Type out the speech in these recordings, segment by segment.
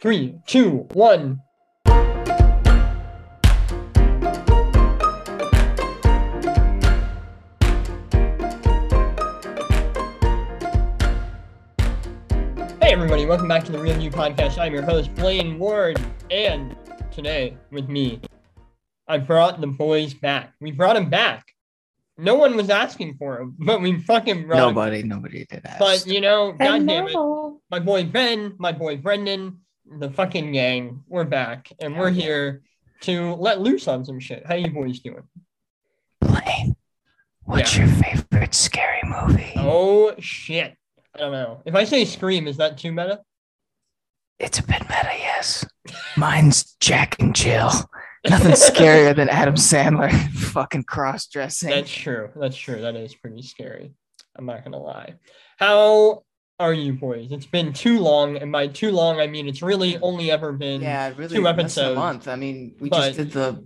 three, two, one. Hey everybody, welcome back to the Real New Podcast. I'm your host, Blaine Ward, and today with me, I brought the boys back. We brought them back. No one was asking for them, but we fucking brought 'em. Nobody, nobody did ask. But you know, god damn it. My boy Ben, my boy Brendan, the fucking gang, we're back and we're here to let loose on some shit. How you boys doing? Blaine, what's your favorite scary movie? Oh shit. I don't know. If I say scream, is that too meta? It's a bit meta, yes. Mine's Jack and Jill. Nothing scarier than Adam Sandler fucking cross dressing. That's true. That's true. That is pretty scary. I'm not gonna lie. How are you boys? It's been too long, and by too long I mean it's really only ever been Yeah, really. two less than episodes. a month. I mean, we But- just did the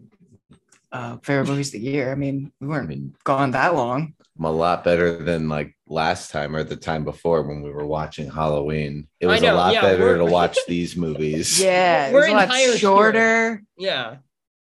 uh, favorite movies of the year. I mean, we weren't gone that long. I'm a lot better than like last time or the time before when we were watching Halloween. It was know, a lot yeah, better to watch these movies. Yeah, it We're was a lot higher spirits. shorter. Yeah.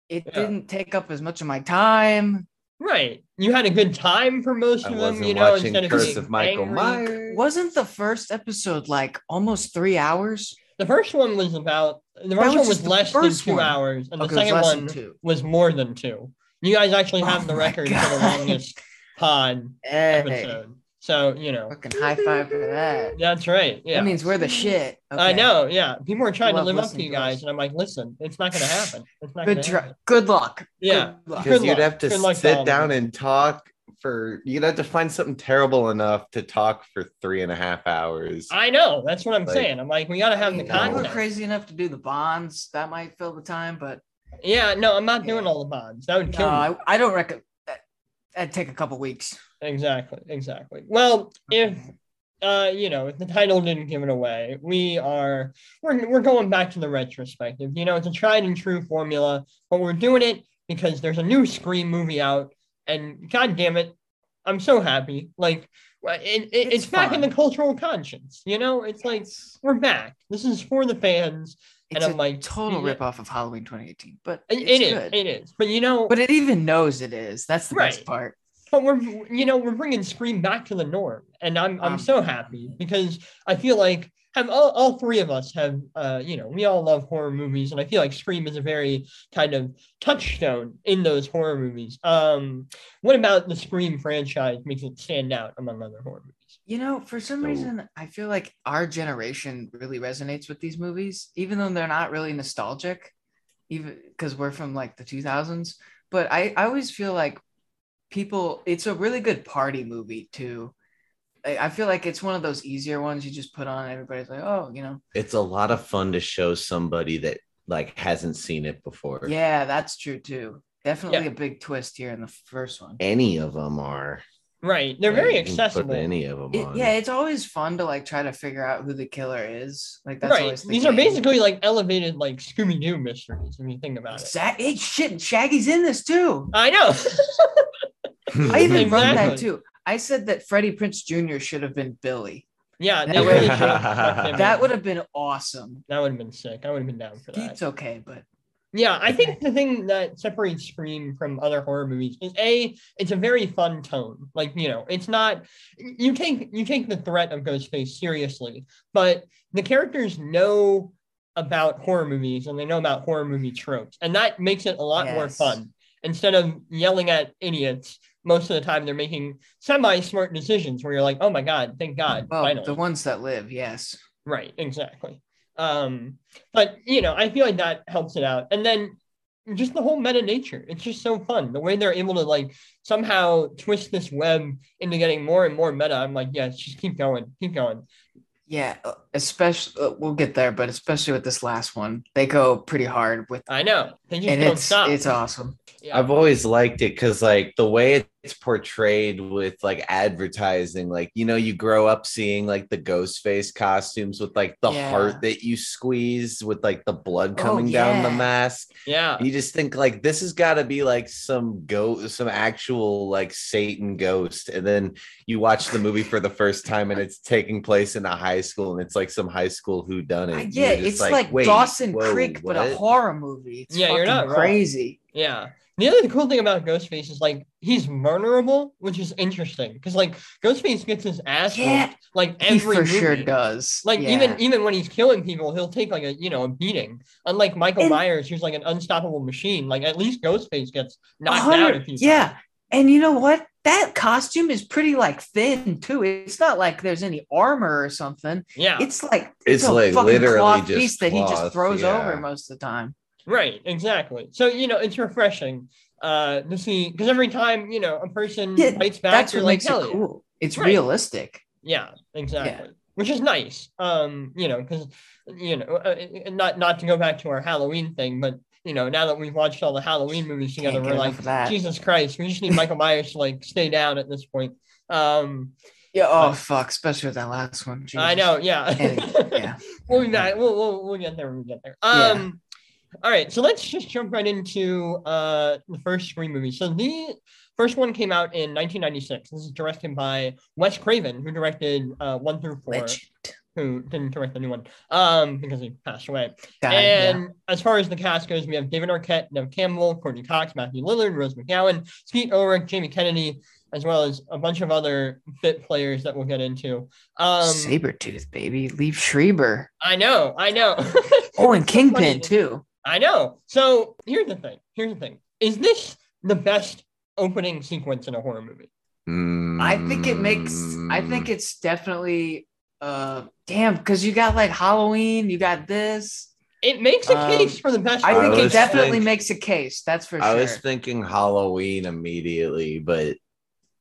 It Yeah. didn't take up as much of my time. Right. You had a good time for most I of them, you know, watching instead of Curse of Michael angry. Myers. Wasn't the first episode like almost three hours? The first one was about the first was one was less than two one. hours, and Okay, the second one two. was more than two. You guys actually have Oh the my record for the longest pod Hey, episode. So you know fucking high five for that. that's right. Yeah. That means we're the shit. I know, yeah. People are trying to live up to listening you to guys, and I'm like, listen, it's not gonna happen. It's not Good gonna try. happen. Good luck. Yeah. Because you'd have to Good luck to all sit down and talk for you'd have to find something terrible enough to talk for three and a half hours. I know. That's what I'm Like- saying. I'm like, we gotta have the If we're crazy enough to do the bonds, that might fill the time, but Yeah, no, I'm not doing Yeah. all the bonds. That would no, kill me. I, I don't reckon that. That'd take a couple weeks. Exactly, exactly. Well, if uh, you know, if the title didn't give it away, we are we're we're going back to the retrospective. You know, it's a tried and true formula, but we're doing it because there's a new Scream movie out, and god damn it, I'm so happy. Like, it, it, it's, It's back in the cultural conscience. You know, it's like we're back. This is for the fans. It's And I'm a like, total yeah. ripoff of Halloween 2018, but It, is, it is. But you know, But it even knows it is. That's the Right. best part. but we're you know we're bringing Scream back to the norm, and I'm I'm Um, so happy because I feel like have all, all three of us have uh you know we all love horror movies, and I feel like Scream is a very kind of touchstone in those horror movies. Um, what about the Scream franchise makes it stand out among other horror movies? You know, for some So- reason, I feel like our generation really resonates with these movies, even though they're not really nostalgic, even because we're from like the 2000s. But I, I always feel like people, it's a really good party movie too. I, I feel like it's one of those easier ones you just put on, and everybody's like, oh, you know, It's a lot of fun to show somebody that like hasn't seen it before. yeah, that's true too. Definitely Yeah. a big twist here in the first one. Any of them are. Right, they're very Like, you accessible. Any of them It- yeah, it's always fun to like try to figure out who the killer is. Like that's right, always the these are basically like elevated like Scooby Doo mysteries when you think about it. Sa- hey, shit, Shaggy's in this too. I know. I even wrote that too. I said that Freddie Prinze Jr. should have been Billy. yeah, That they would- have That would have been awesome. that would have been sick. I would have been down for that. Pete's okay, but Yeah, I think the thing that separates Scream from other horror movies is a it's a very fun tone. Like you know, it's not you take you take the threat of Ghostface seriously, but the characters know about horror movies and they know about horror movie tropes, and that makes it a lot more fun. Instead of yelling at idiots, most of the time they're making semi-smart decisions where you're like, oh my god, thank God, well, finally. the ones that live, yes. Right, exactly. Um, but you know, I feel like that helps it out. And then just the whole meta nature. It's just so fun. The way they're able to like somehow twist this web into getting more and more meta. I'm like, yes, just keep going, keep going. Yeah, especially uh, we'll get there, but especially with this last one, they go pretty hard with, I know. They just and don't it's stop. it's awesome. Yeah. I've always liked it because like the way it's portrayed with like advertising, like you know, you grow up seeing like the ghost face costumes with like the Yeah. heart that you squeeze with like the blood Oh, coming down the mask. yeah. You just think like this has got to be like some ghost, some actual like Satan ghost, and then you watch the movie for the first time and it's taking place in a high school and it's like some high school who done it. yeah, it's like, Dawson Creek, but a horror movie. It's Yeah, you're not wrong. crazy. Yeah. The other cool thing about Ghostface is like he's vulnerable, which is interesting because like Ghostface gets his ass Yeah. whooped like He every for sure does. Like Yeah. even even when he's killing people, he'll take like a you know a beating. Unlike Michael And- Myers, who's like an unstoppable machine. Like at least Ghostface gets knocked out a few Yeah. times. And you know what? That costume is pretty like thin too. It's not like there's any armor or something. Yeah. It's like It's a like fucking literally cloth just piece that he just throws yeah. over most of the time. Right, exactly. So you know, it's refreshing uh to see because every time you know a person Yeah, fights back, That's what like, makes it yeah. cool. It's Right. realistic. Yeah, exactly. Which is nice. Um, you know, because you know, uh, uh, not not to go back to our Halloween thing, but you know, now that we've watched all the Halloween movies together, we're like. Jesus Christ, we just need Michael Myers to like stay down at this point. Um, Yeah. Oh fuck, especially with that last one. I know, yeah. And- yeah. we'll be back. We'll, we'll we'll get there when we get there. Yeah. All right, so let's just jump right into uh the first Scream movie. So the first one came out in 1996. This is directed by Wes Craven, who directed uh one through four, Legend. who didn't direct the new one, um, because he passed away. Died, yeah. and as far as the cast goes, we have David Arquette, Neve Campbell, Courteney Cox, Matthew Lillard, Rose McGowan, Skeet Ulrich, Jamie Kennedy, as well as a bunch of other bit players that we'll get into. Um, Sabretooth, baby. Liev Schreiber. I know, I know. Oh, and so Kingpin too. I know. So here's the thing. Here's the thing. Is this the best opening sequence in a horror movie? I think it makes I think Mm. it's definitely uh damn because you got like Halloween, you got this. It makes a Um, case for the best. I I think horror it definitely think- makes a case. That's for I sure. I was thinking Halloween immediately, but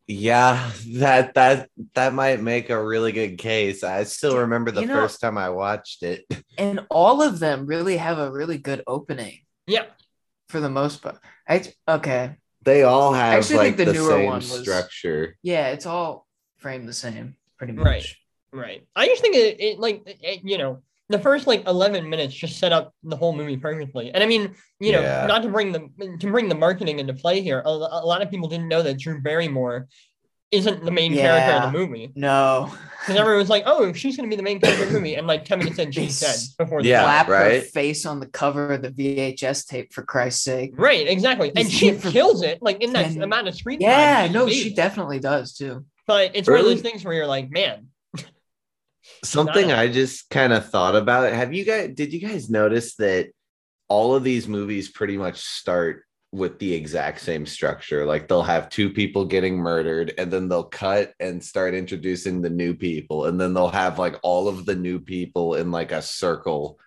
yeah, that that that might make a really good case. I still remember the You know- first time I watched it. and all of them really have a really good opening Yeah. for the most part. I okay. They all have I actually like think the the, newer same one was- structure. Yeah, it's all framed the same, pretty much. Right. Right. I just think it, it like it, you know the first like 11 minutes just set up the whole movie perfectly. And I mean, you know, Yeah. not to bring the to bring the marketing into play here. A, a lot of people didn't know that Drew Barrymore isn't the main character of the movie. No. Because everyone was like, "Oh, she's going to be the main character of the movie," and like 10 minutes in, she's dead before the Yeah. Slap her face on the cover of the VHS tape for Christ's sake. Right, exactly. And she kills it like in that 10 amount of screen Yeah, time. no, she definitely does too. But it's one of those things where you're like, man, Something I just kind of thought about. Have you guys did you guys notice that all of these movies pretty much start with the exact same structure? Like they'll have two people getting murdered and then they'll cut and start introducing the new people and then they'll have like all of the new people in like a circle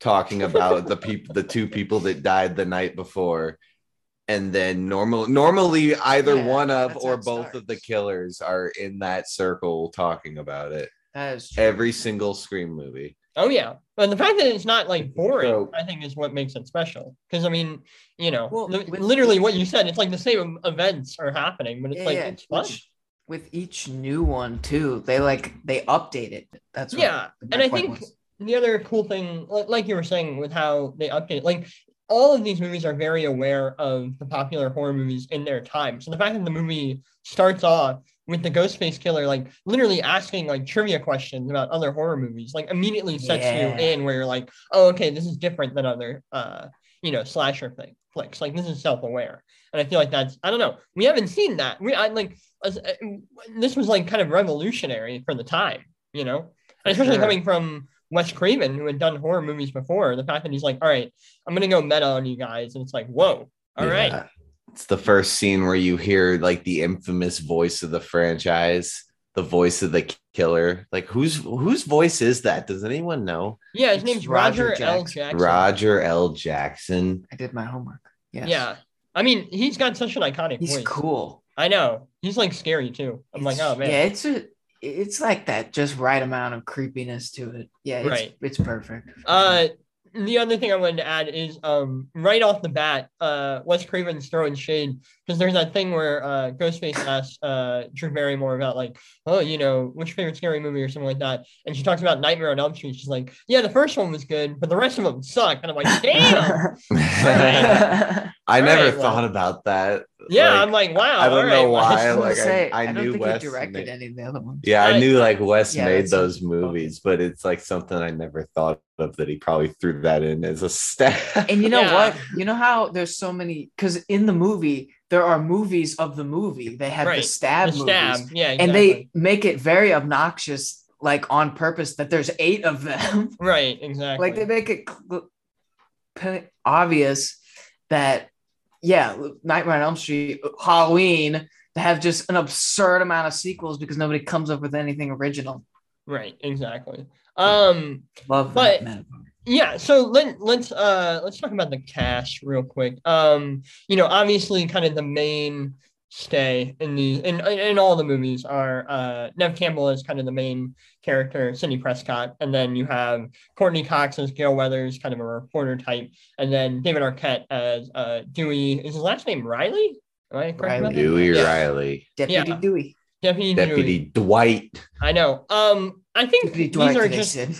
talking about the people the two people that died the night before and then normal normally either Yeah, one of or both of the killers are in that circle talking about it That is true. every single scream movie oh yeah. But the fact that it's not like boring, So- I think, is what makes it special. Because I mean, you know, Well, li- with- literally what you said, it's like the same events are happening, but it's Yeah, like yeah, it's fun. which- with each new one too, they like they update it. That's what Yeah, and I think was. the other cool thing, like, like you were saying, with how they update, like all of these movies are very aware of the popular horror movies in their time. So the fact that the movie starts off with the Ghostface killer, like literally asking like trivia questions about other horror movies, like immediately sets Yeah. you in where you're like, oh, okay, this is different than other, uh, you know, slasher thing flicks. Like this is self-aware, and I feel like that's I don't know. We haven't seen that. We I like as, uh, this was like kind of revolutionary for the time, you know, and especially sure. coming from Wes Craven, who had done horror movies before. The fact that he's like, all right, I'm gonna go meta on you guys, and it's like, whoa, all right, Yeah. It's the first scene where you hear like the infamous voice of the franchise, the voice of the killer. Like whose whose voice is that? Does anyone know? yeah, his It's name's Roger Roger, L. Jackson. Jackson. Roger L. Jackson. I did my homework. Yes. Yeah, I mean, he's got such an iconic He's voice. cool. I know. He's like scary too. I'm like, oh man. Yeah, it's a it's like that just right amount of creepiness to it. Yeah, it's Right. it's perfect. Uh, the other thing I wanted to add is um right off the bat, uh Wes Craven's throwing shade because there's that thing where uh Ghostface asks uh Drew Barrymore about like, oh, you know, which favorite scary movie or something like that. And she talks about Nightmare on Elm Street. She's like, Yeah, the first one was good, but the rest of them suck. And I'm like, damn. I never Right, well- thought about that. yeah, Like, I'm like, wow. I don't all know right, why. I, like, say, I- I I, don't knew think Wes he directed made- any of the other ones. Yeah, I I- knew like Wes Yeah, made those okay. movies, but it's like something I never thought of that he probably threw that in as a stat. And you know Yeah. what? You know how there's so many because in the movie there are movies of the movie. They have Right, the stab The movies, stab. Yeah, exactly. and they make it very obnoxious, like on purpose, that there's eight of them. right, exactly. like they make it cl- p- obvious that yeah, Nightmare on Elm Street, Halloween, they have just an absurd amount of sequels because nobody comes up with anything original. right, exactly. Um Love But- that metaphor. yeah so let, let's uh let's talk about the cast real quick um you know obviously kind of the main stay in the in in all the movies are uh nev campbell is kind of the main character sidney prescott and then you have courteney cox as gale weathers kind of a reporter type and then david arquette as uh dewey is his last name riley am i correct about Riley. that? Dewey Yeah. Riley, Deputy yeah. Dewey. deputy, Deputy dewey Dwight. i know um i think Deputy these Dwight are just Grayson.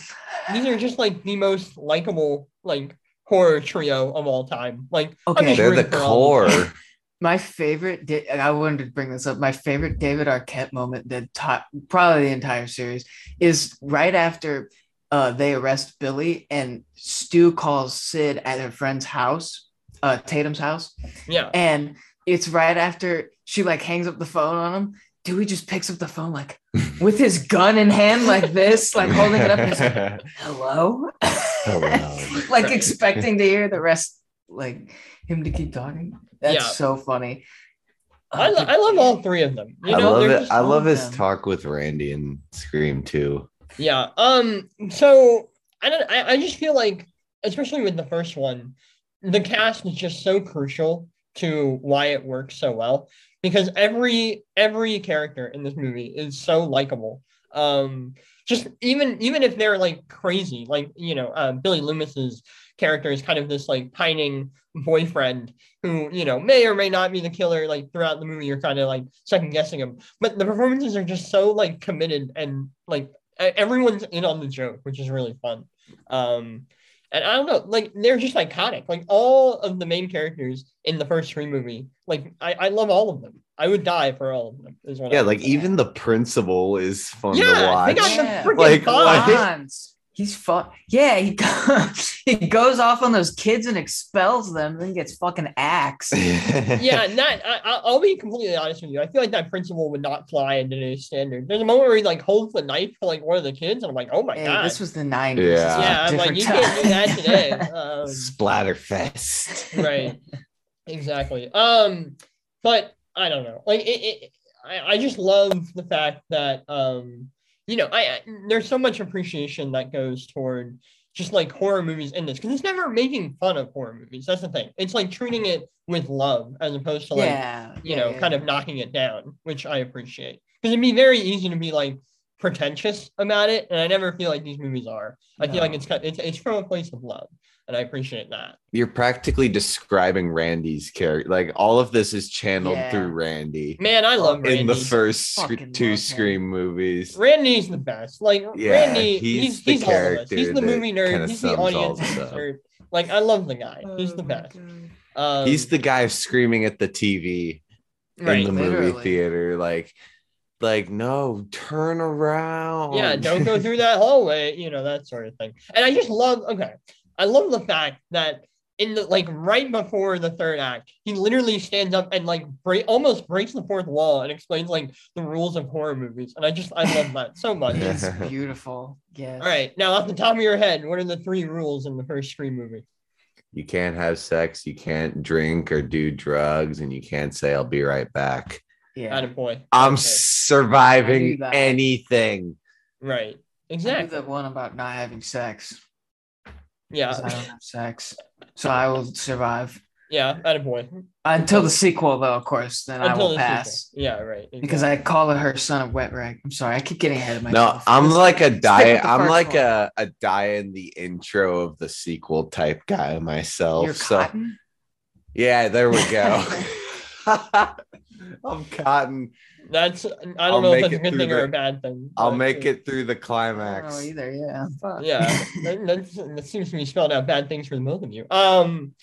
these are just like the most likable like horror trio of all time. Like I'm Okay. They're the rooting for all of them. core. My favorite, Da- I wanted to bring this up. My favorite David Arquette moment, the top, probably the entire series, is right after uh, they arrest Billy and Stu calls Sid at her friend's house, uh, Tatum's house, Yeah, and it's right after she like hangs up the phone on him. Dewey just picks up the phone like with his gun in hand, like this, like holding it up. And he's like, Hello, Hello. like expecting to hear the rest, like him to keep talking. That's Yeah. so funny. I, lo- I love all three of them. You I know, love it. I love his them. talk with Randy and Scream too. Yeah. Um. So I don't. I, I just feel like, especially with the first one, the cast is just so crucial to why it works so well because every every character in this movie is so likable. Um. Just even even if they're like crazy, like you know, uh, Billy Loomis's character is kind of this like pining boyfriend who you know may or may not be the killer like throughout the movie you're kind of like second guessing him. But the performances are just so like committed and like everyone's in on the joke which is really fun. Um and i don't know like they're just iconic. Like all of the main characters in the first three movie like i i love all of them. I would die for all of them is what Yeah, would like say. even the principal is fun to yeah they got the freaking Like, Fonz. what? Fonz. He's fun. Yeah, he goes, he goes off on those kids and expels them, then gets fucking axed. yeah, and that I, I- I'll be completely honest with you. I feel like that principal would not fly in today's standard. There's a moment where he like holds the knife for like one of the kids, and I'm like, oh my Hey, god. this was the 90s. Yeah. This was a yeah, I'm like, different you can't do that today. Um, Splatterfest. right, exactly. Um, but I don't know. Like it, it I, I just love the fact that um, you know, I, I there's mm-hmm. so much appreciation that goes toward just like horror movies in this because it's never making fun of horror movies. That's the thing. It's like treating it with love as opposed to like yeah. you yeah, know, yeah. kind of knocking it down, which I appreciate. Because it'd be very easy to be like pretentious about it, and I never feel like these movies are. I feel like it's kind- it's it's from a place of love, and I appreciate that. You're practically describing Randy's character. Like all of this is channeled Yeah. through Randy Man, I love Randy. in the first sc- Fucking two love him. Scream movies. Randy's the best. Like Yeah, Randy, he's he's the he's, all of us. character He's the movie nerd. He's the audience nerd. Like I love the guy. He's Oh the best. Um, He's the guy screaming at the TV right. in the movie theater, like, like no, turn around. Yeah, don't go through that hallway, you know, that sort of thing. And I just love, okay, I love the fact that in the like right before the third act, he literally stands up and like break almost breaks the fourth wall and explains like the rules of horror movies. And I just I love that so much. It's beautiful. Yes. All right, now off the top of your head, what are the three rules in the first Scream movie? You can't have sex, you can't drink or do drugs, and you can't say "I'll be right back." Yeah. Atta boy. I'm Okay. Surviving anything. right. I knew Exactly. the one about not having sex. Yeah. 'cause I don't have sex. So I will survive. Yeah, at a boy. Until the sequel, though, of course, then I will the pass. sequel. Yeah, right. Because I call her son of wet rag. I'm sorry, I keep getting ahead of myself. No. I'm Let's like a die. I'm like one. a, a die in the intro of the sequel type guy myself. You're so cotton. yeah, there we go. I'm cotton. That's I don't I'll know if make that's a good through thing or a bad thing. I'll make uh, it through the I don't climax. know either. Yeah. Fuck. Yeah, that, that's, that seems to be spelled out bad things for the both of you. Um,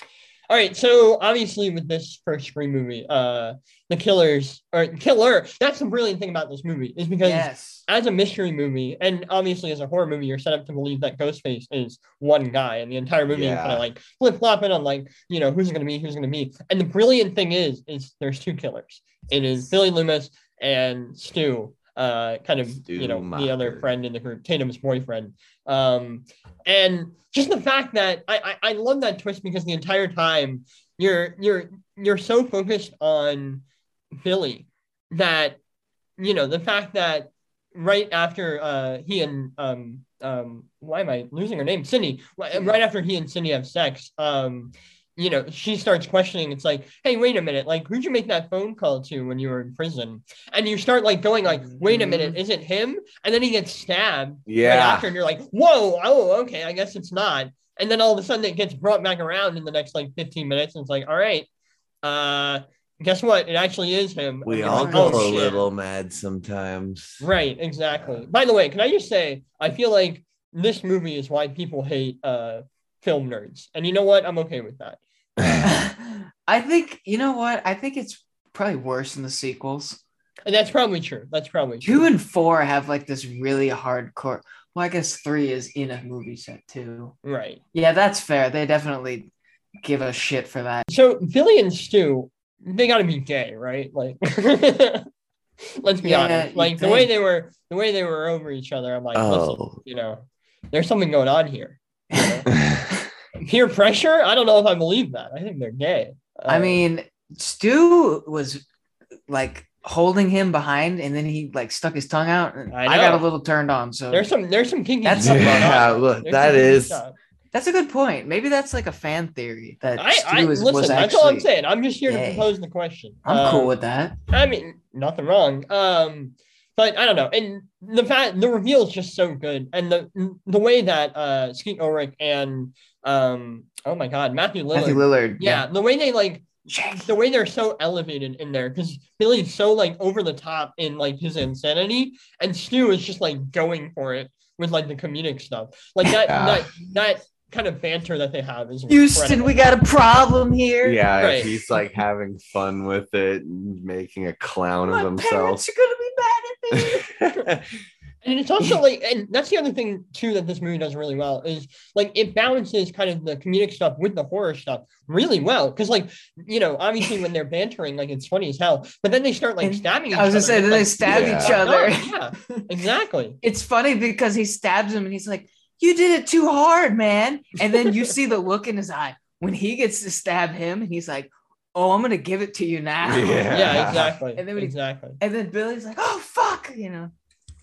all right, so obviously with this first Scream movie, uh, the killers or killer. That's the brilliant thing about this movie is because Yes. as a mystery movie, and obviously as a horror movie, you're set up to believe that Ghostface is one guy, and the entire movie is kind of like flip flopping on like you know who's gonna be, who's gonna be. And the brilliant thing is, is there's two killers. It is Billy Loomis and Stu, uh, kind of Stu you know the other friend in the group, Tatum's boyfriend. Um, and just the fact that I, I I love that twist because the entire time you're you're you're so focused on Billy that you know the fact that right after uh he and um um why am I losing her name? Sidney. Right after he and Sidney have sex um you know she starts questioning it's like hey wait a minute like who'd you make that phone call to when you were in prison and you start like going like wait a minute is it him and then he gets stabbed right Yeah. after and you're like whoa oh okay I guess it's not and then all of a sudden it gets brought back around in the next like 15 minutes and it's like all right uh guess what it actually is him We all like, go "Oh, a shit." little mad sometimes. Right, exactly. By the way, can I just say, I feel like this movie is why people hate uh film nerds. And you know what? I'm okay with that. I think you know what? I think it's probably worse in the sequels. And that's probably true. That's probably true. Two and four have like this really hardcore. Well, I guess three is in a movie set too. Right. Yeah, that's fair. They definitely give a shit for that. So Billy and Stu, they gotta be gay, right? Like let's be Yeah, honest. Like the way they were the way they were over each other, I'm like, listen, Oh. you know, there's something going on here. You know? Peer pressure? I don't know if I believe that. I think they're gay. I Uh, mean, Stu was like holding him behind, and then he like stuck his tongue out, and I I, got a little turned on. So there's some there's some kinky That's stuff going. Yeah, there. look, There's that some is- stuff. that's a good point. Maybe that's like a fan theory that I, Stu I was, listen. was that's all I'm saying. I'm just here to gay. propose the question. I'm Uh, cool with that. I mean, nothing wrong. Um, but I don't know. And the fact the reveal is just so good, and the the way that uh Skeet Ulrich and um oh my god Matthew Lillard, Matthew Lillard. yeah, the way they like Yeah. the way they're so elevated in there because Billy's so like over the top in like his insanity, and Stu is just like going for it with like the comedic stuff, like that Yeah. that that kind of banter that they have is Houston, incredible. we got a problem here. yeah, Right. he's like having fun with it and making a clown My of himself. parents are gonna be mad at me. And it's also like, and that's the other thing too that this movie does really well is like it balances kind of the comedic stuff with the horror stuff really well. Because like you know, obviously when they're bantering, like it's funny as hell, but then they start like And stabbing. Each I was other, gonna say, then it's they stab Yeah. each other. Yeah, exactly. It's funny because he stabs him and he's like, You did it too hard, man. And then you see the look in his eye when he gets to stab him and he's like, Oh, I'm gonna give it to you now. Yeah. Yeah, exactly. And then when he- exactly. And then Billy's like, Oh fuck, you know.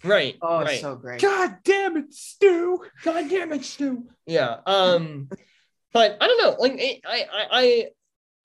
Right. Oh, right. it's so great. God damn it, Stu. God damn it, Stu. Yeah. Um, but I don't know. Like, it, I, I, I,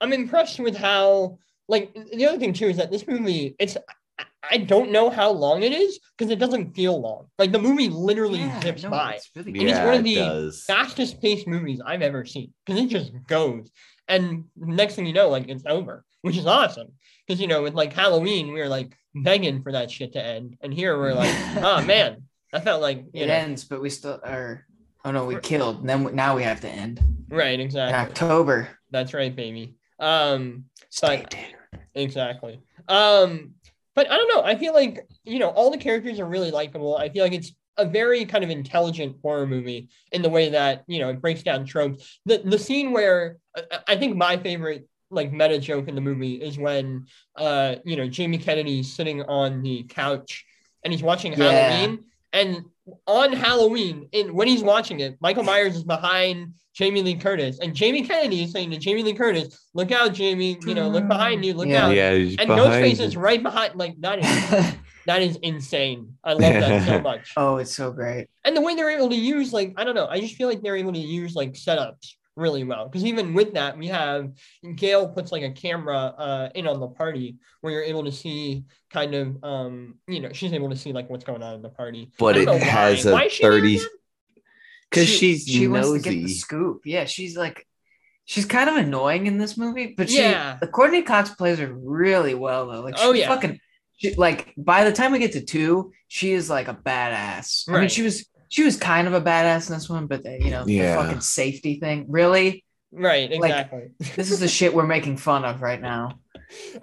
I'm impressed with how. Like, the other thing too is that this movie, it's. I- I don't know how long it is because it doesn't feel long. Like the movie literally Yeah, zips no, by. it's really And it's one of the does. Fastest paced movies I've ever seen because it just goes. And next thing you know, like it's over, which is awesome. Because you know, with like Halloween, we were like begging for that shit to end, and here we're like, oh man, I felt like you It know, ends, but we still are. Oh no, we killed. And then we- now we have to end right, in exactly. October. That's right, baby. Um, Stay But- exactly. Um, but I don't know. I feel like you know all the characters are really likable. I feel like it's a very kind of intelligent horror movie in the way that you know it breaks down tropes. The the scene where I, I think my favorite like meta joke in the movie is when uh you know Jamie Kennedy's sitting on the couch and he's watching Yeah. Halloween. And on Halloween in when he's watching it Michael Myers is behind Jamie Lee Curtis. And Jamie Kennedy is saying to Jamie Lee Curtis look out Jamie you know look behind you look Yeah. out. Yeah, and behind Ghostface is right behind like that is that is insane. I love that so much. Oh, it's so great. and the way they're able to use like I don't know I just feel like they're able to use like setups really well. Because even with that, we have Gale puts like a camera uh, in on the party where you're able to see kind of um you know she's able to see like what's going on in the party. But it has why. Why a is she there 30 because She- she's she wants to get the scoop. Yeah, she's like she's kind of annoying in this movie, but she Yeah. the Courteney Cox plays her really well though. Like she Oh, yeah. fucking she, like by the time we get to two, she is like a badass. I mean, she was she was kind of a badass in this one, but the, you know, Yeah. the fucking safety thing. Really? Right, Like, exactly. This is the shit we're making fun of right now.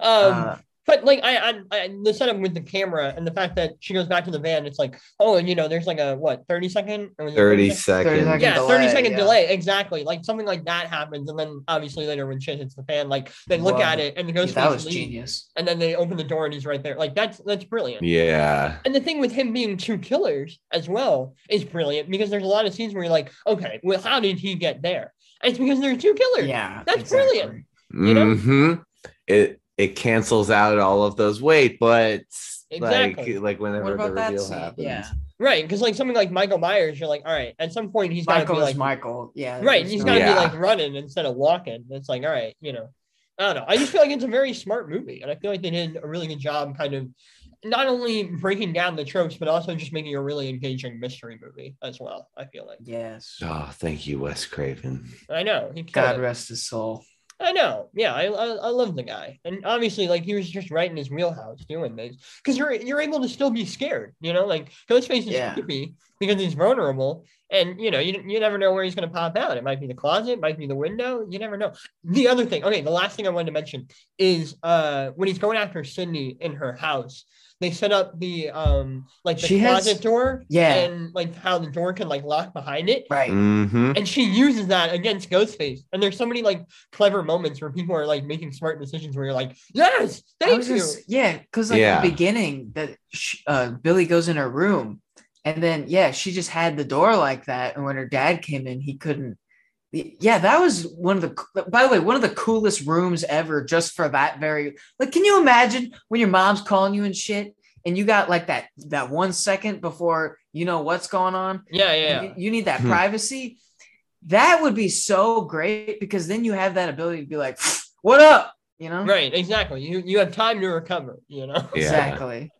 um, Uh, but like I, I, I, the setup with the camera and the fact that she goes back to the van, it's like, oh, and you know, there's like a what, thirty second, or was it 30 second? second. Yeah, delay, thirty second yeah. delay, exactly. Like something like that happens, and then obviously later when shit hits the fan, like they look Love at it. it and the yeah, ghost that was leaves, genius. and then they open the door and he's right there. Like that's that's brilliant. Yeah. And the thing with him being two killers as well is brilliant because there's a lot of scenes where you're like, okay, well, how did he get there? And it's because there's two killers. Yeah, That's brilliant. You know? hmm It it cancels out all of those weight, but Exactly. like like whenever What the about that reveal scene? happens. Yeah, Right, because like something like Michael Myers, you're like, all right, at some point he's got to Michael be is like, Michael. Yeah, right, there's he's no- got to Yeah. be like running instead of walking. It's like, all right, you know, I don't know. I just feel like it's a very smart movie, and I feel like they did a really good job, kind of not only breaking down the tropes, but also just making a really engaging mystery movie as well. I feel like Yes. Oh, thank you, Wes Craven. I know he God it. rest his soul. I know. Yeah, I, I I love the guy, and obviously, like he was just right in his wheelhouse doing this because you're you're able to still be scared. You know, like Ghostface is Yeah. creepy because he's vulnerable, and you know you you never know where he's gonna pop out. It might be the closet, it might be the window. You never know. The other thing, okay, the last thing I wanted to mention is uh when he's going after Sidney in her house. They set up the um like the She has- closet door, Yeah. and like how the door can like lock behind it Right. hmm and she uses that against Ghostface. And there's so many like clever moments where people are like making smart decisions where you're like, yes, I thank you. just yeah, because like Yeah. the beginning that sh uh, Billy goes in her room, and then yeah, she just had the door like that, and when her dad came in, he couldn't. Yeah, that was one of the. By the way, one of the coolest rooms ever, just for that very. Like, can you imagine when your mom's calling you and shit, and you got like that that one second before you know what's going on? Yeah, yeah. You, you need that Hmm. privacy. That would be so great because then you have that ability to be like, "What up?" You know. Right, exactly. You you have time to recover, you know? Yeah. Exactly.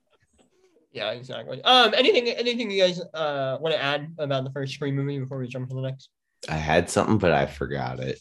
Yeah, exactly. Um anything anything you guys uh want to add about the first Scream movie before we jump to the next? I had something, but I forgot it.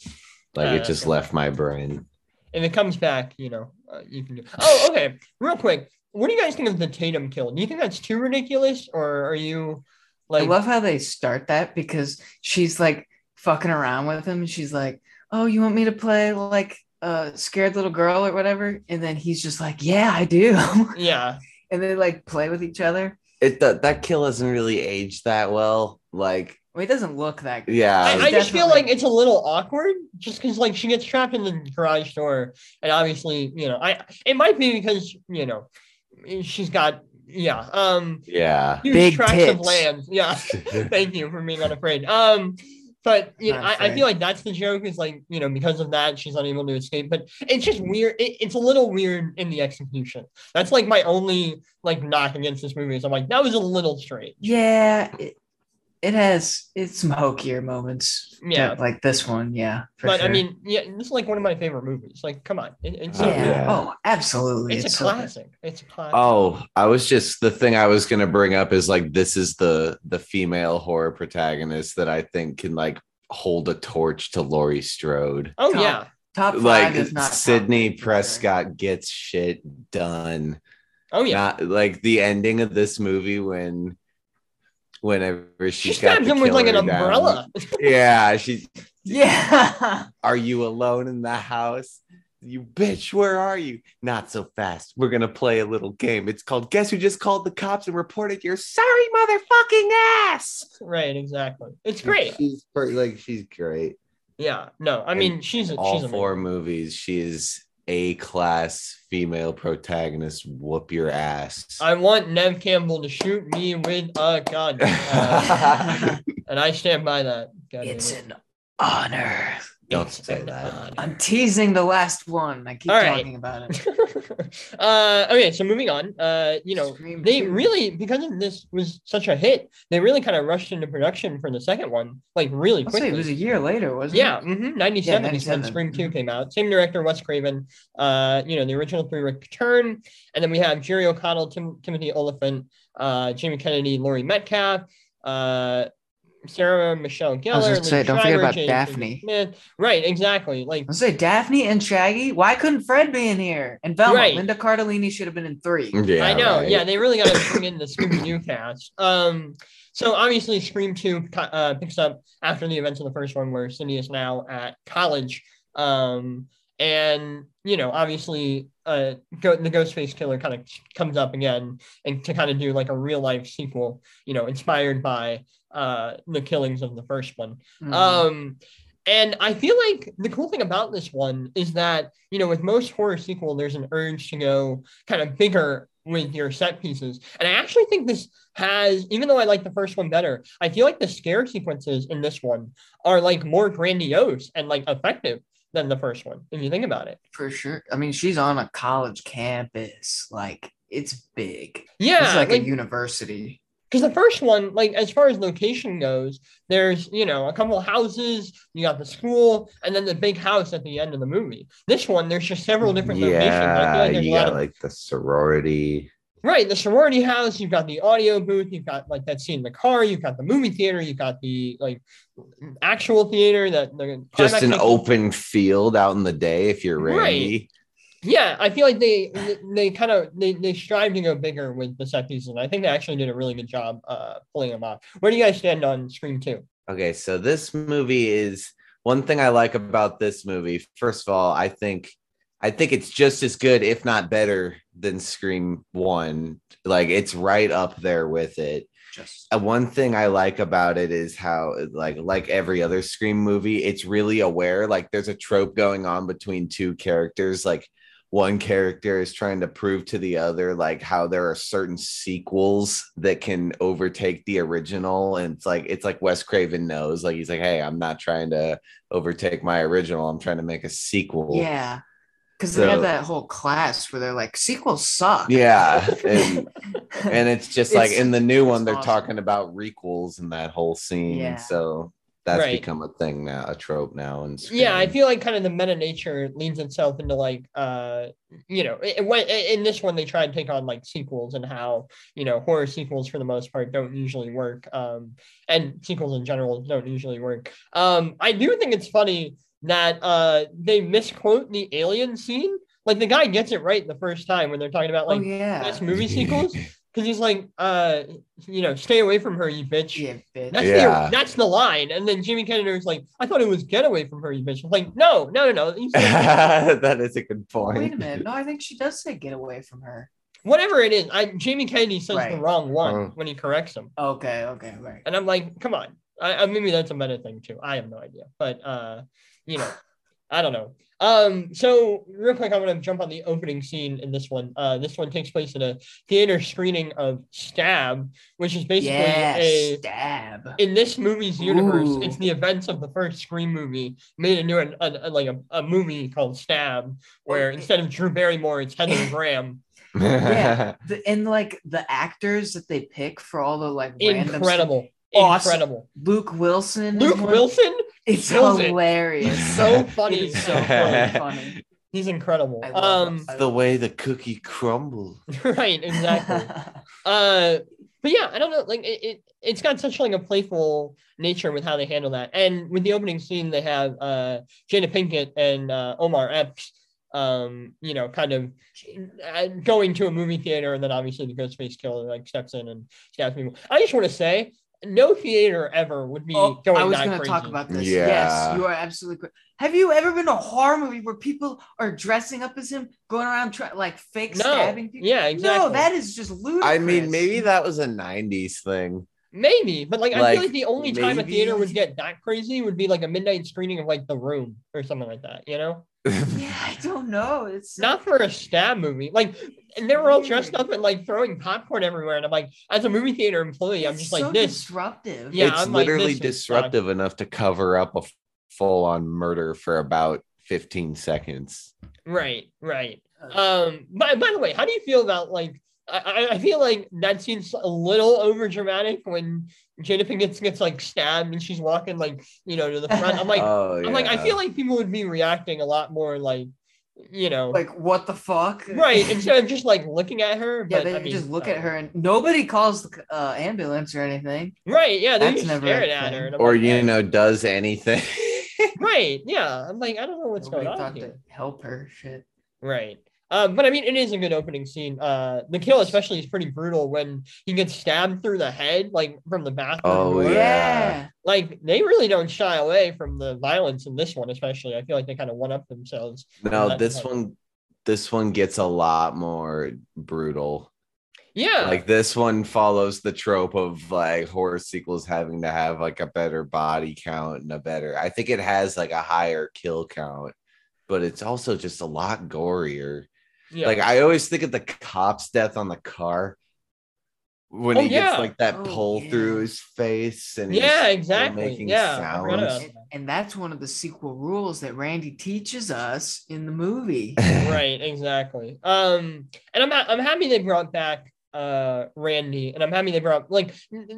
Like Uh, it just okay. left my brain. If it comes back, you know, uh, you can do. Oh, okay. Real quick, what do you guys think of the Tatum kill? Do you think that's too ridiculous, or are you like? I love how they start that because she's like fucking around with him. She's like, "Oh, you want me to play like a scared little girl or whatever?" And then he's just like, "Yeah, I do." yeah, and they like play with each other. It that that kill hasn't really aged that well. Like, Well, he doesn't look that good. yeah, I, I just feel like it's a little awkward, just because like she gets trapped in the garage door, and obviously, you know, I it might be because you know she's got yeah um yeah. huge Big tracts of land. Yeah, thank you for being unafraid. Um, but you know, I, I feel like that's the joke is like you know because of that she's unable to escape. But it's just weird. It, it's a little weird in the execution. That's like my only like knock against this movie is I'm like that was a little strange. Yeah, it, it has it's some hokier moments. Yeah. like this one. Yeah, for But I mean, yeah, this is like one of my favorite movies. Like, come on, it, it's so yeah. good. Oh, absolutely. It's, a so good. classic. It's a classic. Oh, I was just the thing I was gonna bring up is like this is the the female horror protagonist that I think can like hold a torch to Laurie Strode. oh top yeah. Top five, Like if not Sidney three, for sure. Prescott gets shit done. Oh yeah. Not like the ending of this movie when whenever she she's got stabs the him with like an down. umbrella. Yeah, she's Yeah. are you alone in the house? You bitch, where are you? Not so fast. We're gonna play a little game. It's called Guess Who Just Called the Cops and Reported Your Sorry Motherfucking Ass. right. Exactly. It's great. She's per- like she's great. Yeah. No, I mean, she's All she's four amazing. movies, she is a class female protagonist. Whoop your ass. I want Neve Campbell to shoot me with a gun, uh, and I stand by that. God it's it. an honor. Don't say that. I'm teasing the last one. I keep All right. talking about it. uh, okay, so moving on. Uh, you know, Scream they 2. really because of this was such a hit, they really kind of rushed into production for the second one, like really I'll quickly. it was a year later, wasn't Yeah, it? mm-hmm, 97 is when 97. Scream 2 Mhm. came out. Same director, Wes Craven. Uh, you know, the original three return. And then we have Jerry O'Connell, Tim- Timothy Olyphant, uh, Jamie Kennedy, Laurie Metcalf, uh, Sarah Michelle Gellar. gonna Lee say, don't forget about James Daphne. Smith. Right, exactly. Like, I'll say Daphne and Shaggy. Why couldn't Fred be in here? And Velma, Right. Linda Cardellini should have been in three. Yeah, I know. right. Yeah, they really got to bring in the Scooby Doo cast. Um, so obviously, Scream Two uh, picks up after the events of the first one, where Sidney is now at college. Um, and you know, obviously, uh, go, the Ghostface Killer kind of comes up again, and to kind of do like a real life sequel, you know, inspired by uh the killings of the first one. Mhm. Um, and I feel like the cool thing about this one is that, you know, with most horror sequel, there's an urge to go kind of bigger with your set pieces. And I actually think this has, even though I like the first one better, I feel like the scare sequences in this one are like more grandiose and like effective than the first one, if you think about it. For sure. I mean, she's on a college campus. Like, it's big. Yeah. it's like, like- a university. Because the first one, like as far as location goes, there's you know a couple of houses, you got the school, and then the big house at the end of the movie. This one, there's just several different locations. I feel Yeah, like you got of like the sorority. right, the sorority house. You've got the audio booth. You've got like that scene in the car. You've got the movie theater. You've got the like actual theater. That Just an open field out in the day if you're Right. Randy. Yeah, I feel like they they, they kind of they, they strive to go bigger with the set pieces, and I think they actually did a really good job uh pulling them off. Where do you guys stand on Scream Two? Okay, so this movie is one thing I like about this movie. First of all, I think I think it's just as good, if not better, than Scream One. Like it's right up there with it. Just Uh, one thing I like about it is how, like, like every other Scream movie, it's really aware. Like, there's a trope going on between two characters. Like, one character is trying to prove to the other, like, how there are certain sequels that can overtake the original. And it's like, it's like Wes Craven knows. Like, he's like, hey, I'm not trying to overtake my original. I'm trying to make a sequel. yeah. Because they have that whole class where they're like, sequels suck. Yeah. And and it's just like It's- in the new one they're awesome. talking about requels and that whole scene Yeah. so that's Right. become a thing now a trope now and Yeah, I feel like kind of the meta nature leans itself into like uh you know it, it went in this one they try to take on like sequels and how you know horror sequels for the most part don't usually work um and sequels in general don't usually work um I do think it's funny that uh they misquote the alien scene like the guy gets it right the first time when they're talking about oh like yeah. best movie sequels because he's like uh you know stay away from her you bitch Yeah, bitch. that's Yeah. the that's the line. And then Jimmy Kennedy was like, I thought it was get away from her, you bitch. I'm like, no, no, no, no. He that is a good point Wait a minute. No, I think she does say get away from her. Whatever it is, I Jamie Kennedy says the Right. wrong one Oh. when he corrects him. Okay, okay, right. And I'm like, come on. I, I maybe that's a meta thing too. I have no idea. But uh, you know, I don't know. Um, so real quick, I'm gonna jump on the opening scene in this one. Uh, this one takes place in a theater screening of Stab, which is basically Yeah, a stab. in this movie's universe, Ooh. it's the events of the first Scream movie made into an, a, a- like a, a movie called Stab, where instead of Drew Barrymore, it's Heather Graham. Yeah. The, and like the actors that they pick for all the like random Incredible, Awesome. incredible. Luke Wilson. Luke Wilson, It's kills it. hilarious. so funny. It is so funny. funny. he's incredible. I love Um, him. I the way the cookie crumbles right, exactly. uh but yeah i don't know like it, it it's got such like a playful nature with how they handle that and with the opening scene they have uh jada pinkett and uh omar epps um you know kind of uh, going to a movie theater and then obviously the ghostface killer like steps in and stabs people i just want to say no theater ever would be Oh, going I was going to talk about this. Yeah. Yes, you are absolutely correct. Have you ever been to a horror movie where people are dressing up as him, going around try, like fake No. stabbing people? Yeah, exactly. No, that is just ludicrous. i mean maybe that was a 90s thing maybe but like, i feel like the only time a theater would get that crazy would be like a midnight screening of like the room or something like that you know Yeah, I don't know. It's not for a stab movie. Like, and they were all dressed up and like throwing popcorn everywhere. And I'm like, as a movie theater employee, I'm just so like this. disruptive. Yeah, it's I'm literally this is disruptive enough to cover up a full on murder for about 15 seconds. Right, right. Um, by, by the way, how do you feel about like I, I feel like that seems a little over dramatic when Jada Pinkett gets like stabbed and she's walking like you know to the front. I'm like oh, I'm like I feel like people would be reacting a lot more like you know Like what the fuck? right instead of just like looking at her. Yeah, but, they I mean, just look uh, at her and nobody calls the uh, ambulance or anything. Right, yeah, they're That's just never a staring at her. thing. and I'm or like, you know does anything. right, yeah. I'm like I don't know what's Nobody going on thought here. to help her. Shit. Right. Um, but I mean, it is a good opening scene. Uh, the kill especially is pretty brutal when he gets stabbed through the head, like from the bathroom. Oh, yeah. Like they really don't shy away from the violence in this one, especially. I feel like they kind of one up themselves. no, this one this one gets a lot more brutal. Yeah. Like this one follows the trope of like horror sequels having to have like a better body count and a better. I think it has like a higher kill count, but it's also just a lot gorier. Yeah. Like I always think of the cop's death on the car when Oh, he gets like that Oh, pull yeah. through his face and yeah, still exactly. making Yeah. I forgot about sounds. And, and that's one of the sequel rules that Randy teaches us in the movie. right. Exactly. Um, and I'm I'm happy they brought back uh Randy, and I'm happy they brought like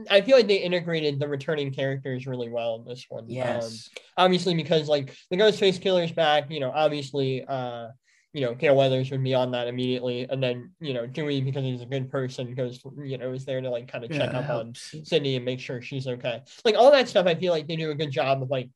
I feel like they integrated the returning characters really well in this one. Um, Yes. obviously because like the Ghostface Killer's back, you know, obviously uh you know, Gale Weathers would be on that immediately. And then, you know, Dewey, because he's a good person, goes, you know, is there to like kind of check Yeah, up on. Sidney and make sure she's okay. Like all that stuff, I feel like they do a good job of like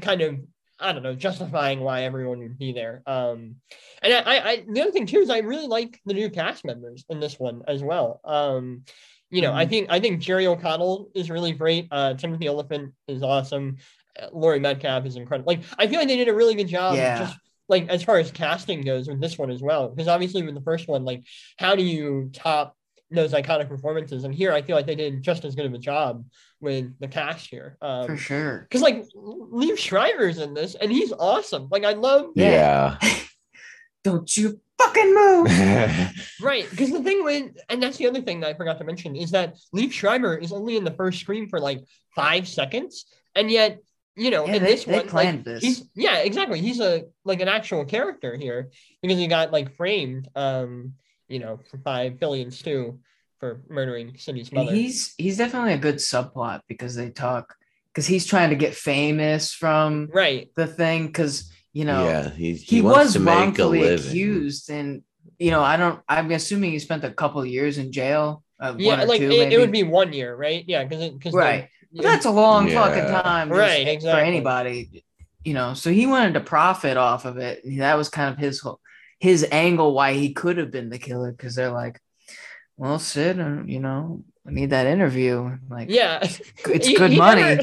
kind of I don't know, justifying why everyone would be there. Um, and I, I, I the other thing too is I really like the new cast members in this one as well. Um, you know, I Mhm. think I think Jerry O'Connell is really great. Uh, Timothy Olyphant is awesome. Uh, Laurie Metcalf is incredible. Like I feel like they did a really good job. Yeah. Just like as far as casting goes with this one as well, because obviously with the first one, like how do you top those iconic performances? And here I feel like they did just as good of a job with the cast here. Um, For sure. because like Liev Schreiber's in this, and he's awesome. Like I love Yeah. Don't you fucking move. right because the thing with and that's the other thing that I forgot to mention is that Liev Schreiber is only in the first Scream for like five seconds, and yet you know Yeah, in they- this they one planned like, this. he's yeah exactly he's a like an actual character here because he got like framed um you know for by Billy and Stu for murdering Sidney's And mother. he's he's definitely a good subplot because they talk because he's trying to get famous from right the thing because you know yeah, he's, he, wants was to make wrongfully living. accused and you know I don't I'm assuming he spent a couple years in jail uh, yeah like it, it would be one year right yeah because because right But that's a long fucking time just Right, for anybody you know? So he wanted to profit off of it. That was kind of his whole his angle why he could have been the killer because they're like well Sid uh, you know I need that interview. Like yeah. It's He- good he money. never-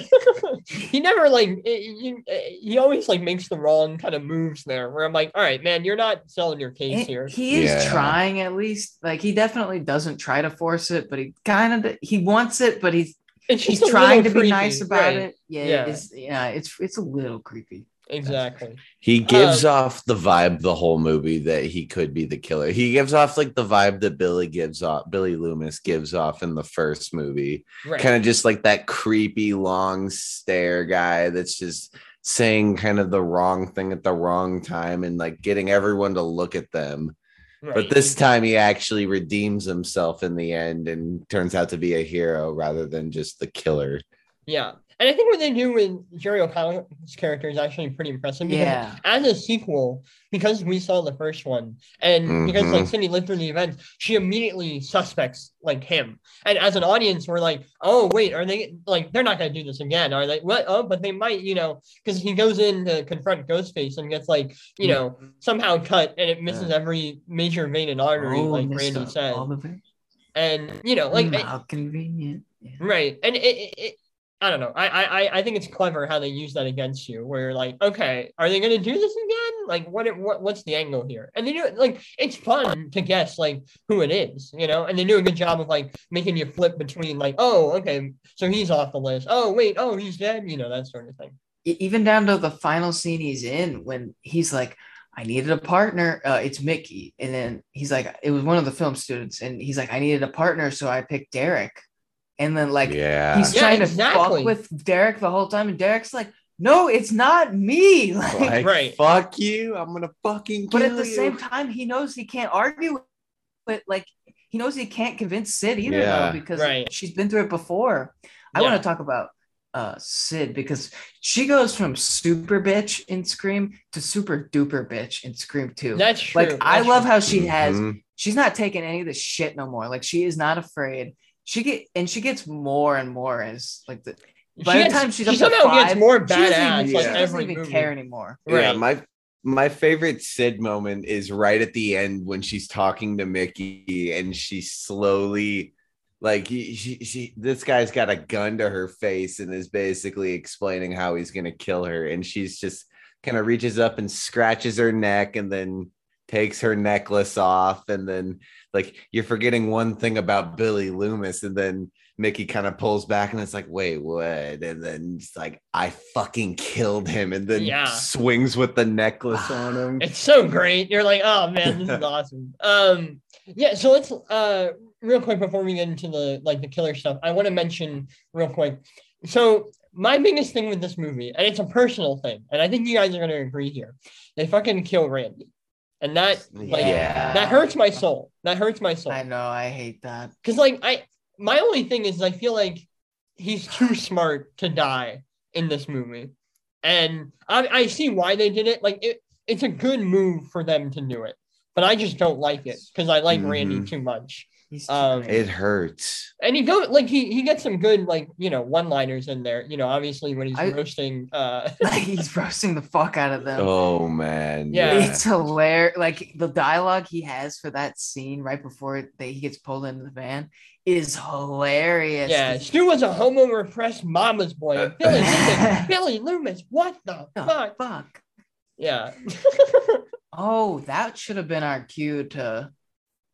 he never like it- you- he always like makes the wrong kind of moves there where i'm like all right man you're not selling your case And here. He is Yeah. trying at least. Like he definitely doesn't try to force it, but he kind of he wants it, but he's it's he's just a trying to little be creepy, nice about right, it. Yeah, Yeah. it's yeah, it's it's a little creepy. exactly He gives Um, off the vibe the whole movie that he could be the killer. He gives off like the vibe that Billy gives off, Billy Loomis gives off in the first movie. right Kind of just like that creepy long stare guy that's just saying kind of the wrong thing at the wrong time and like getting everyone to look at them. Right. But this time he actually redeems himself in the end and turns out to be a hero rather than just the killer. yeah and i think what they do with jerry o'connell's character is actually pretty impressive because Yeah, as a sequel, because we saw the first one, and because like Mhm. Sidney lived through the events, she immediately suspects like him. And as an audience, we're like, oh wait, are they like they're not gonna do this again? Are they what? Oh, but they might, you know, because he goes in to confront Ghostface and gets like, you know, somehow cut and it misses every major vein and artery, Oh, like Randy said. all the ve- And you know, like Mm, how convenient. Yeah. Right. And it, it I don't know. I, I I think it's clever how they use that against you, where you're like, okay, are they gonna do this again? Like what what what's the angle here? And they do it like it's fun to guess like who it is, you know, and they do a good job of like making you flip between like, oh, okay, so he's off the list. Oh, wait, oh, he's dead, you know, that sort of thing. Even down to the final scene he's in when he's like, I needed a partner. Uh, it's Mickey, and then he's like, it was one of the film students, and he's like, I needed a partner, so I picked Derek. And then like yeah. he's Yeah, trying to fuck with Derek the whole time, and Derek's like, no, it's not me. Like, Like, Right. fuck you. I'm gonna fucking kill but at the you. same time, he knows he can't argue. With, but like, he knows he can't convince Sid either, Yeah. though, because Right. she's been through it before. I want to talk about uh Sid because she goes from super bitch in Scream to super duper bitch in Scream 2. That's true. like I love true. how she has Mhm. she's not taking any of this shit no more. Like she is not afraid. She get and she gets more and more as like the by She the gets- time she's she up to somehow five, gets more she doesn't badass even, like she doesn't even care anymore. Yeah, Right. my my favorite Sid moment is right at the end when she's talking to Mickey and she slowly like he- she, she this guy's got a gun to her face and is basically explaining how he's gonna kill her and she's just kind of reaches up and scratches her neck and then takes her necklace off and then like you're forgetting one thing about Billy Loomis and then Mickey kind of pulls back and it's like, wait, what? And then it's like, I fucking killed him, and then Yeah. swings with the necklace on him. It's so great. You're like, oh man, this is awesome. Um, yeah. So let's uh, real quick before we get into the like the killer stuff, I want to mention real quick. So my biggest thing with this movie, and it's a personal thing, and I think you guys are gonna agree here. They fucking kill Randy, and that like Yeah. that hurts my soul. That hurts my soul. I know, I hate that. Because like I, my only thing is I feel like he's too smart to die in this movie, and I, I see why they did it. Like it, it's a good move for them to do it, but I just don't like it because I like Randy Mhm. too much. He's Um, It hurts. And he go like he he gets some good like you know one liners in there. You know, obviously when he's I- roasting. uh like he's roasting the fuck out of them. Oh man. Yeah. It's hilarious. Like the dialogue he has for that scene right before they, he gets pulled into the van is hilarious. Yeah, Stu was a homo repressed mama's boy. And Billy Loomis, Billy Loomis, what the The fuck? fuck. Yeah. Oh, that should have been our cue to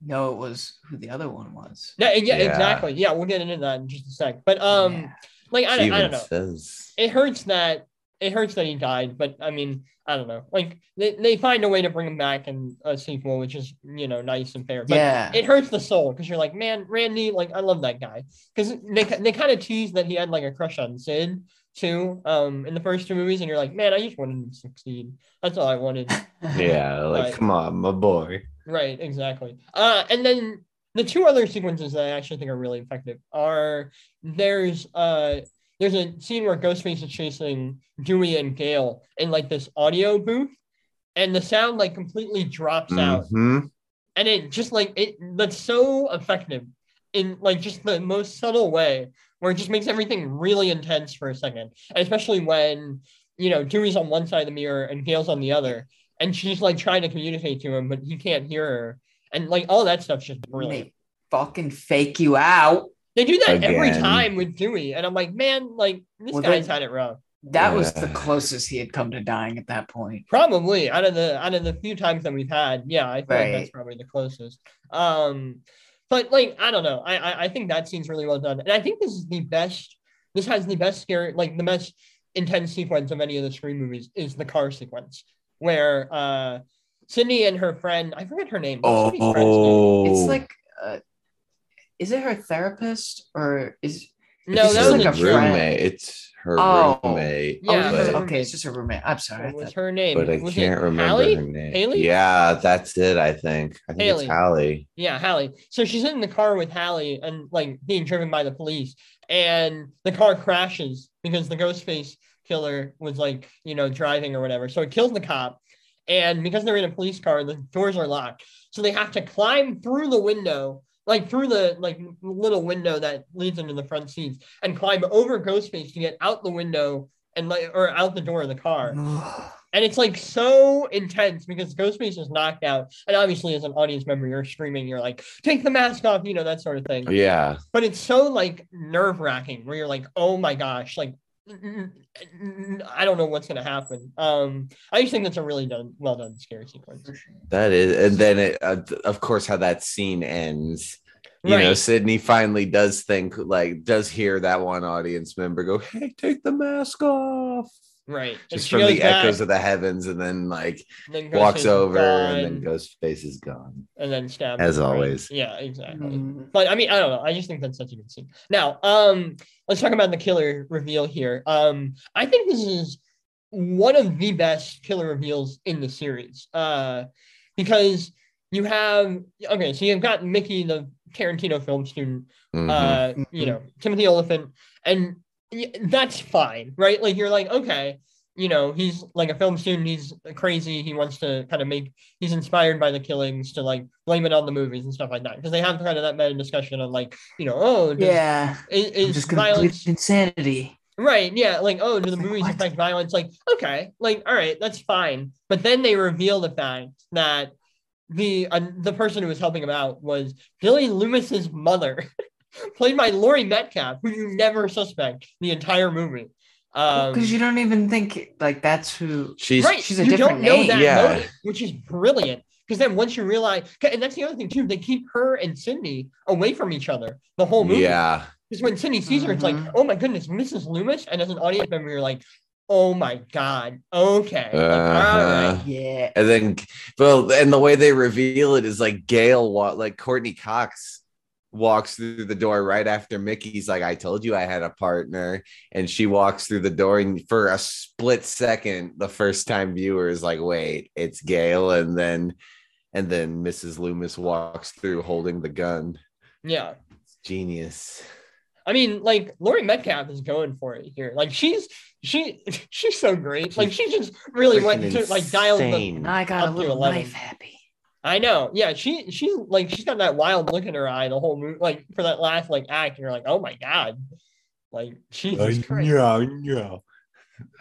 know it was who the other one was. Yeah, yeah, Yeah. exactly. Yeah, we'll get into that in just a sec. But um, Yeah. like I, don't- I don't know. Says. It hurts that it hurts that he died, but I mean, I don't know. Like they, they find a way to bring him back in a sequel, which is you know nice and fair. But yeah. it hurts the soul because you're like, man, Randy, like I love that guy because they they kind of tease that he had like a crush on Sid too, um, in the first two movies, and you're like, man, I just wanted him to succeed. That's all I wanted. Yeah, like Right. come on, my boy. Right, exactly. Uh, and then the two other sequences that I actually think are really effective are there's uh there's a scene where Ghostface is chasing Dewey and Gale in like this audio booth, and the sound like completely drops out, Mhm. and it just like it that's so effective in like just the most subtle way where it just makes everything really intense for a second, and especially when you know Dewey's on one side of the mirror and Gale's on the other, and she's like trying to communicate to him, but he can't hear her, and like all that stuff's just brilliant. They fucking fake you out. They do that every time with Dewey, and I'm like, man, like this Well, guy's they- had it rough. That was the closest he had come to dying at that point. Probably out of the out of the few times that we've had, yeah, I feel like that's probably the closest. Um, but like I don't know, I, I I think that scene's really well done, and I think this is the best. This has the best scary, like the best intense sequence of any of the Scream movies is the car sequence where uh Sidney and her friend, I forget her name. what's Sidney's friend's name? Oh, It's like, uh, is it her therapist or is no, it's that was like a a friend. friend. roommate. It's her Oh. roommate. Yeah, oh, it was it's- her but, okay, it's just her roommate. I'm sorry. I What was her name? but I Was can't remember Hallie? her name. Haley? Yeah, that's it. I think. I think Haley. it's Hallie. Yeah, Hallie. So she's in the car with Hallie and like being driven by the police, and the car crashes because the Ghostface killer was like, you know, driving or whatever. So it kills the cop. And because they're in a police car, the doors are locked. So they have to climb through the window, like through the like little window that leads into the front seats, and climb over Ghostface to get out the window and like or out the door of the car. And it's like so intense because Ghostface is knocked out. And obviously, as an audience member, you're screaming, you're like, take the mask off, you know, that sort of thing. Yeah, But it's so like nerve wracking where you're like, oh my gosh, like, I don't know what's going to happen. Um, I just think that's a really done, well done scary sequence. that is. And then it, uh, of course, how that scene ends. You know, Sidney finally does think, like, does hear that one audience member go, "Hey, take the mask off." Right. Just she from the back, echoes of the heavens, and then like then walks Ghostface is over, and then gone, Ghostface is gone. and then stabs. As him, right? always. Yeah, exactly. Mm. But I mean, I don't know. I just think that's such a good scene. Now, um, let's talk about the killer reveal here. Um, I think this is one of the best killer reveals in the series. Uh, because you have okay, so you've got Mickey, the Tarantino film student, Mhm. uh, you know, Timothy Olyphant, and y- that's fine, right? Like you're like, okay, you know, he's like a film student, he's crazy, he wants to kind of make, he's inspired by the killings to like blame it on the movies and stuff like that, because they have kind of that meta discussion on like, you know, oh, does, Yeah. is, is just violence insanity. Right. Yeah. Like, oh, do the movies what? affect violence? Like, okay. Like, all right, that's fine. But then they reveal the fact that the uh, the person who was helping him out was Billy Loomis's mother, played by Laurie Metcalf, who you never suspect the entire movie. Um, Because you don't even think like that's who. She's right. she's a you different don't know name. that Yeah. motive, which is brilliant. Because then once you realize, and that's the other thing too, they keep her and Sidney away from each other the whole movie. yeah. Because when Sidney sees her, it's like, Mhm. oh my goodness, Mrs. Loomis. And as an audience member, you're like, oh my God, okay. Uh-huh. right. Yeah. And then, well, and the way they reveal it is like Gale, like Courteney Cox walks through the door right after Mickey's like, I told you I had a partner. And she walks through the door, and for a split second, the first time viewer is like, wait, it's Gale. And then, and then Mrs. Loomis walks through holding the gun. Yeah. Genius. I mean, like Laurie Metcalf is going for it here. Like she's she she's so great. Like she just really went to like dialed the I got a little life happy. I know. Yeah, she she's like she's got that wild look in her eye the whole movie. Like for that last like act, you're like, oh my god, like Jesus Christ. yeah.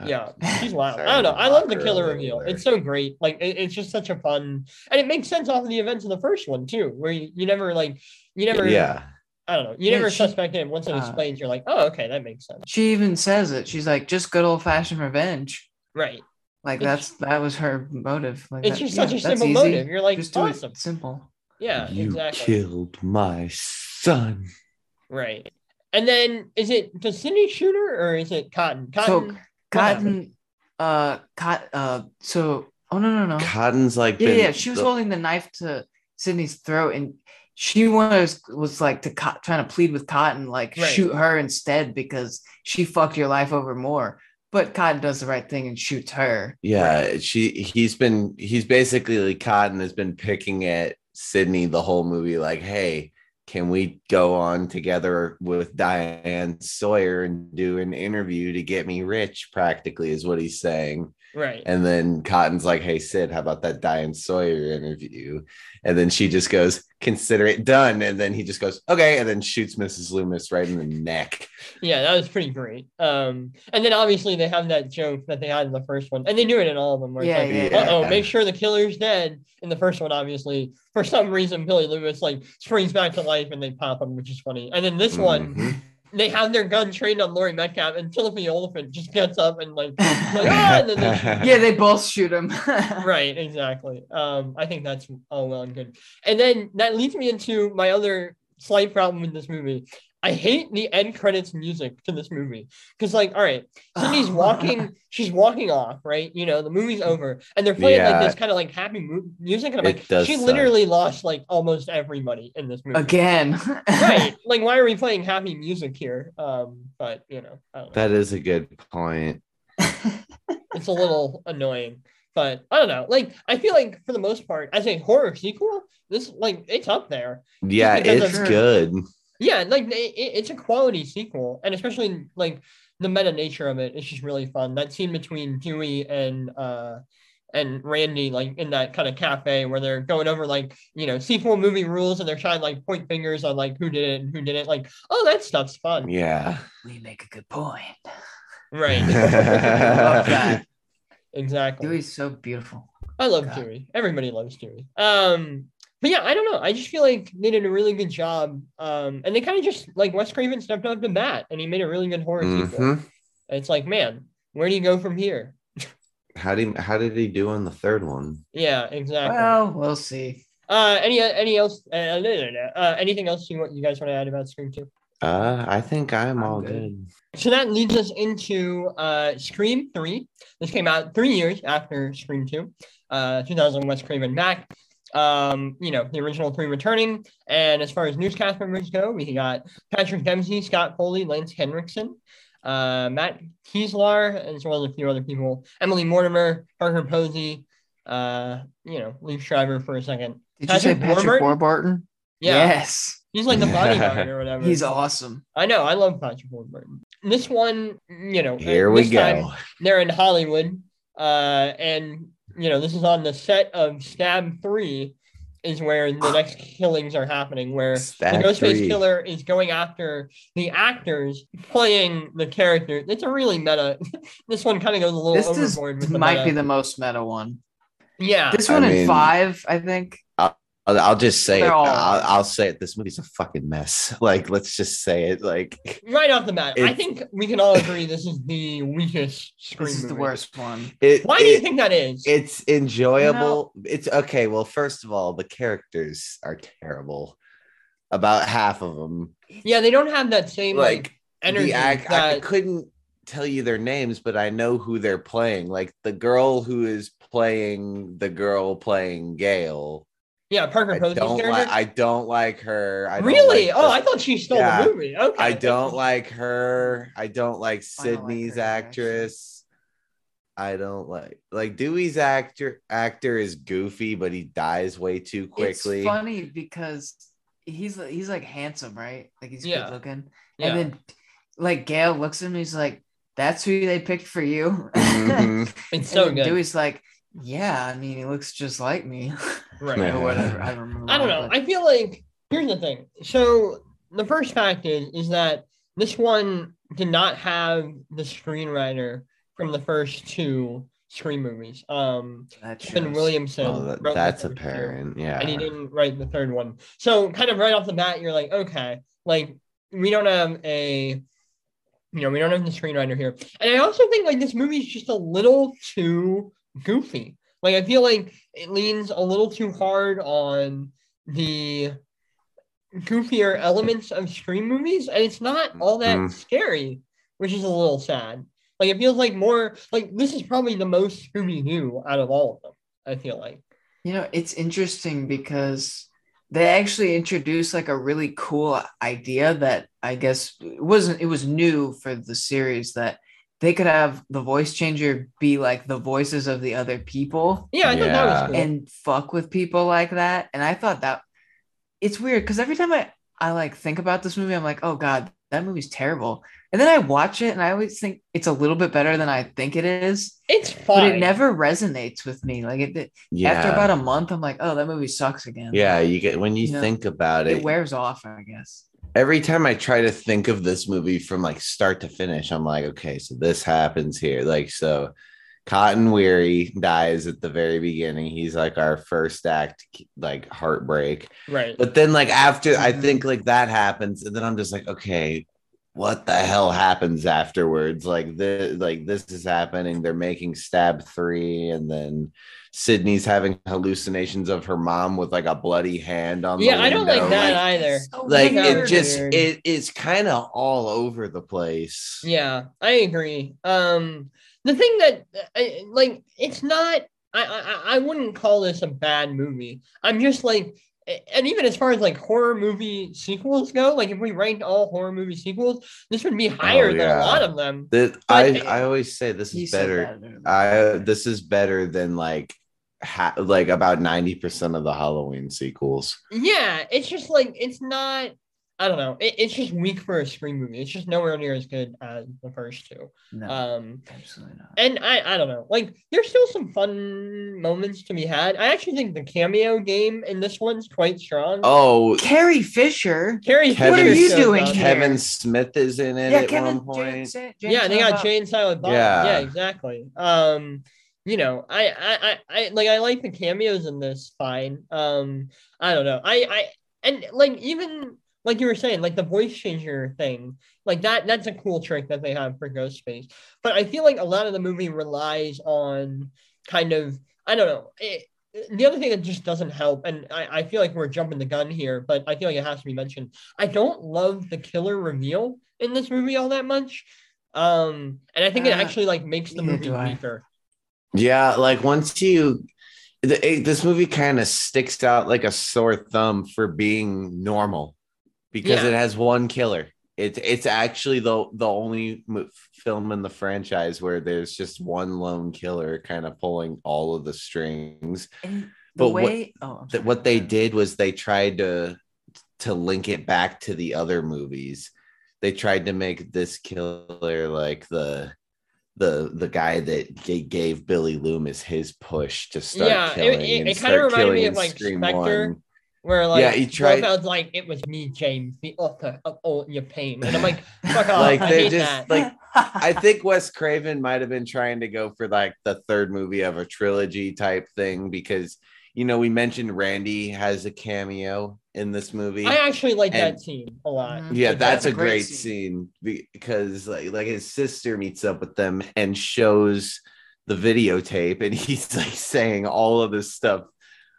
Yeah, she's wild. Sorry I don't know. I love the mock her a killer little reveal. there. It's so great. Like it- it's just such a fun, and it makes sense off of the events of the first one too, where you, you never like you never Yeah. I don't know you Yeah, never she- suspected it. Once it uh, explains, you're like, oh okay, that makes sense. She even says it. She's like, just good old fashioned revenge. Right. Like It's- that's that was her motive. Like It's that- just yeah, such a simple easy. motive. You're like Just do awesome. it simple. Yeah, you exactly. killed my son. Right. And then is it does Sidney shoot her or is it Cotton? Cotton. what Cotton, uh, cot, uh, so oh no no no. Cotton's like, Yeah, yeah. She was the- holding the knife to Sidney's throat, and she was was like to co- trying to plead with Cotton, like Right. shoot her instead because she fucked your life over more. But Cotton does the right thing and shoots her. Yeah, she he's been he's basically like Cotton has been picking at Sidney the whole movie, like, hey, can we go on together with Diane Sawyer and do an interview to get me rich? Practically is what he's saying. Right. And then Cotton's like, hey Sid, how about that Diane Sawyer interview? And then she just goes, consider it done. And then he just goes, okay, and then shoots Mrs. Loomis right in the neck. Yeah, that was pretty great. Um, and then obviously they have that joke that they had in the first one, and they do it in all of them. Where Yeah, it's like, yeah, uh oh, make sure the killer's dead. In the first one, obviously, for some reason, Billy Loomis like springs back to life and they pop him, which is funny. And then this one, Mhm. They have their gun trained on Laurie Metcalf, and Timothy Olyphant just gets up and like, like ah, and then they yeah, they both shoot him. right exactly. Um i think that's all well and good. And then that leads me into my other slight problem with this movie i hate the end credits music to this movie because like all right sidney's walking she's walking off right you know the movie's over and they're playing like this kind of like happy mu- music and i'm It like she suck. literally lost like almost everybody in this movie Again. right like why are we playing happy music here um but you know, know That is a good point. it's a little annoying. But I don't know. Like I feel like for the most part, as a horror sequel, this like it's up there. Yeah, it's of- good. Yeah, like it, it- it's a quality sequel, and especially like the meta nature of it is just really fun. That scene between Dewey and uh and Randy, like in that kind of cafe where they're going over like you know sequel movie rules, and they're trying like point fingers on like who did it and who didn't. Like, oh, that stuff's fun, Yeah. we make a good point. right? Love that. exactly. Dewey's so beautiful. I love God. Dewey. Everybody loves Dewey. Um, but yeah, I don't know. I just feel like they did a really good job. Um, and they kind of just like Wes Craven stepped up to bat and he made a really good horror sequel. Mhm. And it's like, man, where do you go from here? How did he, how did he do on the third one? Yeah, exactly. Well, we'll see. uh, any any else? Uh, no, no, no. uh, anything else you want you guys want to add about Scream Two? Uh, I think I'm, I'm all good. good. So that leads us into uh, Scream 3. This came out three years after Scream 2, uh, 2000 Wes Craven Mac. Um, you know, the original three returning. And as far as newscast members go, we got Patrick Dempsey, Scott Foley, Lance Henriksen. uh, Matt Keeslar, as well as a few other people. Emily Mortimer, Parker Posey, uh, you know, Liev Schreiber for a second. Did you say Patrick Patrick Warburton? Warburton? Yeah, Yes. he's like the bodyguard or whatever. He's awesome. I know. I love Patrick Warburton. This one, you know, uh, Here we go. time they're in Hollywood, uh, and you know, this is on the set of Stab Three, is where the next killings are happening. Where Stab the Ghostface three. Killer is going after the actors playing the character. It's a really meta. this one kind of goes a little This overboard with the might meta. be the most meta one. yeah. This I one in mean- five, I think. I'll, I'll just say it. All- I'll, I'll say it. This movie's a fucking mess. Like, let's just say it. Like, right off the bat, I think we can all agree this is the weakest Scream This is the worst one. it. Why do you think that is? it's enjoyable? It's okay. Well, first of all, the characters are terrible. About half of them. yeah, they don't have that same like, Like, energy the act, I couldn't tell you their names, but I know who they're playing. Like the girl who is playing the girl playing Gale. Yeah Parker I Posey's don't character. like. I don't like her. I don't really? like oh, the- I thought she stole Yeah. the movie. Okay, I don't like her. I don't like I don't like Sidney's her, actually. actress. I don't like like Dewey's actor actor is goofy, but he dies way too quickly. It's funny because he's he's like handsome, right? Like he's Yeah. good looking. Yeah. And then like Gale looks at him, he's like, That's who they picked for you. Mhm. It's so And good. Dewey's like, Yeah, I mean he looks just like me. right. Yeah. or whatever. I don't remember. I don't know. I feel like here's the thing. So the first fact is is that this one did not have the screenwriter from the first two Scream movies. Um, that Kevin shows. Williamson. Oh, that- that's first two. apparent. Yeah. and he didn't write the third one. So kind of right off the bat, you're like, okay, like we don't have a, you know, we don't have the screenwriter here. And I also think like this movie is just a little too goofy. Like I feel like it leans a little too hard on the goofier elements of Scream movies, and it's not all that Mhm. scary, which is a little sad. Like it feels like more like this is probably the most Scooby Doo out of all of them. I feel like. You know, it's interesting because they actually introduced like a really cool idea that I guess it wasn't it was new for the series that they could have the voice changer be like the voices of the other people Yeah, I thought that was cool. and fuck with people like that. And I thought that it's weird because every time I, I like think about this movie, I'm like, oh God, that movie's terrible. And then I watch it and I always think it's a little bit better than I think it is. It's But it never resonates with me. Like it, it- yeah. after about a month, I'm like, oh, that movie sucks again. yeah, you get when you Yeah. think about it, It wears off, I guess. Every time I try to think of this movie from like start to finish, I'm like, okay, so this happens here. Like, so Cotton Weary dies at the very beginning. He's like our first act, like heartbreak. right. But then, like, after I Mhm. think like that happens, and then I'm just like, okay, what the hell happens afterwards? Like, the like this is happening. They're making stab three, and then Sidney's having hallucinations of her mom with like a bloody hand on the Yeah, I don't like that Like, either. like it just it is kind of all over the place Yeah, I agree. Um, the thing that like it's not. I, I I wouldn't call this a bad movie. I'm just like, and even as far as like horror movie sequels go, like if we ranked all horror movie sequels, this would be oh, higher than Oh, yeah. a lot of them. that i i always say this is said better i this is better than like ha- like about 90% of the halloween sequels Yeah, it's just like it's not. I don't know. It, it's just weak for a Scream movie. It's just nowhere near as good as the first two. no, Um, absolutely not. And I, I don't know, like there's still some fun moments to be had. I actually think the cameo game in this one's quite strong. oh Carrie Fisher. Carrie Kevin- Fisher What are you doing up. here? kevin smith is in it Yeah, at Kevin. one point Jane, Jane, Yeah, they got Silent Jane Silent Bob. Yeah. Yeah. exactly. Um, you know, I, I, I, I like I like the cameos in this fine. Um, I don't know. I, I, and like even like you were saying, like the voice changer thing, like that that's a cool trick that they have for Ghostface. But I feel like a lot of the movie relies on kind of I don't know. It, the other thing that just doesn't help, and I, I feel like we're jumping the gun here, but I feel like it has to be mentioned. I don't love the killer reveal in this movie all that much. Um, and I think it Uh, actually like makes the movie weaker. yeah like once you the, it- this movie kind of sticks out like a sore thumb for being normal because Yeah. it has one killer It's it's actually the the only film in the franchise where there's just one lone killer kind of pulling all of the strings. The But what- oh, what they did was they tried to to link it back to the other movies. They tried to make this killer like the the the guy that g- gave Billy Loomis his push to start Yeah, it- killing. it- and it kinda start reminded me of, like, Scream Spectre. One. Where like Yeah, he tried- Blofeld's like it was me, James, the author of all your pain, and I'm like, fuck off, Like, I they're just, that. like, I think Wes Craven might have been trying to go for like the third movie of a trilogy type thing because you know we mentioned Randy has a cameo in this movie. I actually like and- that scene a lot. Mhm. yeah, Like, that's a great great scene. scene because like like his sister meets up with them and shows the videotape and he's like saying all of this stuff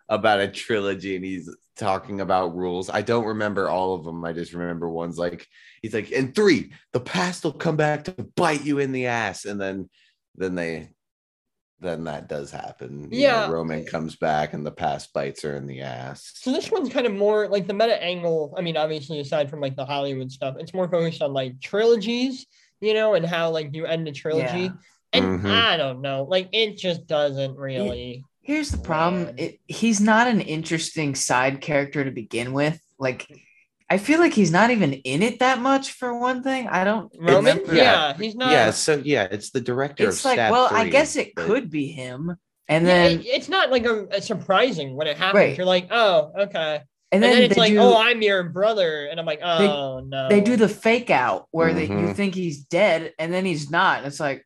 about a trilogy and he's talking about rules. I don't remember all of them. I just remember one's like he's like and 3 the past will come back to bite you in the ass and then then they then that does happen. You know, Yeah. Roman comes back and the past bites her in the ass. So this one's kind of more like the meta angle. I mean, obviously, aside from like the Hollywood stuff, it's more focused on like trilogies, you know, and how like you end a trilogy. Yeah. And Mhm. I don't know, like it just doesn't really. Here's the problem. It, he's not an interesting side character to begin with. Like, I feel like he's not even in it that much for one thing. I don't Roman, remember. yeah, he's not. yeah, so yeah, it's the director It's of like, Stab well, I guess it but- could be him. And Yeah, then it- it's not like a, a surprising when it happens. Right. You're like, oh, okay. and And, then, then, it's like, do, oh, I'm your brother, and I'm like, oh no. they do the fake out where they, you Mhm. think he's dead and then he's not. It's like,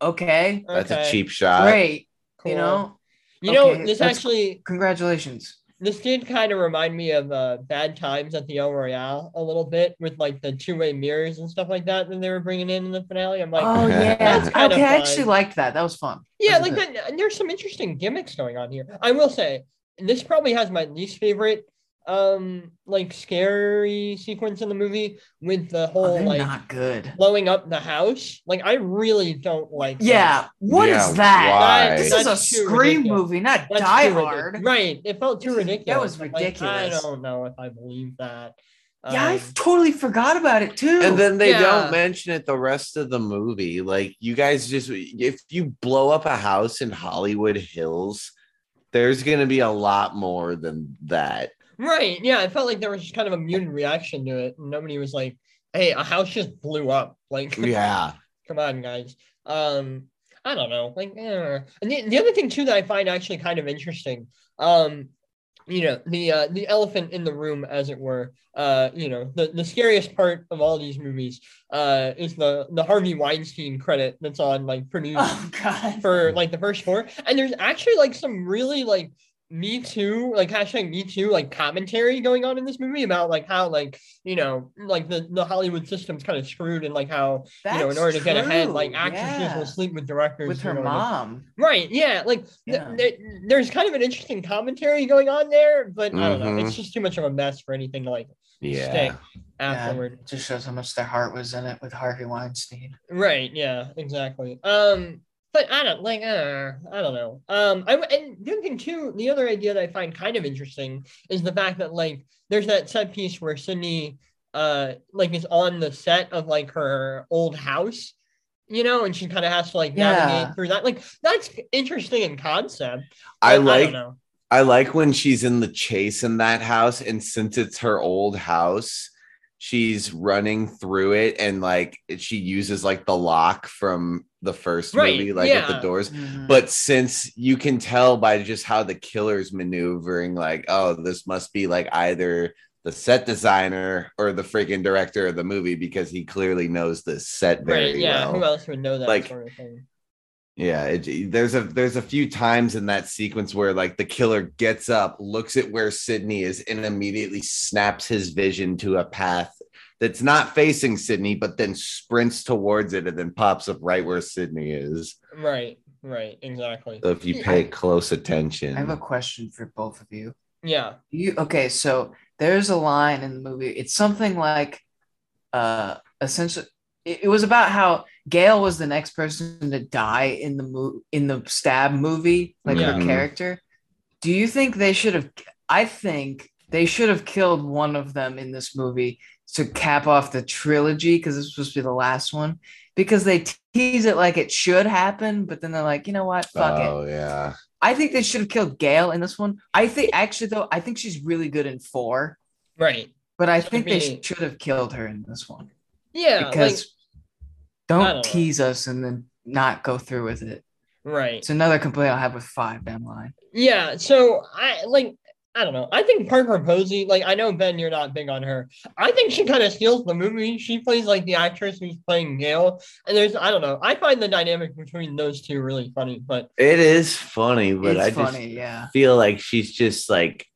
okay, That's Okay, a cheap shot. great. cool. You know, You know, Okay, this actually congratulations. this did kind of remind me of uh, Bad Times at the El Royale a little bit with like the two way mirrors and stuff like that that they were bringing in in the finale. I'm like, oh yeah, That's kinda okay. I actually liked that. That was fun. yeah, was like and there's some interesting gimmicks going on here. I will say this probably has my least favorite um like scary sequence in the movie with the Oh, whole they're like not good. blowing up the house. Like I really don't like that. Yeah, what is Yeah, that? why? This is a That's Scream ridiculous. movie, not That's Die too ridic- Hard. Right. It felt too ridiculous that was I'm like, I don't know if I believe that. Yeah, I Um, totally forgot about it too. And then they Yeah. don't mention it the rest of the movie. Like you guys just if you blow up a house in Hollywood Hills, there's gonna be a lot more than that. Right. Yeah. It felt like there was just kind of a muted reaction to it. Nobody was like, hey, a house just blew up. Like, Yeah. come on, guys. Um, I don't know. Like, eh. and the, the other thing too that I find actually kind of interesting, um, you know, the uh, the elephant in the room, as it were. Uh, you know, the, the scariest part of all these movies uh is the the Harvey Weinstein credit that's on like produced oh god. for like the first four. And there's actually like some really like me too, like hashtag me too, like commentary going on in this movie about like how like you know like the the Hollywood system's kind of screwed and like how you know in That's order to get ahead, true, like actresses yeah. will sleep with directors with her know, and, like- mom. Right. Yeah. Like Yeah. th- there's kind of an interesting commentary going on there, but I don't know. Mhm. It's just too much of a mess for anything to like Yeah. stick Yeah, afterward. it just shows how much their heart was in it with Harvey Weinstein. Right. Yeah. Exactly. Um. But I don't like. Uh, I don't know. Um. I and the other thing too. The other idea that I find kind of interesting is the fact that like there's that set piece where Sidney, uh, like is on the set of like her old house. You know, and she kind of has to like navigate Yeah. through that. Like that's interesting in concept. I but like don't know. I like when she's in the chase in that house, and since it's her old house, she's running through it, and like she uses like the lock from the first Right, movie, like at the yeah. doors. Mhm. But since you can tell by just how the killer's maneuvering, like, oh, this must be like either the set designer or the freaking director of the movie because he clearly knows the set very Right. Yeah. well. Who else would know that Like, sort of thing? Yeah, it, there's a there's a few times in that sequence where like the killer gets up, looks at where Sidney is, and immediately snaps his vision to a path that's not facing Sidney, but then sprints towards it and then pops up right where Sidney is. Right. Right. Exactly. So if you pay close attention, I have a question for both of you. Yeah. You okay? So there's a line in the movie. It's something like, uh, essentially, it, it was about how Gale was the next person to die in the mo- in the stab movie, like Yeah. her character. Do you think they should have? I think they should have killed one of them in this movie to cap off the trilogy because this was supposed to be the last one because they tease it like it should happen, but then they're like, you know what, fuck it. oh yeah. I think they should have killed Gale in this one. I think actually though, I think she's really good in four, Right. but I Should think they should have killed her in this one Yeah. because like, don't, don't know. tease us and then not go through with it. right. It's another complaint I'll have with five down the line. Yeah, so I like I don't know. I think Parker Posey, like I know Ben, you're not big on her. I think she kind of steals the movie. She plays like the actress who's playing Gale, and there's I don't know. I find the dynamic between those two really funny. But It is funny, but it's I funny, just yeah. feel like she's just like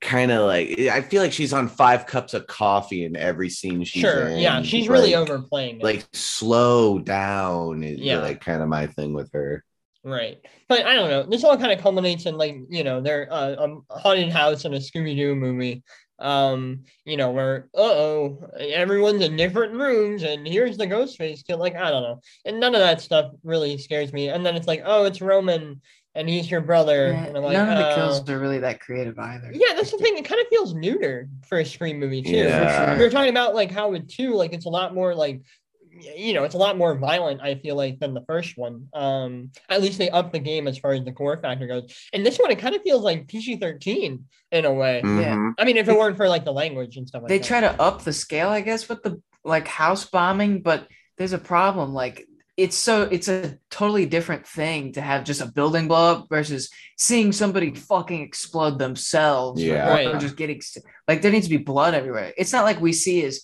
kind of like I feel like she's on five cups of coffee in every scene she's sure, in. yeah, she's really overplaying it. Like slow down is Yeah. like kind of my thing with her. Right. But I don't know. This all kind of culminates in like, you know, their uh, um, haunted house in a Scooby Doo movie. Um, you know, where uh oh, everyone's in different rooms and here's the ghost face kill. Like, I don't know. And none of that stuff really scares me. And then it's like, oh, it's Roman and he's your brother. Yeah, And I'm like, None of the oh. kills are really that creative either. Yeah, that's the thing. It kind of feels neuter for a Scream movie too. Yeah. We were talking about like how with two, like it's a lot more like you know, it's a lot more violent, I feel like, than the first one. Um, at least they upped the game as far as the core factor goes. And this one it kind of feels like PG 13 in a way. Mhm. I mean, if it weren't for like the language and stuff like they that. try to up the scale, I guess, with the like house bombing, but there's a problem. Like it's so it's a totally different thing to have just a building blow up versus seeing somebody fucking explode themselves. Yeah. or, Right. just getting like there needs to be blood everywhere. It's not like we see his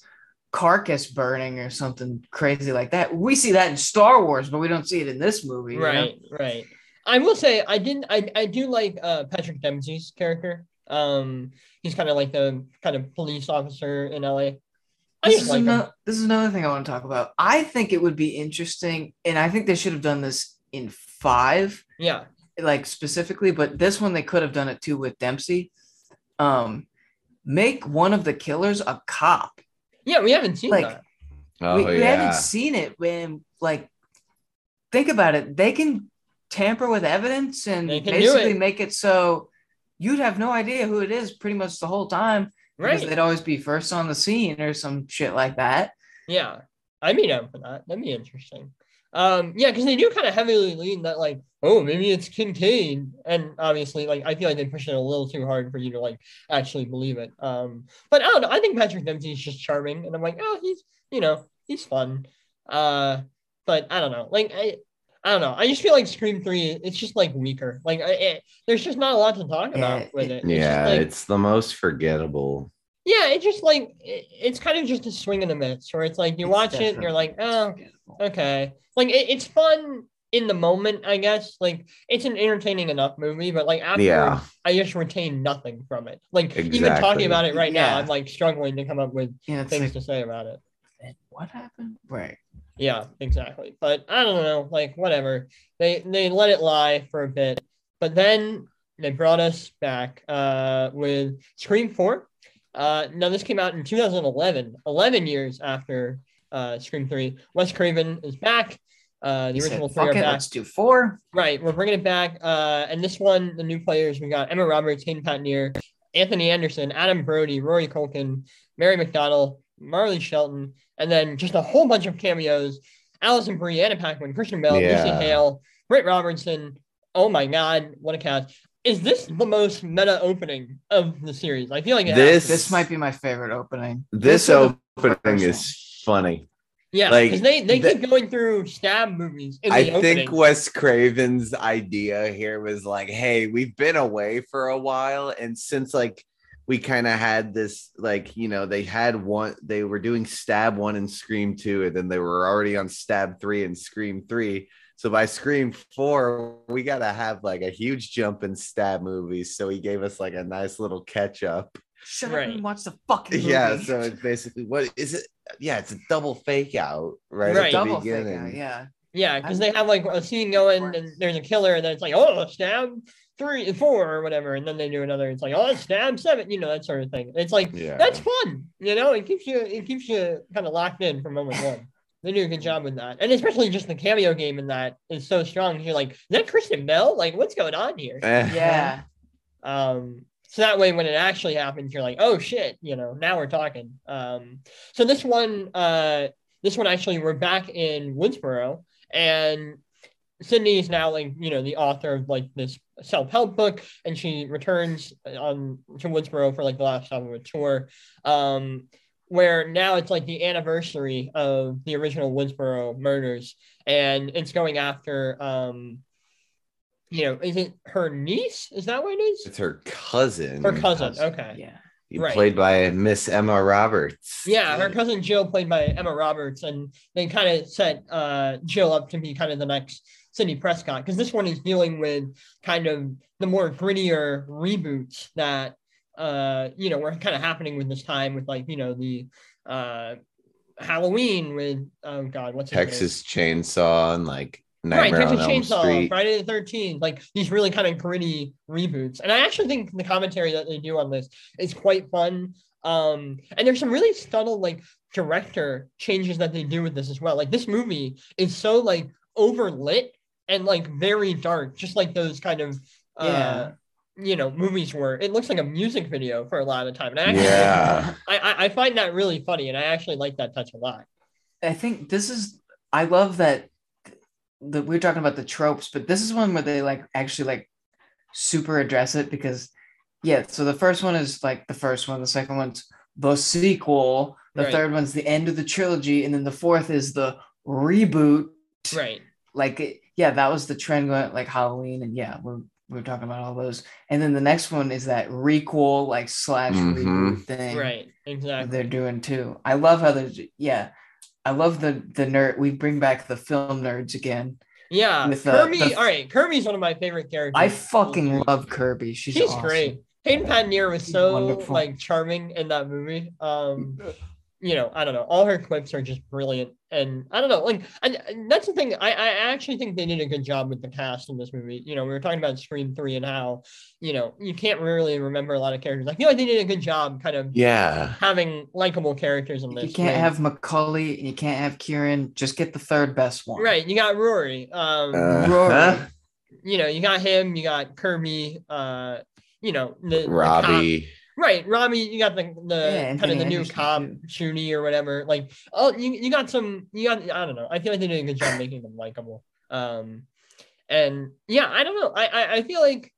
carcass burning or something crazy like that. We see that in Star Wars, but we don't see it in this movie. you know? Right, right. I will say I didn't I, I do like uh Patrick Dempsey's character. Um he's kind of like the kind of police officer in LA. I This is, like this is another thing I want to talk about. I think it would be interesting, and I think they should have done this in five, Yeah. like specifically, but this one they could have done it too with Dempsey. Um, make one of the killers a cop. Yeah, we haven't seen Like, that. Oh we, we yeah. haven't seen it when, like, think about it. They can tamper with evidence and They can do basically it. make it so you'd have no idea who it is pretty much the whole time because Right. they'd always be first on the scene or some shit like that. Yeah, I'd be down for that. That'd be interesting. Um, yeah, because they do kind of heavily lean that like, oh, maybe it's Kincaid, and obviously, like, I feel like they push it a little too hard for you to like actually believe it. Um, but I don't know. I think Patrick Dempsey is just charming, and I'm like, oh, he's you know he's fun. Uh, but I don't know. Like, I I don't know. I just feel like Scream Three, it's just like weaker. Like, I, it, there's just not a lot to talk about with it. It's yeah, like- it's the most forgettable. Yeah, it's just like it, it's kind of just a swing and a miss, where it's like you It's watch it and you're like, oh, okay. Like it, it's fun in the moment, I guess. Like it's an entertaining enough movie, but like after Yeah. I just retain nothing from it. Like even talking about it right now, I'm like struggling to come up with Yeah, things like, to say about it. what happened? Right. Yeah, exactly. But I don't know, like whatever. They they let it lie for a bit, but then they brought us back uh with Scream 4. Uh now this came out in 2011, 11 years after uh Scream 3. Wes Craven is back. Uh the He said, original three are it, back. let's do four. Right, we're bringing it back. Uh, and this one, the new players, we got Emma Roberts, Hayden Panettiere, Anthony Anderson, Adam Brody, Rory Culkin, Mary McDonnell, Marley Shelton, and then just a whole bunch of cameos: Alison Brie, Anna Paquin, Kristen Bell, Lucy Hale, Britt Robertson. Oh my God, what a cast! Is this the most meta opening of the series? I feel like it This- to. This might be my favorite opening. This or the opening first is funny. yeah, like, they they the- keep going through stab movies. In I opening. think Wes Craven's idea here was like, hey, we've been away for a while, and since like we kind of had this, like, you know, they had one, they were doing Stab one and Scream two, and then they were already on Stab three and Scream three. So by Scream four, we got to have like a huge jump in Stab movies. So he gave us like a nice little catch up. Shut Right. up and watch the fucking movie. Yeah. So it's basically what is it? Yeah, it's a double fake out right, Right. at the double fake out, yeah. Yeah, because they have like a scene going and there's a killer, and then it's like, oh, stab three, four, or whatever, and then they do another. It's like, oh, stab seven, you know, that sort of thing. It's like Yeah. that's fun, you know. It keeps you, it keeps you kind of locked in from moment one. They do a good job with that, and especially just the cameo game in that is so strong. You're like, is that Kristen Bell? Like, what's going on here? Eh. Yeah. Um, so that way when it actually happens, you're like, oh shit, you know, now we're talking. Um, so this one, uh, this one actually, we're back in Woodsboro, and Sidney is now like you know the author of like this self help book, and she returns on to Woodsboro for like the last time of a tour. Um, where now it's like the anniversary of the original Woodsboro murders, and it's going after um, you know, is it her niece? Is that what it is? It's her cousin. Her cousin. Okay. Yeah. right. Played by Miss Emma Roberts. Yeah, her cousin Jill, played by Emma Roberts, and they kind of set uh, Jill up to be kind of the next Sidney Prescott because this one is dealing with kind of the more grittier reboots that uh, you know were kind of happening with this time with like you know the uh, Halloween with oh god what's it? Texas Chainsaw and like Nightmare right, Texas Chainsaw, Street. Friday the Thirteenth, like these really kind of gritty reboots. And I actually think the commentary that they do on this is quite fun. Um, and there's some really subtle like director changes that they do with this as well. Like this movie is so like overlit and like very dark, just like those kind of uh, yeah. You know movies were. It looks like a music video for a lot of the time. And I actually, yeah, I I find that really funny, and I actually like that touch a lot. I think this is. I love that that we are talking about the tropes, but this is one where they like actually like super address it because yeah, so the first one is like the first one, the second one's the sequel, the right. third one's the end of the trilogy, and then the fourth is the reboot. Right. Like yeah, that was the trend going like Halloween, and yeah, we're we are talking about all those. And then the next one is that requel like slash mm-hmm. reboot thing. Right. Exactly. They're doing too. I love how there's yeah. I love the the nerd. We bring back the film nerds again. Yeah, with, uh, Kirby. The, all right, Kirby's one of my favorite characters. I fucking love Kirby. She's she's awesome. great. Hayden Panettiere was so Wonderful. like charming in that movie. Um, you know, I don't know. All her clips are just brilliant, and I don't know. Like, and, and that's the thing. I, I actually think they did a good job with the cast in this movie. You know, we were talking about Scream Three and how you know you can't really remember a lot of characters. I feel like they did a good job, kind of yeah, having likable characters in this. You can't have Macaulay, and you can't have Kieran. Just get the third best one. Right. You got Rory. Um, uh, Rory. You know, you got him. You got Kirby. Uh, you know, the Robbie. The Right, Robbie, you got the the yeah, kind of the new cop Shooty or whatever. Like, oh, you, you got some. You got I don't know. I feel like they did a good job making them likable. Um, and yeah, I don't know. I, I I feel like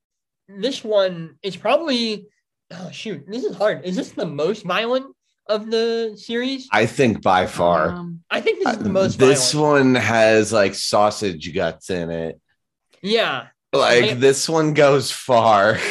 this one is probably. Oh shoot, this is hard. Is this the most violent of the series? I think by far. Um, I think this is the most. This violent. one has like sausage guts in it. Yeah. Like I, this one goes far.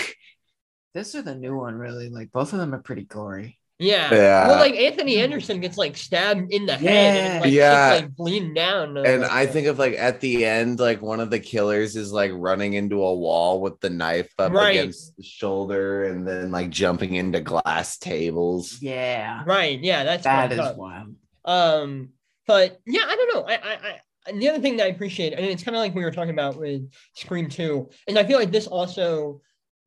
This is the new one, really. Like both of them are pretty gory. Yeah. yeah. Well, like Anthony Anderson gets like stabbed in the head. Yeah. And, like, yeah. It's, like bleeding down. And I think of like at the end, like one of the killers is like running into a wall with the knife up right. against the shoulder and then like jumping into glass tables. Yeah. Right. Yeah. That's that is wild. Um, but yeah, I don't know. I, I, I the other thing that I appreciate, and it's kind of like we were talking about with Scream 2, and I feel like this also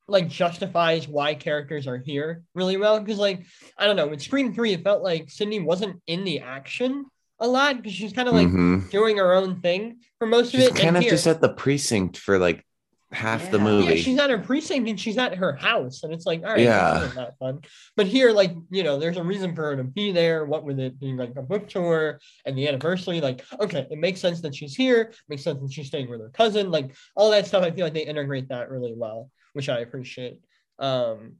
like justifies why characters are here really well. Because like I don't know, with Scream Three, it felt like Sidney wasn't in the action a lot because she's kind of like mm-hmm. doing her own thing for most she's of it. Kind of just at the precinct for like half yeah. the movie. Yeah, she's at her precinct and she's at her house, and it's like, all right, yeah, not fun. But here, like, you know, there's a reason for her to be there. What with it being like a book tour and the anniversary, like, okay, it makes sense that she's here. Makes sense that she's staying with her cousin. Like all that stuff, I feel like they integrate that really well which I appreciate. Um,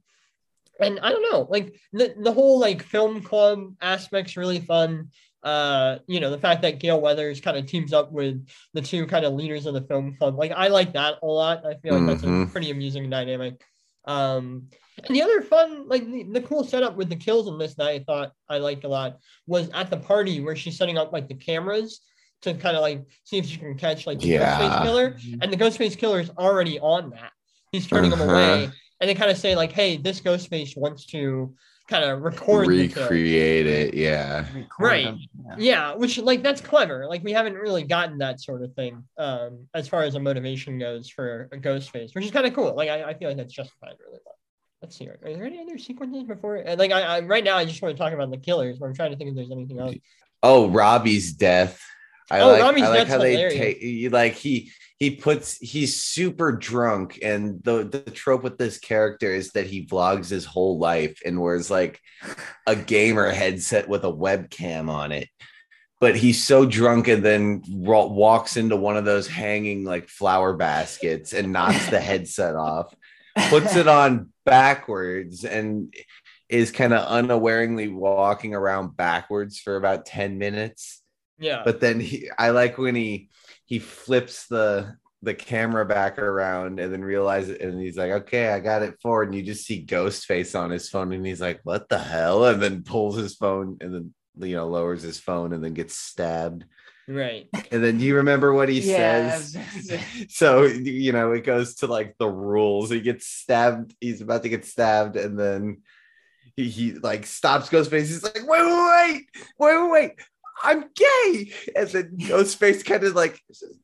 and I don't know, like the, the whole like film club aspect's really fun. Uh, you know, the fact that Gale Weathers kind of teams up with the two kind of leaders of the film club, like I like that a lot. I feel like mm-hmm. that's a mm-hmm. pretty amusing dynamic. Um, and the other fun, like the, the cool setup with the kills in this that I thought I liked a lot was at the party where she's setting up like the cameras to kind of like see if she can catch like the yeah. Ghostface killer, mm-hmm. and the Ghostface killer is already on that he's turning uh-huh. them away, and they kind of say like, "Hey, this ghost face wants to kind of record recreate it." Yeah, right. Yeah. yeah. which like that's clever. Like we haven't really gotten that sort of thing um, as far as a motivation goes for a ghost face, which is kind of cool. Like I, I feel like that's justified really well. Let's see. Are there any other sequences before? Like I, I right now, I just want to talk about the killers. But I'm trying to think if there's anything else. Oh, Robbie's death I Oh, like, Rami's I like how they take you like he he puts he's super drunk and the the trope with this character is that he vlogs his whole life and wears like a gamer headset with a webcam on it. But he's so drunk and then wa- walks into one of those hanging like flower baskets and knocks the headset off, puts it on backwards and is kind of unawareingly walking around backwards for about 10 minutes Yeah. but then he i like when he he flips the the camera back around and then realizes and he's like okay i got it forward. And you just see ghostface on his phone and he's like what the hell? And then pulls his phone and then you know lowers his phone and then gets stabbed. Right. and then do you remember what he Yeah, says? I was gonna say. so you know it goes to like the rules. He gets stabbed he's about to get stabbed and then he, he like stops ghostface. He's like wait wait wait wait wait wait i'm gay and then ghostface kind of like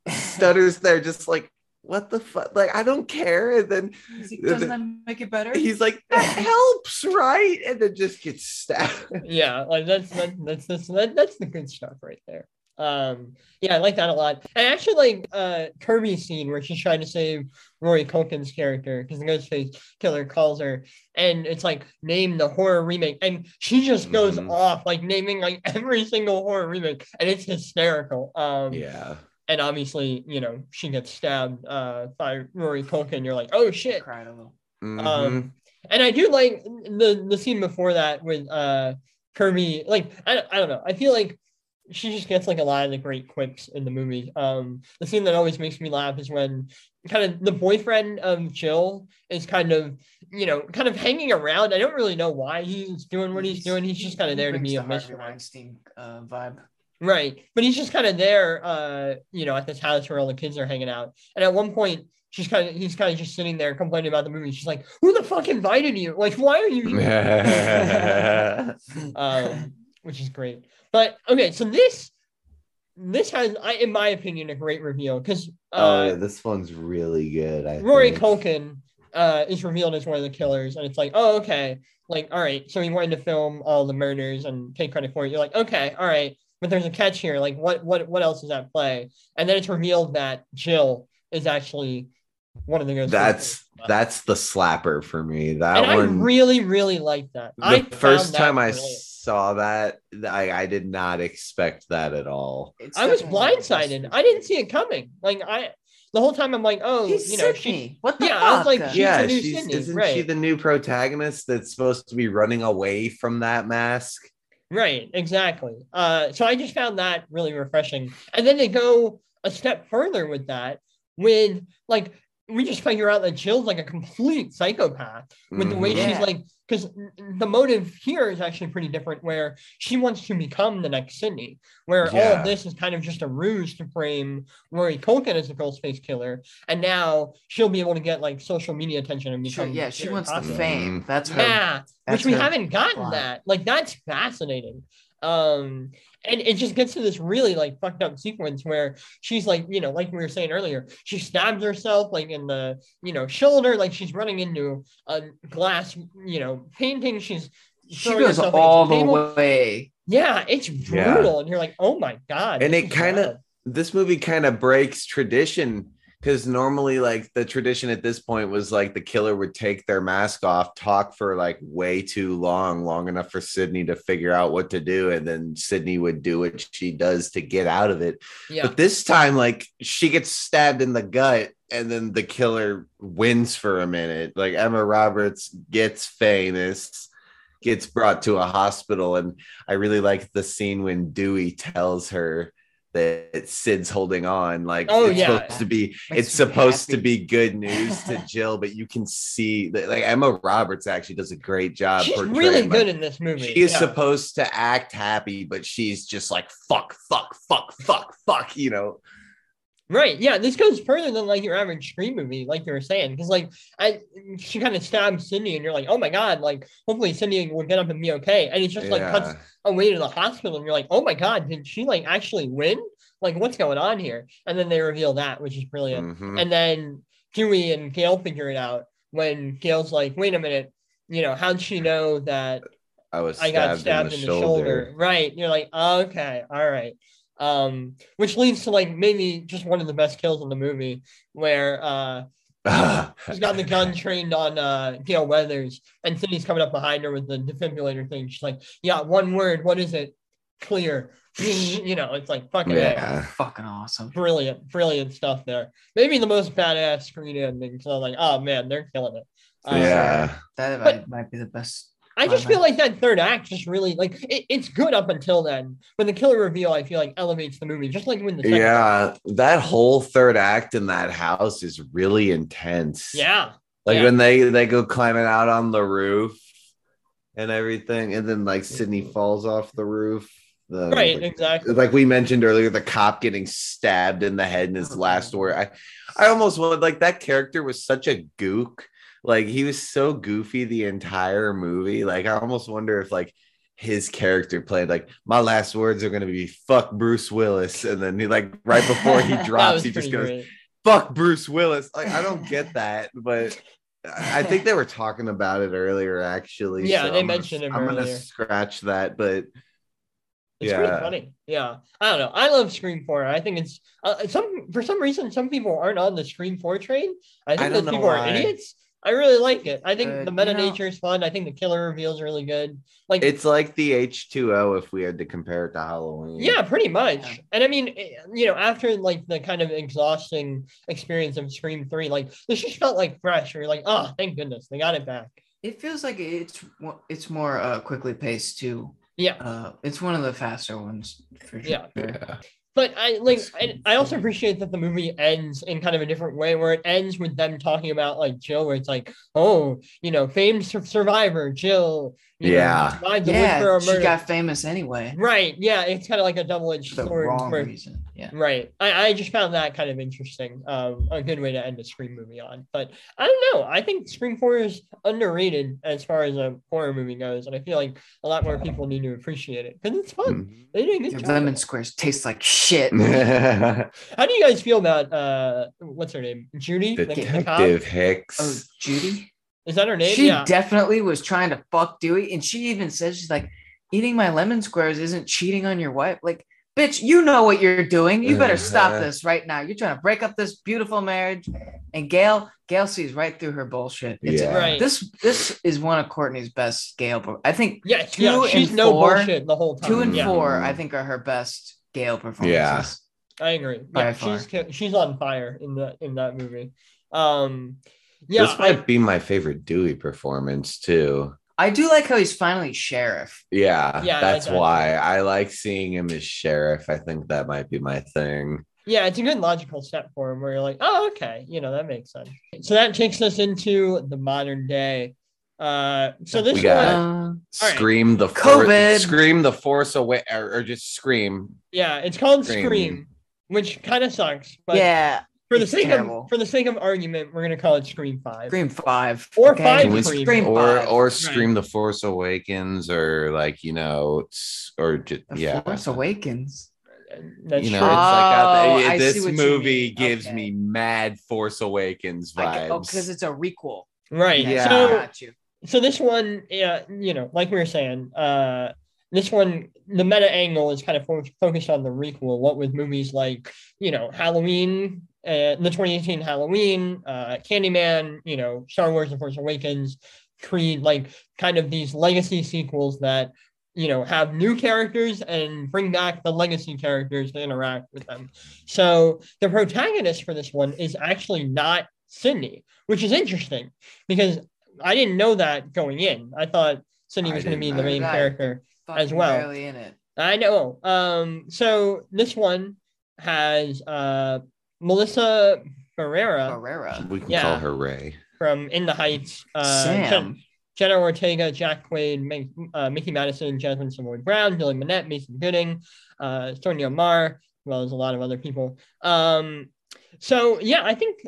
stutters there just like what the fuck like i don't care and then like, Doesn't that make it better? he's like that helps right and then just gets stabbed Yeah, like that's that, that's that's that, that's the good stuff right there. Um, yeah, I like that a lot. And I actually like uh Kirby's scene where she's trying to save Rory Culkin's character because the Ghostface killer calls her, and it's like name the horror remake, and she just goes Mhm. off like naming like every single horror remake, and it's hysterical. Um, yeah and obviously, you know, she gets stabbed uh by Rory Culkin. You're like, oh shit. cried a little. Mhm. Um, and I do like the the scene before that with uh Kirby. Like I, I don't know. I feel like she just gets like a lot of the great quips in the movie. Um, the scene that always makes me laugh is when kind of the boyfriend of Jill is kind of you know kind of hanging around. I don't really know why he's doing what he's doing. He's just kind of there to be the a Harvey mystery. Weinstein uh, vibe. Right. But he's just kind of there, uh, you know, at this house where all the kids are hanging out. And at one point, she's kind of he's kind of just sitting there complaining about the movie. She's like, Who the fuck invited you? Like, why are you here? um, which is great. But okay, so this this has I in my opinion a great reveal because oh yeah uh this one's really good I Rory think. Culkin uh is revealed as one of the killers, and it's like, oh okay, like all right, so he wanted to film all the murders and take credit for it. You're like, okay, all right, but there's a catch here. Like, what what what else is at play? And then it's revealed that Jill is actually one of the ghosts. that's that's the slapper for me that and I one really really like that. the I first time I brilliant. Saw that, I, I did not expect that at all. It's I was definitely one of the best blindsided. I didn't see it coming. Like I, the whole time I'm like, oh, He's you know, she. What the Yeah, fuck? I was like, She's yeah, the new she's Sidney, isn't she the new protagonist that's supposed to be running away from that mask? Right, exactly. Uh, so I just found that really refreshing. And then they go a step further with that, with like we just figure out that Jill's like a complete psychopath with the way Mhm. she's like because the motive here is actually pretty different where she wants to become the next Sidney, where all of this is kind of just a ruse to frame Rory Culkin as the Ghostface killer, and now she'll be able to get like social media attention and Sure, become yeah, she very wants the fame. That's her. Yeah, that's which we haven't gotten plot. that. Like that's fascinating. Um, and it just gets to this really like fucked up sequence where she's like, you know, like we were saying earlier, she stabs herself like in the, you know, shoulder, like she's running into a glass, you know, painting. She's She goes all the table. way. Yeah, it's Yeah. brutal, and you're like, oh my god. And it kinda- This movie kind of breaks tradition because normally, like the tradition at this point was like the killer would take their mask off, talk for like way too long, long enough for Sidney to figure out what to do, and then Sidney would do what she does to get out of it. yeah, But this time, like she gets stabbed in the gut, and then the killer wins for a minute. Like Emma Roberts gets famous, gets brought to a hospital, and I really like the scene when Dewey tells her that Sid's holding on. Like Oh, it's yeah. supposed to be, Makes it's supposed to be good news to Jill, but you can see that like Emma Roberts actually does a great job. she's really like, good in this movie. she is yeah. supposed to act happy, but she's just like fuck, fuck, fuck, fuck, fuck. You know, Right. Yeah. This goes further than like your average Scream movie, like you were saying, because like I, she kind of stabs Cindy, and you're like, oh my god, like hopefully Cindy will get up and be okay, and it just like cuts away to the hospital, and you're like, oh my god, did she like actually win? Like what's going on here? And then they reveal that, which is brilliant. Mhm. And then Dewey and Gale figure it out when Gale's like, wait a minute, you know, how'd she know that I was I got stabbed in the, in the, shoulder. shoulder. Right. You're like, okay, all right. Um, which leads to like maybe just one of the best kills in the movie, where uh She's got the gun trained on uh, Gale Weathers, and Cindy's coming up behind her with the defibrillator thing. She's like, "Yeah, one word. What is it? Clear." you know, it's like fucking Yeah. Fucking awesome. brilliant, brilliant stuff there. Maybe the most badass screen ending. So I'm like, oh man, they're killing it. Uh, yeah. That But- might, might be the best. I just feel like that third act just really like it, it's good up until then, but the killer reveal I feel like elevates the movie, just like when the Yeah. That whole third act in that house is really intense. yeah, Like Yeah. when they they go climbing out on the roof and everything, and then like Sidney falls off the roof. The, right, like, exactly. like we mentioned earlier, the cop getting stabbed in the head in his last mm-hmm. word. I, I almost would like that character was such a gook. Like he was so goofy the entire movie. Like I almost wonder if like his character played like my last words are gonna be fuck Bruce Willis, and then he like right before he drops, he just goes great. fuck Bruce Willis. Like I don't get that, but I think they were talking about it earlier actually. Yeah, so they I'm gonna- mentioned him I'm gonna scratch that, but It's pretty funny. Yeah, I don't know. I love Scream Four. I think it's uh, some for some reason some people aren't on the Scream Four train. I think I those people are idiots. I really like it. I think Uh, the you meta know- nature is fun. I think the killer reveal is really good. Like it's like the H2O if we had to compare it to Halloween. Yeah, pretty much. Yeah. And I mean, eh, you know, after like the kind of exhausting experience of Scream 3, like this just felt like fresh. You're like, oh, thank goodness they got it back. It feels like it's it's more uh, quickly paced too. Yeah. Uh, it's one of the faster ones for sure. Yeah. Yeah. But I like I, I also appreciate that the movie ends in kind of a different way where it ends with them talking about like Jill, where it's like, oh, you know, famed sur- survivor, Jill. You know, Yeah. survived the Whisper Yeah, of she got famous anyway. Right. Yeah. It's kind of like a double edged For the sword. wrong where- reason. Yeah. Right. I, I just found that kind of interesting. Um, a good way to end a Scream movie on. But I don't know. I think Scream 4 is underrated as far as a horror movie goes. And I feel like a lot more people need to appreciate it because it's fun. They did a good Your job. lemon squares taste like shit. How do you guys feel about uh what's her name? Judy? The- the? Detective Hicks. Oh, Judy. Is that her name? She yeah. definitely was trying to fuck Dewey, and she even says she's like, eating my lemon squares isn't cheating on your wife. Like, bitch, you know what you're doing. You better stop this right now. You're trying to break up this beautiful marriage. And Gale, Gale sees right through her bullshit. It's Yeah. Right. this this is one of Courteney's best Gale. I think yes, two yeah, she's and no four- bullshit the whole time. two and yeah, four, I think, are her best Gale performances. Yeah. I agree. Yeah, she's she's on fire in the in that movie. Um yeah, this might be my favorite Dewey performance too. I do like how he's finally sheriff. Yeah, Yeah, that's like that. why I like seeing him as sheriff. I think that might be my thing. Yeah, it's a good logical step for him where you're like, oh, okay, you know, that makes sense. So that takes us into the modern day. Uh, so this We got- one, Uh, All right. Scream the COVID. For- scream the force away, or, or just scream. yeah, it's called Scream. Scream, which kind of sucks. But yeah, for the it's sake terrible. of for the sake of argument, we're gonna call it Scream Five. Scream five Or okay? five we Scream. Scream or five. or scream the force awakens, or like you know, it's, or just The yeah. Force Awakens. That's you know, true. it's like uh, Oh, I this movie gives Okay. me mad Force Awakens I get- vibes. oh, because it's a requel. right. Yeah. So so this one, yeah, you know, like we were saying, uh, this one, the meta angle is kind of fo- focused on the requel. What with movies like, you know, Halloween, uh, the 2018 Halloween, uh, Candyman, you know, Star Wars: The Force Awakens, Creed, like kind of these legacy sequels that you know have new characters and bring back the legacy characters to interact with them. So the protagonist for this one is actually not Sidney, which is interesting because I didn't know that going in. I thought Sidney was going to be the main character. as well. barely in it. I know. Um, so this one has uh Melissa Ferreira Barrera. we can yeah. call her Ray. from In the Heights. Uh, Sam. Jen- Jenna Ortega, Jack Quaid, Mick- uh, Mickey Madison, Jasmine Savoy Brown, Dylan Minnette, Mason Gooding, uh, Sonia Ammar, as well as a lot of other people. Um, so yeah, I think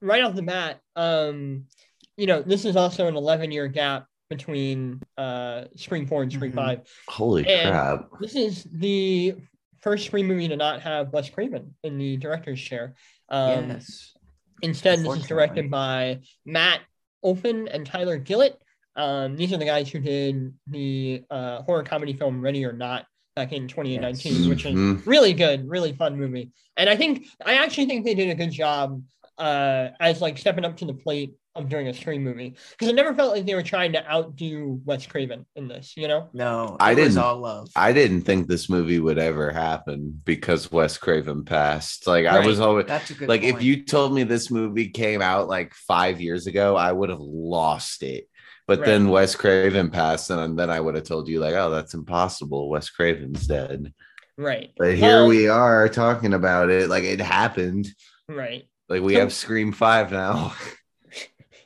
right off the bat, um, you know, this is also an 11 year gap between uh, Scream 4 and Scream Mhm. 5. Holy And- crap! This is the first Scream movie to not have Wes Craven in the director's chair. Um, yes. Instead, this is directed by Matt Olpin and Tyler Gillett. Um, these are the guys who did the uh, horror comedy film Ready or Not back in 2019, which is Mhm. really good, really fun movie. And I think I actually think they did a good job uh as like stepping up to the plate of doing a Scream movie because it never felt like they were trying to outdo Wes Craven in this, you know? No, I it didn't- all love. I didn't think this movie would ever happen because Wes Craven passed. Like I was always That's a good. like if you told me this movie came out like five years ago, I would have lost it. But Right. then Wes Craven passed, and then I would have told you like, oh, that's impossible. Wes Craven's dead. Right. But here Well, we are talking about it like it happened. Right. Like we So- have Scream Five now.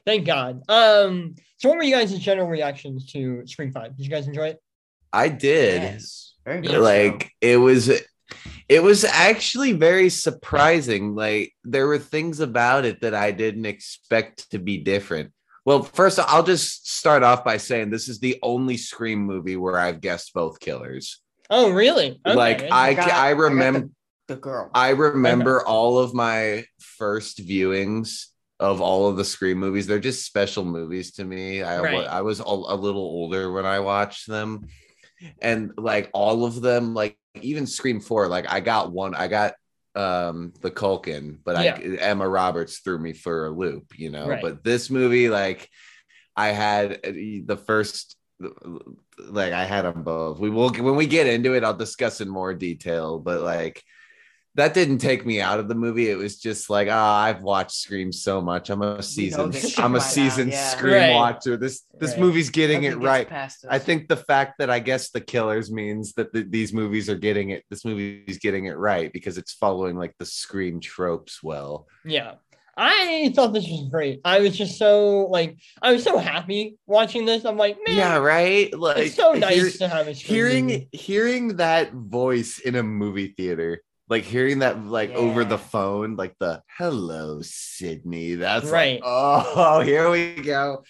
Thank God. Um, so what were you guys' general reactions to Scream 5? Did you guys enjoy it? I did. yes, very Yeah. much like it was it was actually very surprising like there were things about it that i didn't expect to be different well first i'll just start off by saying this is the only scream movie where i've guessed both killers Oh, really? Okay. like i got- i I remember the, the girl. I remember all of my first viewings of all of the Scream movies. They're just special movies to me. I, Right. I was a, a little older when I watched them. And like all of them, like even Scream 4, like I got one, I got um the Culkin, but Yeah. I Emma Roberts threw me for a loop, you know. Right. But this movie, like I had uh, the first like I had them both. We will when we get into it, I'll discuss in more detail, but like that didn't take me out of the movie. It was just like, ah, I've watched Scream so much. I'm a seasoned, I'm a by now, seasoned yeah. Scream Right. watcher. This this Right. movie's getting Nothing it right. I think the fact that I guess the killers means that the, these movies are getting it. This movie's getting it right because it's following like the Scream tropes well. Yeah. I thought this was great. I was just so like I was so happy watching this. I'm like, man, yeah, right. Like it's so nice hear- to have a Scream hearing movie. hearing that voice in a movie theater like hearing that like over the phone like the hello sidney that's Right. right oh here we go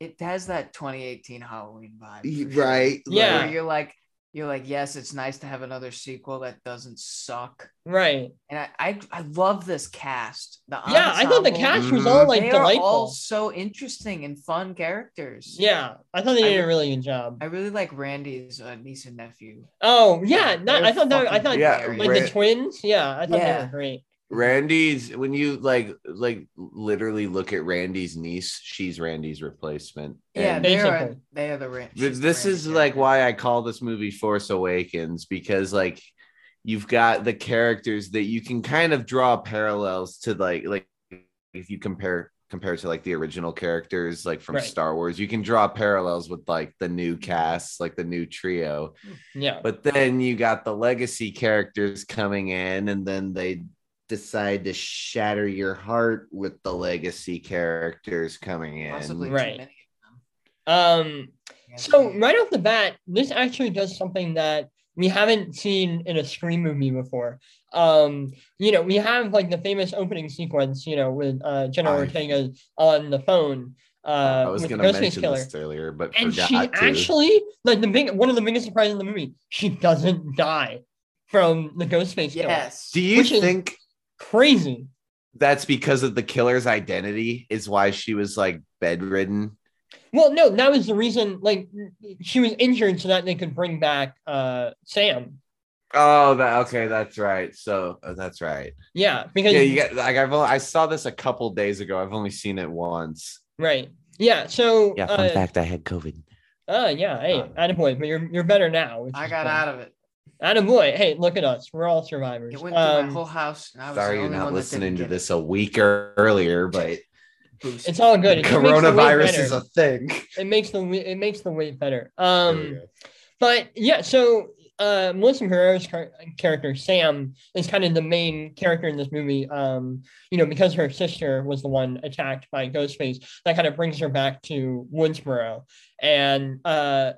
it has that 2018 Halloween vibe. right Yeah. You're like, you're like, yes, it's nice to have another sequel that doesn't suck. Right. And I, I, I love this cast. The Yeah, I thought the cast was all like they delightful. are all so interesting and fun characters. Yeah, I thought they did a really good job. I really like Randy's uh, niece and nephew. Oh yeah, that, They're I thought that I thought Yeah, like Ra- the twins. Yeah, I thought they Yeah. were great. Randy's when you like like literally look at randy's niece she's randy's replacement Yeah, And they are. They are the Ran- Th- she's the this Randy is like character. why I call this movie Force Awakens because like you've got the characters that you can kind of draw parallels to like like if you compare compare to like the original characters like from Right. Star Wars you can draw parallels with like the new cast like the new trio Yeah. but then you got the legacy characters coming in and then they decide to shatter your heart with the legacy characters coming in possibly Right. Um. So right off the bat, this actually does something that we haven't seen in a Scream movie before. Um, you know, we have like the famous opening sequence, you know, with uh Jenna I- Ortega on the phone. Uh, I was gonna Ghostface mention killer. this earlier but and forgot she to. actually like the big one of the biggest surprises in the movie she doesn't die from the ghostface killer yes. Do you Which is- think crazy that's because of the killer's identity is why she was like bedridden? well no that was the reason like she was injured so that they could bring back uh sam Oh, that okay, that's right. So uh, that's right. yeah because Yeah, you get like I've only, I saw this a couple days ago. I've only seen it once. right yeah so Yeah, fun uh, fact: I had COVID. uh yeah hey Uh, attaboy, but you're you're better now I got cool. out of it. Attaboy hey look at us we're all survivors It went through my um, whole house. And I was Sorry, you're not listening to this a week or earlier, but it's all good it just makes the weight coronavirus is a thing. it makes the it makes the weight better um. But yeah, so uh, Melissa Herrera's char- character Sam is kind of the main character in this movie. Um, you know, because her sister was the one attacked by Ghostface, that kind of brings her back to Woodsboro. And uh,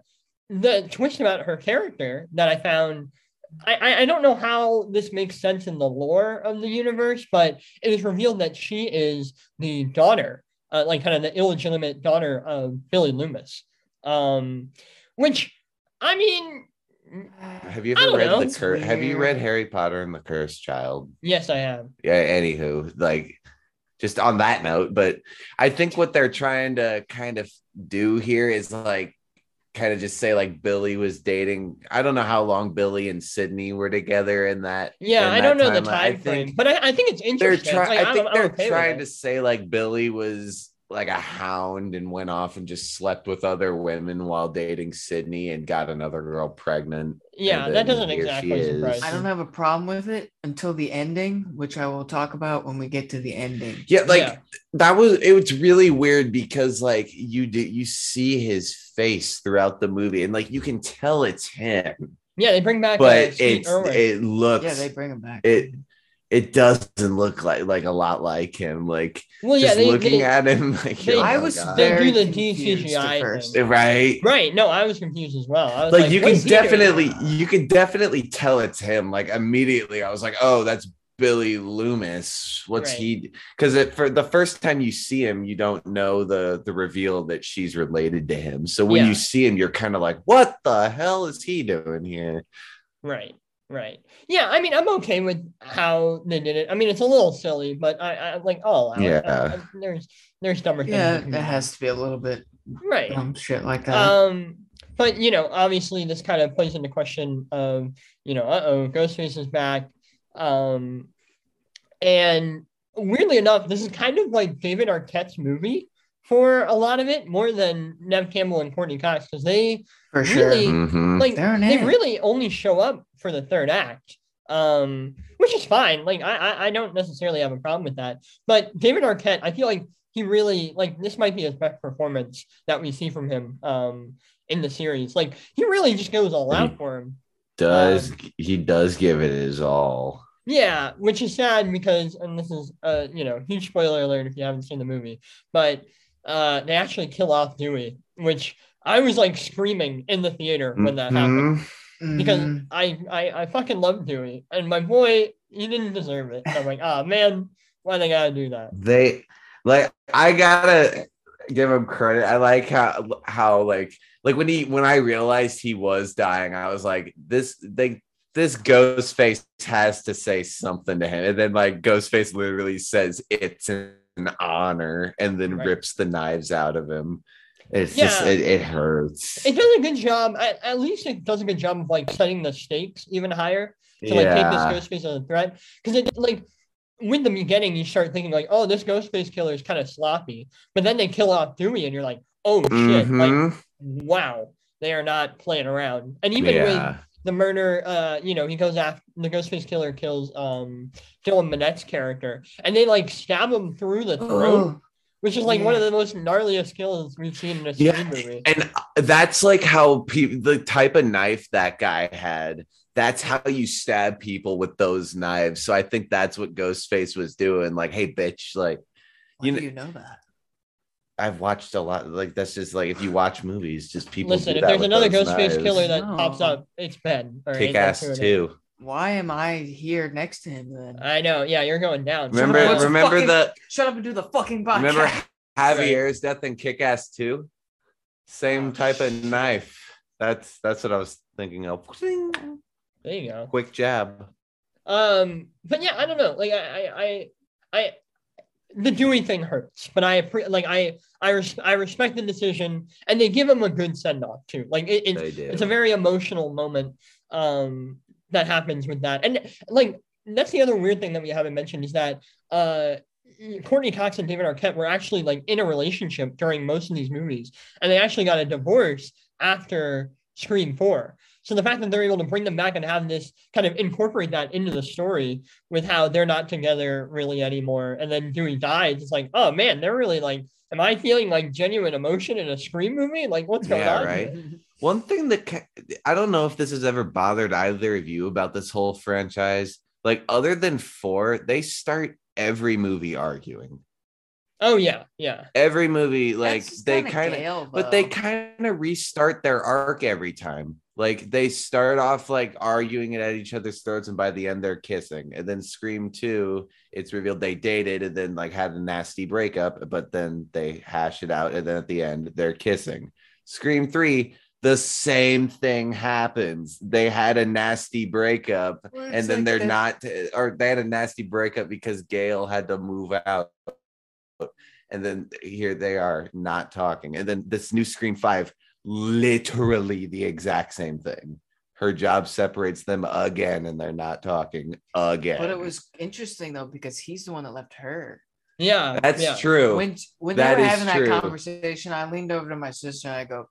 the twist about her character that I found. I, I- don't know how this makes sense in the lore of the universe, but it is revealed that she is the daughter, uh, like kind of the illegitimate daughter of Billy Loomis. Um, which I mean, Have you ever read know. the cur- Have you read. Harry Potter and the Cursed Child? yes, I have. yeah anywho like just on that note but i think what they're trying to kind of do here is like kind of just say like Billy was dating. I don't know how long Billy and Sidney were together in that. Yeah, in I don't that know the timeline. I time frame, but I, I think it's They're interesting. trying. Like, I think I'm they're okay trying to say like Billy was like a hound and went off and just slept with other women while dating Sidney and got another girl pregnant. Yeah, that doesn't exactly is. surprise I don't have a problem with it until the ending, which I will talk about when we get to the ending. Yeah, like Yeah. that was it was really weird because like you do you see his face throughout the movie and like you can tell it's him, Yeah, they bring back. but Steve it's it looks Yeah, they bring him back. it it doesn't look like like a lot like him. Like well, yeah, just they, looking they- at him, like they- oh I was God. Very the confused DCGI at first. thing. right. right. No, I was confused as well. I was Like, like, you can is he definitely you can definitely tell it's him. Like immediately, I was like, oh, that's Billy Loomis. What's Right. he? Because it for the first time you see him, you don't know the the reveal that she's related to him. So when Yeah. you see him, you're kind of like, what the hell is he doing here? Right. Right. Yeah. I mean, I'm okay with how they did it. I mean, it's a little silly, but I, I like all. Yeah. there's there's dumber things. Yeah, it has to be a little bit Right. dumb shit like that. Um, but you know, obviously, this kind of plays into question of you know, uh oh, Ghostface is back. Um, and weirdly enough, this is kind of like David Arquette's movie for a lot of it, more than Neve Campbell and Courteney Cox, because they For sure. really Mhm. like They're they really only show up for the third act um which is fine like I, I i don't necessarily have a problem with that but david arquette i feel like he really like this might be his best performance that we see from him um in the series like he really just goes all out for him Does Um, he does give it his all? yeah which is sad because and this is uh you know huge spoiler alert if you haven't seen the movie but uh they actually kill off dewey which i was like screaming in the theater when that happened Mhm. because Mhm. I, I I fucking love Dewey, and my boy he didn't deserve it. I'm like, ah man, why they gotta do that? they like I gotta give him credit. I like how how like like when he when I realized he was dying, I was like, this they this ghost face has to say something to him. And then like Ghostface literally says it's an honor and then Right. rips the knives out of him. It's just it, it hurts. It does a good job. At, at least it does a good job of like setting the stakes even higher to like take yeah. this Ghostface as a threat. Because it like with the beginning, you start thinking like, oh, this ghost Ghostface killer is kind of sloppy, but then they kill off Dewey, and you're like, oh shit, like Mhm. wow, they are not playing around. And even with yeah. The murder uh you know he goes after the ghostface killer kills um dylan minnette's character and they like stab him through the throat Oh, which is like one of the most gnarliest kills we've seen in a Yeah, movie And that's like how people, the type of knife that guy had. That's how you stab people with those knives. So I think that's what Ghostface was doing. Like, hey, bitch, like why you do kn- you know that? I've watched a lot. Like, that's just like if you watch movies, just people. listen do if that there's another those ghostface knives. killer that No. pops up it's ben or kick ass too. Why am I here next to him then? i know yeah you're going down Remember, What's remember fucking- the Shut up and do the fucking podcast. remember Javier's death in Kick Ass too. Same Oh, type of knife. That's that's what I was thinking of. there you go Quick jab. Um, but yeah, I don't know. Like I, I, I, I the Dewey thing hurts, but I like I, I, res- I respect the decision, and they give him a good send off too. Like it, it's it's a very emotional moment um that happens with that, and like that's the other weird thing that we haven't mentioned is that uh. Courteney Cox and David Arquette were actually like in a relationship during most of these movies, and they actually got a divorce after Scream Four. So the fact that they're able to bring them back and have this kind of incorporate that into the story with how they're not together really anymore, and then Dewey dies, it's like, oh man, they're really like, am I feeling like genuine emotion in a Scream movie? Like, what's going Yeah, on? right. One thing that I don't know if this has ever bothered either of you about this whole franchise. Like, other than four, they start every movie arguing. Oh yeah, yeah. Every movie, like they kinda kind of, Gale, but they kind of restart their arc every time. Like they start off like arguing it at each other's throats, and by the end they're kissing. And then Scream Two, it's revealed they dated and then like had a nasty breakup, but then they hash it out, and then at the end they're kissing. Scream Three, the same thing happens. They had a nasty breakup, and then they're not, or they had a nasty breakup because Gale had to move out. And then here they are not talking. And then this new Scream Five, literally the exact same thing. Her job separates them again, and they're not talking again. But it was interesting though because he's the one that left her. Yeah, That's yeah. true. When when That they were having true. that conversation, I leaned over to my sister and I go,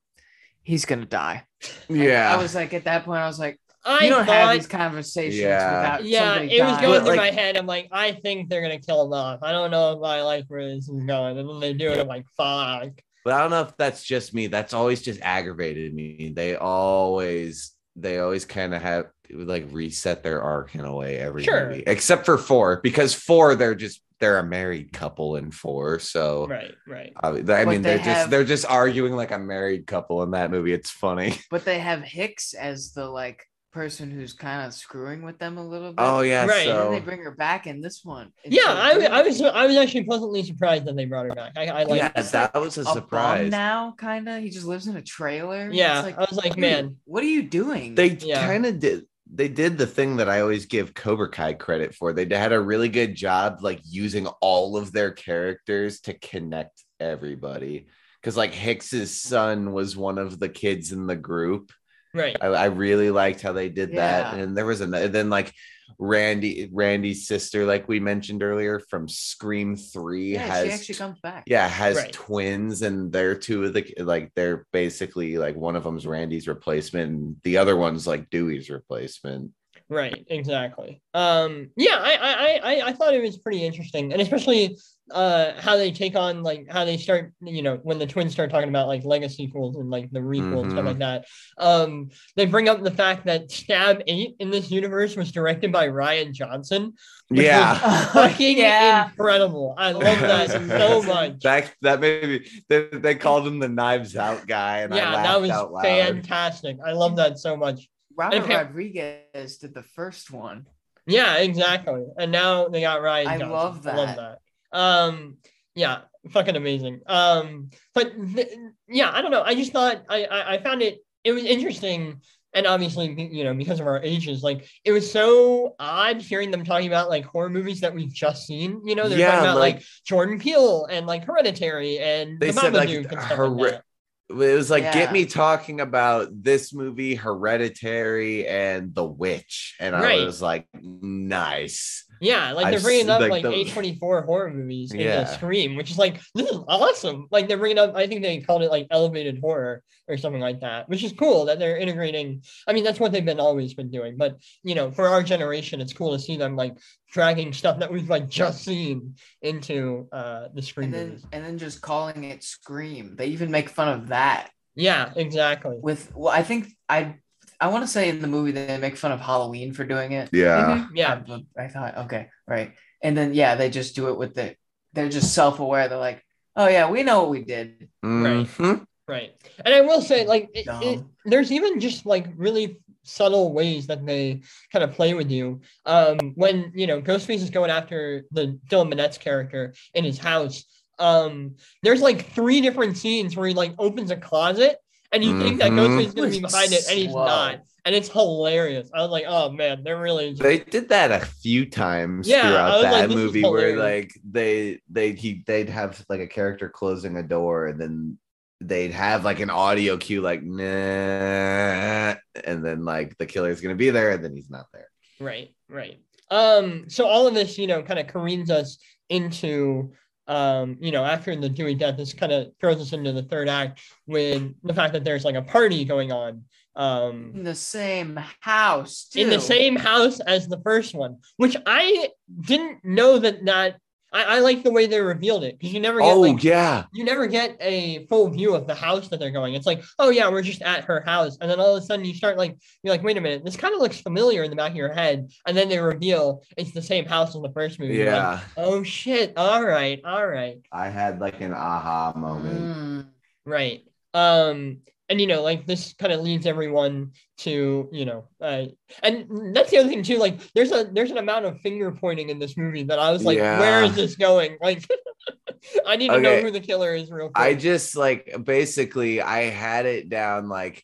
"He's gonna die." And yeah. I was like, at that point, I was like, I "You don't thought, have these conversations Yeah. without yeah, somebody it was going But, through like- my head. I'm like, I think they're gonna kill him off. I don't know if my life is going, and then they do it. I'm like, fuck. But I don't know if that's just me. That's always just aggravated me. They always they always kind of have like reset their arc in a way every Sure. movie. Except for four, because four they're just they're a married couple in four. So Right, right. I mean, I mean they they're just have- they're just arguing like a married couple in that movie. It's funny. but they have Hicks as the like person who's kind of screwing with them a little bit. Oh yeah, right. And Right. then so they bring her back in this one. And Yeah, so I, I was I was actually pleasantly surprised that they brought her back. I, I like yeah, that. that was a a surprise. now, kind of. He just lives in a trailer. Yeah, like, I was like, man, what are you doing? They Yeah. kind of did. They did the thing that I always give Cobra Kai credit for. They had a really good job, like using all of their characters to connect everybody. Because like Hicks's son was one of the kids in the group. Right. I, I really liked how they did that. And there was another. Then like Randy, Randy's sister, like we mentioned earlier from Scream Three, yeah, has she actually comes back. yeah has Right. twins and they're two of the like they're basically like one of them's randy's replacement and the other one's like dewey's replacement Right, exactly. Um, yeah, I, I, I, I thought it was pretty interesting, and especially uh, how they take on like how they start, you know, when the twins start talking about like legacy sequels and like the requels and stuff Mhm. like that. Um, they bring up the fact that Stab Eight in this universe was directed by Rian Johnson. which yeah fucking Yeah. incredible. I love that so much. that that maybe they, they called him the knives out guy and yeah, laughed that was fantastic. I love that so much. Robert And Pam- Rodriguez did the first one. Yeah, exactly. And now they got Rian. I Johnson. love I love that. that. Um, yeah, fucking amazing. Um, but th- yeah, I don't know. I just thought I, I I found it it was interesting, and obviously you know because of our ages, like it was so odd hearing them talking about like horror movies that we've just seen. You know, they're Yeah, talking about like, like- Jordan Peele and like Hereditary and They the said, like, Babadook and stuff Hor- like that. It was like Yeah. get me talking about this movie hereditary and the witch and i Right. was like nice Yeah, like they're bringing s- up like, like A24 horror movies in Yeah. the Scream, which is like this is awesome. Like they're bringing up, I think they called it like elevated horror or something like that, which is cool that they're integrating. I mean, that's what they've been always been doing, but you know, for our generation, it's cool to see them like dragging stuff that we've like just seen into uh the Scream And then movies. and then just calling it Scream. They even make fun of that Yeah, exactly. with well, I think I I want to say in the movie they make fun of Halloween for doing it. yeah Yeah, I, I thought okay, right. And then yeah, they just do it with the they're just self-aware. They're like, oh yeah, we know what we did. Mhm. right. And I will say, like, it, it, there's even just like really subtle ways that they kind of play with you. Um, when you know Ghostface is going after the Dylan Minnette's character in his house. Um, there's like three different scenes where he like opens a closet and you think that Mhm. Ghostface is gonna be behind it and he's slow. not. And it's hilarious. I was like, oh man, they're really They did that a few times Yeah, throughout was like, that movie where like they they he they'd have like a character closing a door and then they'd have like an audio cue like nah and then like the killer's gonna be there and then he's not there. Right, right. Um, so all of this, you know, kind of careens us into um, you know, after the Dewey death, this kind of throws us into the third act with the fact that there's like a party going on. Um In the same house, too. in the same house as the first one, which I didn't know that that I, I like the way they revealed it because you never get Oh like yeah. you never get a full view of the house that they're going. It's like, oh yeah, we're just at her house, and then all of a sudden you start like, you're like, wait a minute, this kind of looks familiar in the back of your head, and then they reveal it's the same house as the first movie. You're like, Yeah. oh shit. All right. All right. I had like an aha moment. Mm. Right. Um, and you know, like this kind of leads everyone to, you know, uh, and that's the other thing too. Like, there's a there's an amount of finger pointing in this movie that I was like, where Yeah. is this going? Like, I need to know who the killer is real quick. I just like basically I had it down like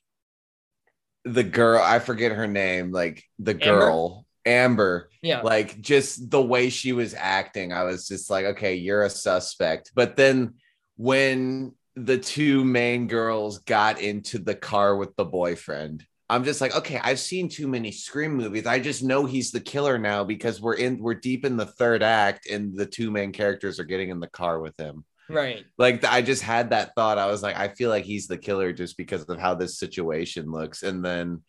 the girl, I forget her name, like the girl, Amber. yeah. like just the way she was acting i was just like okay you're a suspect but then when the two main girls got into the car with the boyfriend. I'm just like, okay, I've seen too many Scream movies. I just know he's the killer now because we're in we're deep in the third act and the two main characters are getting in the car with him. Right. Like I just had that thought. I was like, I feel like he's the killer just because of how this situation looks. And then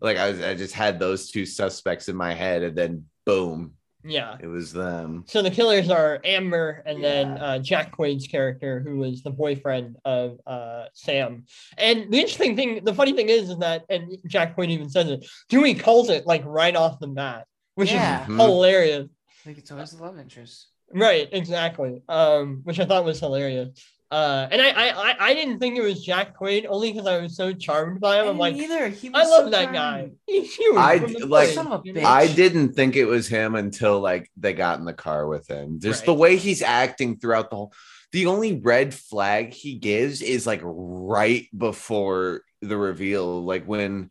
like I, was, I just had those two suspects in my head, and then boom, Yeah. it was them. So the killers are Amber and then uh, Jack Quaid's character, who was the boyfriend of uh, Sam. And the interesting thing, the funny thing is, is that, and Jack Quaid even says it, Dewey calls it like right off the bat, which Yeah. is Mhm. hilarious. Like it's always the love interest. Right, exactly. Um, which I thought was hilarious. Uh, and I, I, I, I didn't think it was Jack Quaid only because I was so charmed by him. I I'm like, either. He I love so that guy. charming. He's huge. I from the d- like- plane, Son of a bitch. I didn't think it was him until like they got in the car with him. Just the way he's acting throughout the whole. The only red flag he gives is like right before the reveal, like when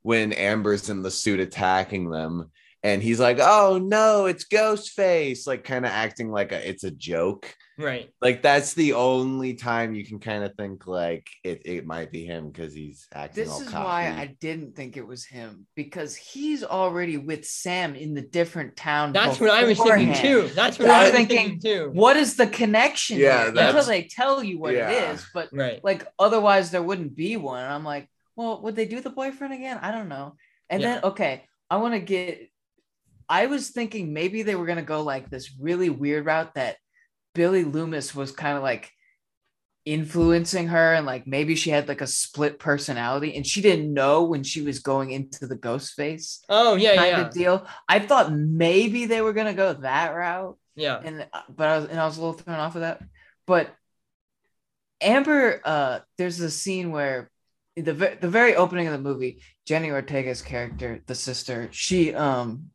when Amber's in the suit attacking them, and he's like, "Oh no, it's Ghostface!" Like kind of acting like a, it's a joke. Right. Like that's the only time you can kind of think like it, it might be him because he's acting This all is cocky. why I didn't think it was him because he's already with Sam in the different town. That's what I was thinking too. That's what I I was was thinking, thinking, too. What is the connection? Yeah, here? until that's- they tell you what Yeah. it is, but Right. like otherwise there wouldn't be one. And I'm like, well, would they do the boyfriend again? I don't know. And Yeah. then okay, I want to get. I was thinking maybe they were gonna go like this really weird route that Billy Loomis was kind of like influencing her and like maybe she had like a split personality and she didn't know when she was going into the ghost face Oh yeah, kind yeah, of deal. I thought maybe they were gonna go that route yeah. and uh, but I was and I was a little thrown off of that. But Amber, uh, there's a scene where the the very opening of the movie, Jenna Ortega's character, the sister, she um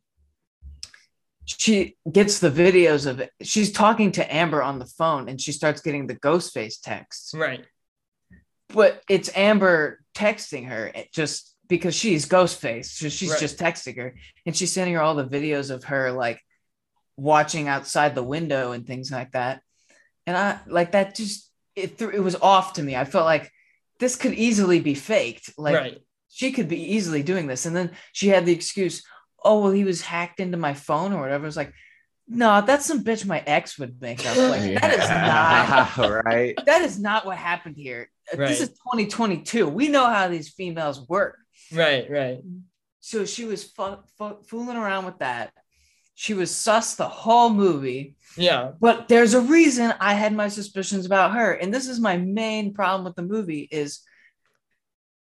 she gets the videos of it. She's talking to Amber on the phone and she starts getting the ghost face texts. Right. But it's Amber texting her just because she's Ghostface. So she's Right. just texting her and she's sending her all the videos of her like watching outside the window and things like that. And I like that just it threw it was off to me. I felt like this could easily be faked. Like right. she could be easily doing this. And then she had the excuse, oh well, he was hacked into my phone or whatever. It's like, no, that's some bitch my ex would make up. Like that is not right. that is not what happened here. Right. This is 2022. We know how these females work. Right. Right. So she was fu- fu- fooling around with that. She was sus the whole movie. Yeah. But there's a reason I had my suspicions about her. And this is my main problem with the movie is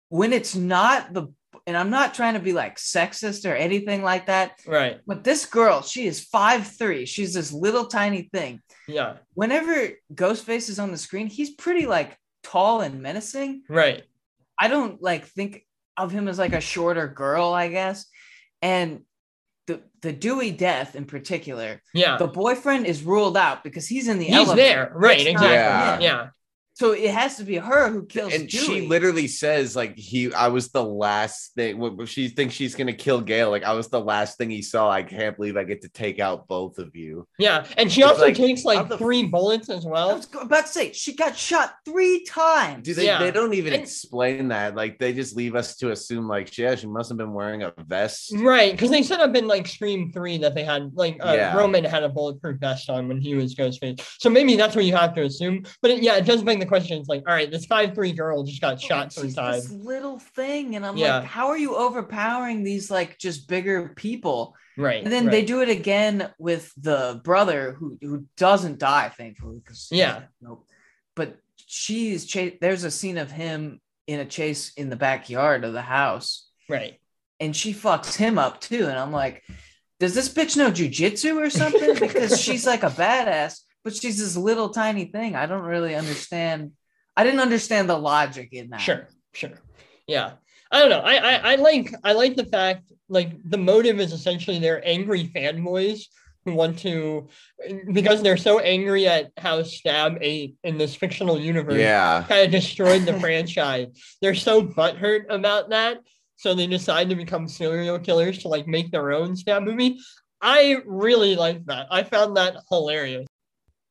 when it's not the and I'm not trying to be like sexist or anything like that. Right. But this girl, she is five three. She's this little tiny thing. Yeah. Whenever Ghostface is on the screen, he's pretty like tall and menacing. Right. I don't like think of him as like a shorter girl, I guess. And the the Dewey death in particular, Yeah. the boyfriend is ruled out because he's in the He's elevator. there. Right. It's Exactly. him. Yeah. So it has to be her who kills and Dewey. she literally says like he i was the last thing she thinks she's gonna kill gale like i was the last thing he saw i can't believe i get to take out both of you Yeah. And she It's also like, takes like the- three bullets as I well. was about to say she got shot three times. do they Yeah. they don't even And- explain that like they just leave us to assume like yeah she must have been wearing a vest Right, because they set up in like Scream Three that they had like uh, Yeah. Roman had a bulletproof vest on when he was Ghostface, so maybe that's what you have to assume. But it, yeah, it does beg the question. It's like, all right, this five three girl just got shot three times. this little thing, and I'm Yeah. like, how are you overpowering these like just bigger people? Right, And then they do it again with the brother who who doesn't die, thankfully. Because Yeah. nope. But she's cha- there's a scene of him in a chase in the backyard of the house, right. and she fucks him up too. And I'm like, does this bitch know jujitsu or something? Because she's like a badass, but she's this little tiny thing. I don't really understand. I didn't understand the logic in that. Sure, sure. Yeah. I don't know. I, I I like I like the fact like the motive is essentially they're angry fanboys who want to because they're so angry at how Stab 8 in this fictional universe yeah kind of destroyed the franchise. They're so butthurt about that. So they decide to become serial killers to like make their own stab movie. I really like that. I found that hilarious.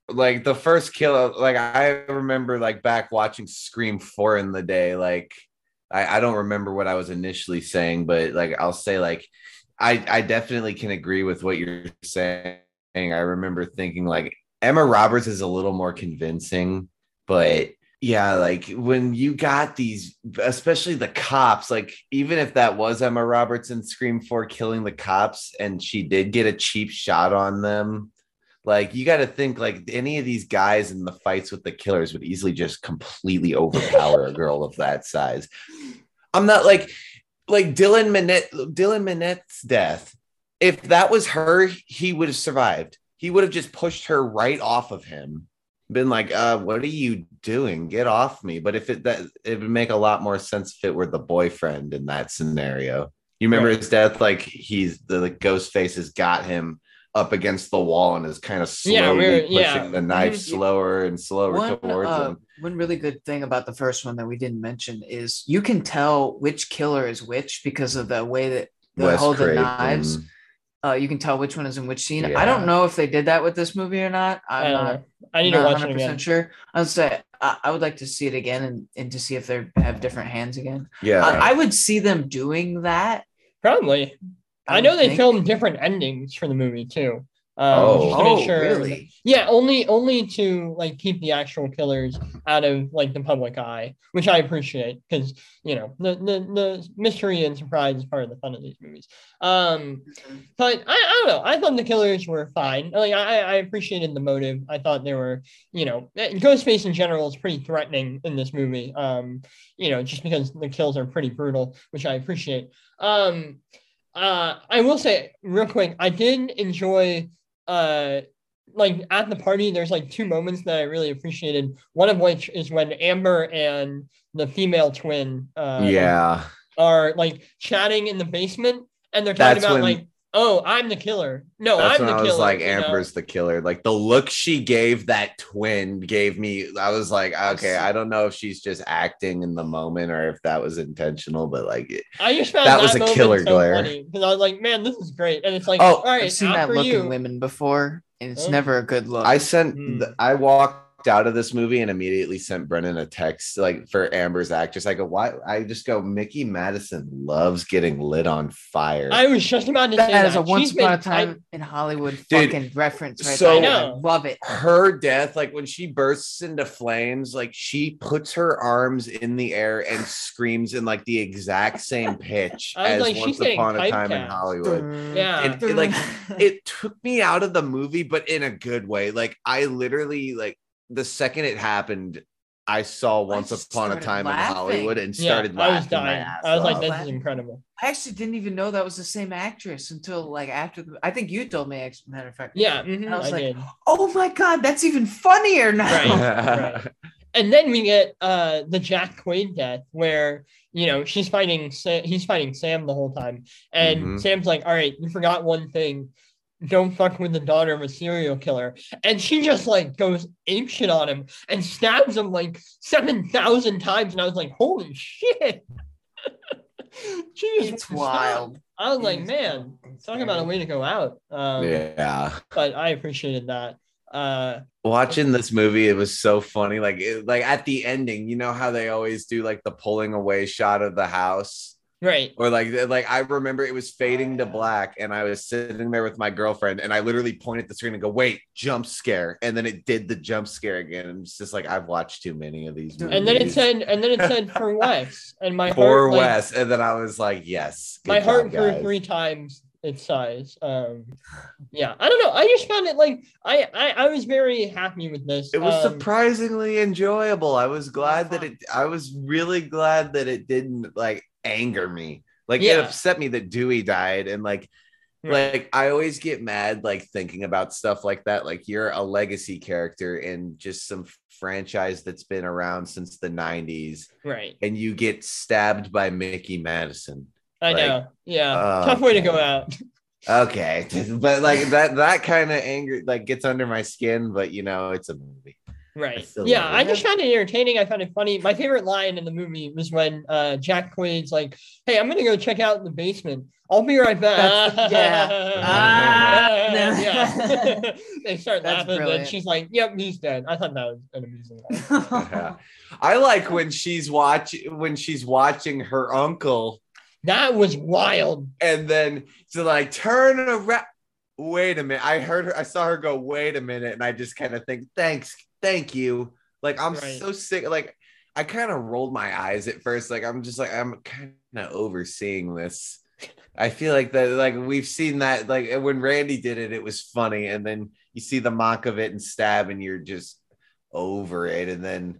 Like the first kill like i remember like back watching scream 4 in the day like I, I don't remember what i was initially saying but like i'll say like i i definitely can agree with what you're saying. I remember thinking like emma roberts is a little more convincing but yeah like when you got these especially the cops like even if that was emma roberts in scream 4 killing the cops and she did get a cheap shot on them like you got to think like any of these guys in the fights with the killers would easily just completely overpower a girl of that size. I'm not like like Dylan Minnette Dylan Minnette's death. If that was her, he would have survived. He would have just pushed her right off of him. Been like, uh, what are you doing? Get off me. But if it that it would make a lot more sense if it were the boyfriend in that scenario. You remember right. his death? Like he's the, the ghost face has got him up against the wall and is kind of slowly yeah, pushing yeah. the knife slower and slower one, towards uh, him. One really good thing about the first one that we didn't mention is you can tell which killer is which because of the way that they Wes hold Craven. the knives. Uh, you can tell which one is in which scene. Yeah. I don't know if they did that with this movie or not. I'm I not. Know. I need to watch it again. Sure. I would say I, I, would like to see it again and, and to see if they have different hands again. Yeah, I, I would see them doing that. Probably. I, I know they filmed different endings for the movie too. Um, oh, oh sure. really? Yeah, only only to like keep the actual killers out of like the public eye, which I appreciate because you know the, the the mystery and surprise is part of the fun of these movies. Um, but I, I don't know. I thought the killers were fine. Like I I appreciated the motive. I thought they were you know eh, Ghostface in general is pretty threatening in this movie. Um, you know just because the kills are pretty brutal, which I appreciate. Um, uh, I will say real quick, I did enjoy uh like at the party there's like two moments that i really appreciated one of which is when amber and the female twin uh yeah. are like chatting in the basement and they're talking That's about when, like oh, I'm the killer. No, That's I'm the I killer. was like, Amber's know? the killer. Like the look she gave that twin gave me, I was like, okay, I don't know if she's just acting in the moment or if that was intentional, but like, I just found that, that was a killer so glare because I was like, man, this is great, and it's like, oh, all right, I've seen that look you. in women before, and it's oh. never a good look. I sent, mm. I walked out of this movie and immediately sent Brendan a text like for Amber's actress. I go, why? I just go, Mikey Madison loves getting lit on fire. I was just about to that say that. is a once upon a time in Hollywood Dude, fucking reference right so there. I love it. Her death, like when she bursts into flames, like she puts her arms in the air and screams in like the exact same pitch as like, Once Upon a Time in Hollywood. Mm-hmm. Yeah. And it, like it took me out of the movie, but in a good way. Like I literally like the second it happened, I saw Once I Upon a Time laughing. in Hollywood and started yeah, laughing. I was dying. I was like, "This is incredible." I actually didn't even know that was the same actress until like after. The, I think you told me. Matter of fact. Yeah, mm-hmm, I was I like, did. "Oh my god, that's even funnier now." Right, right. And then we get uh the Jack Quaid death, where you know she's fighting. He's fighting Sam the whole time, and mm-hmm. Sam's like, "All right, you forgot one thing." Don't fuck with the daughter of a serial killer. And she just like goes apeshit on him and stabs him like 7,000 times. And I was like, holy shit. Jeez, it's wild. I was like, man, talking about a way to go out. Um, yeah. But I appreciated that. Uh, Watching this movie, it was so funny. Like, it, like at the ending, you know how they always do like the pulling away shot of the house Right. Or like like I remember it was fading to black and I was sitting there with my girlfriend and I literally pointed at the screen and go, wait, jump scare. And then it did the jump scare again. And it's just like I've watched too many of these movies. And then it said and then it said for Wes. And my for heart Wes. Like, and then I was like, yes. My job, heart grew three times its size. Um yeah, I don't know. I just found it like I I, I was very happy with this. It was um, surprisingly enjoyable. I was glad that it I was really glad that it didn't like anger me. Like yeah. it upset me that Dewey died, and like, right. like I always get mad like thinking about stuff like that. Like you're a legacy character in just some franchise that's been around since the '90s, right? And you get stabbed by Mikey Madison. I like, know. Yeah, uh, tough way to go out. okay, but like that that kind of anger like gets under my skin. But you know, it's a movie. Right. still Yeah, love. I just found it entertaining. I found it funny. My favorite line in the movie was when uh, Jack Quaid's like, "Hey, I'm gonna go check out the basement. I'll be right back." That's- yeah. Ah, no. yeah. they start That's laughing, and she's like, "Yep, he's dead." I thought that was an amusing. Yeah. I like when she's watching when she's watching her uncle That was wild. and then to like turn around. Wait a minute. I heard her, I saw her go, wait a minute. And I just kind of think, thanks, thank you. Like, I'm Right. so sick. Like, I kind of rolled my eyes at first. Like, I'm just like, I'm kind of overseeing this. I feel like that, like, we've seen that. Like, when Randy did it, it was funny. And then you see the mock of it and stab, and you're just over it. And then,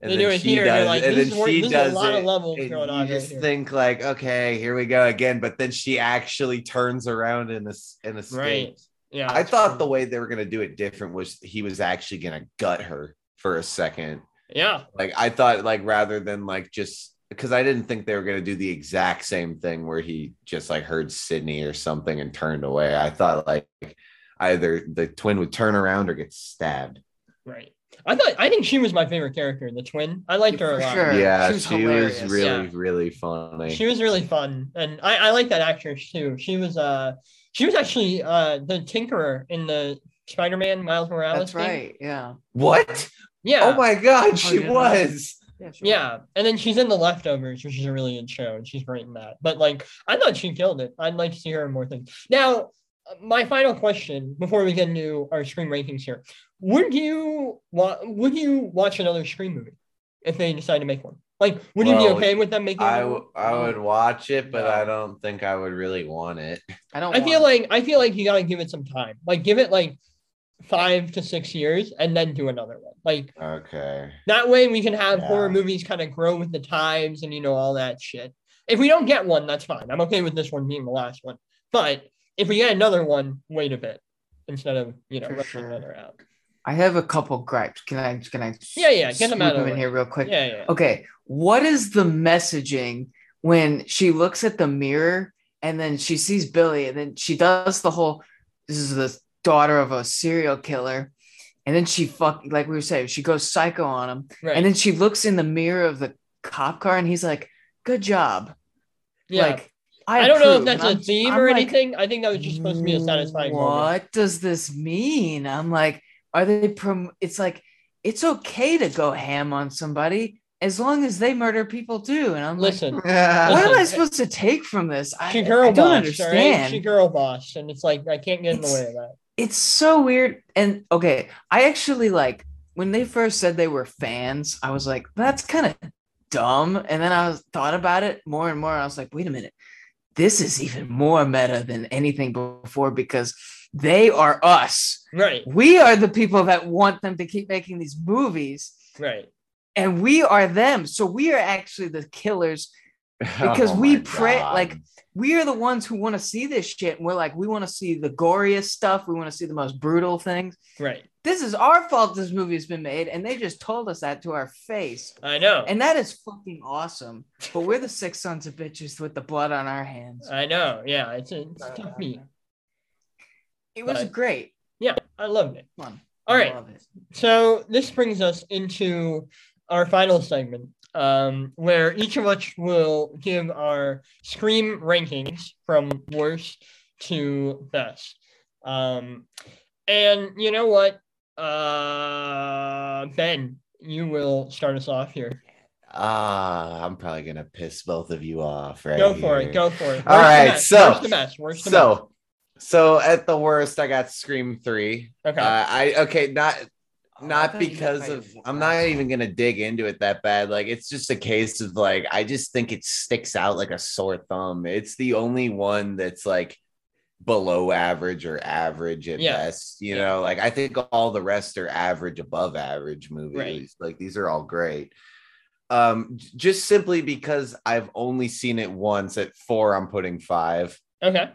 and They then do it she here, does, like, and then she is a does lot of levels and going you on right just here. think like, okay, here we go again. But then she actually turns around in this in a Right. Yeah. I thought cool. the way they were gonna do it different was he was actually gonna gut her for a second. Yeah. Like I thought, like rather than like just because I didn't think they were gonna do the exact same thing where he just like heard Sidney or something and turned away. I thought like either the twin would turn around or get stabbed. Right. I thought I think she was my favorite character, the twin. I liked her a lot. sure. yeah, she was she was really, Yeah. really funny. She was really fun, and I, I like that actress too. She was uh she was actually uh the Tinkerer in the Spider-Man Miles Morales. That's game. right. Yeah. what? Yeah. Oh my god, she you didn't was. Yeah. Sure. Yeah, and then she's in the leftovers, which is a really good show, and she's great in that. But like, I thought she killed it. I'd like to see her in more things. Now, my final question before we get into our Scream rankings here: Would you wa- Would you watch another Scream movie if they decide to make one? Like, would you be okay with them making? I, one? would watch it, but No. I don't think I would really want it. I don't. I feel want- like I feel like you gotta give it some time. Like, give it like five to six years, and then do another one. Like Okay. That way we can have Yeah. horror movies kind of grow with the times and you know all that shit. If we don't get one, that's fine. I'm okay with this one being the last one. But if we get another one, wait a bit instead of you know rushing sure. another out. I have a couple gripes. Can I? Can I? Yeah, yeah, get them swoop out of in way. here real quick. Yeah, yeah. Okay, what is the messaging when she looks at the mirror and then she sees Billy and then she does the whole this is the daughter of a serial killer and then she fuck like we were saying she goes psycho on him Right. and then she looks in the mirror of the cop car and he's like good job yeah. like I, I don't know if that's And a I'm- theme I'm or like, anything. I think that was just supposed to be a satisfying moment. what does this mean i'm like are they prom- it's like it's okay to go ham on somebody as long as they murder people too and i'm like Listen, what am I supposed to take from this? I, she I girl don't boss, all right? understand. She girl boss, and it's like I can't get in the way of that. It's so weird. And okay, I actually like when they first said they were fans, I was like, that's kind of dumb. And then I was thought about it more and more. I was like, wait a minute, this is even more meta than anything before because they are us. Right, We are the people that want them to keep making these movies, right. And we are them. So we are actually the killers oh because Oh we pray God. like we are the ones who want to see this shit and we're like we want to see the goriest stuff we want to see the most brutal things Right. this is our fault this movie has been made and they just told us that to our face I know. and that is fucking awesome but we're the six sons of bitches with the blood on our hands I know. Yeah, it's a, it's a tough uh, beat. it was But- great Yeah, I loved it. fun All I right. love it. So this brings us into our final segment, um, where each of us will give our Scream rankings from worst to best. Um, and you know what, uh, Ben, you will start us off here. Ah, I'm probably gonna piss both of you off, right? Go for here. it. Go for it. All Worst to right, so- worst to best. Worst to So, so at the worst, I got Scream Three. Okay. Uh, I okay, not Oh, not thought you got because of I'm not even gonna dig into it that bad. Like it's just a case of like I just think it sticks out like a sore thumb. It's the only one that's like below average or average at Yeah. best. You Yeah. know, like I think all the rest are average, above average movies. Right. Like these are all great. Um, just simply because I've only seen it once at four, I'm putting five. okay.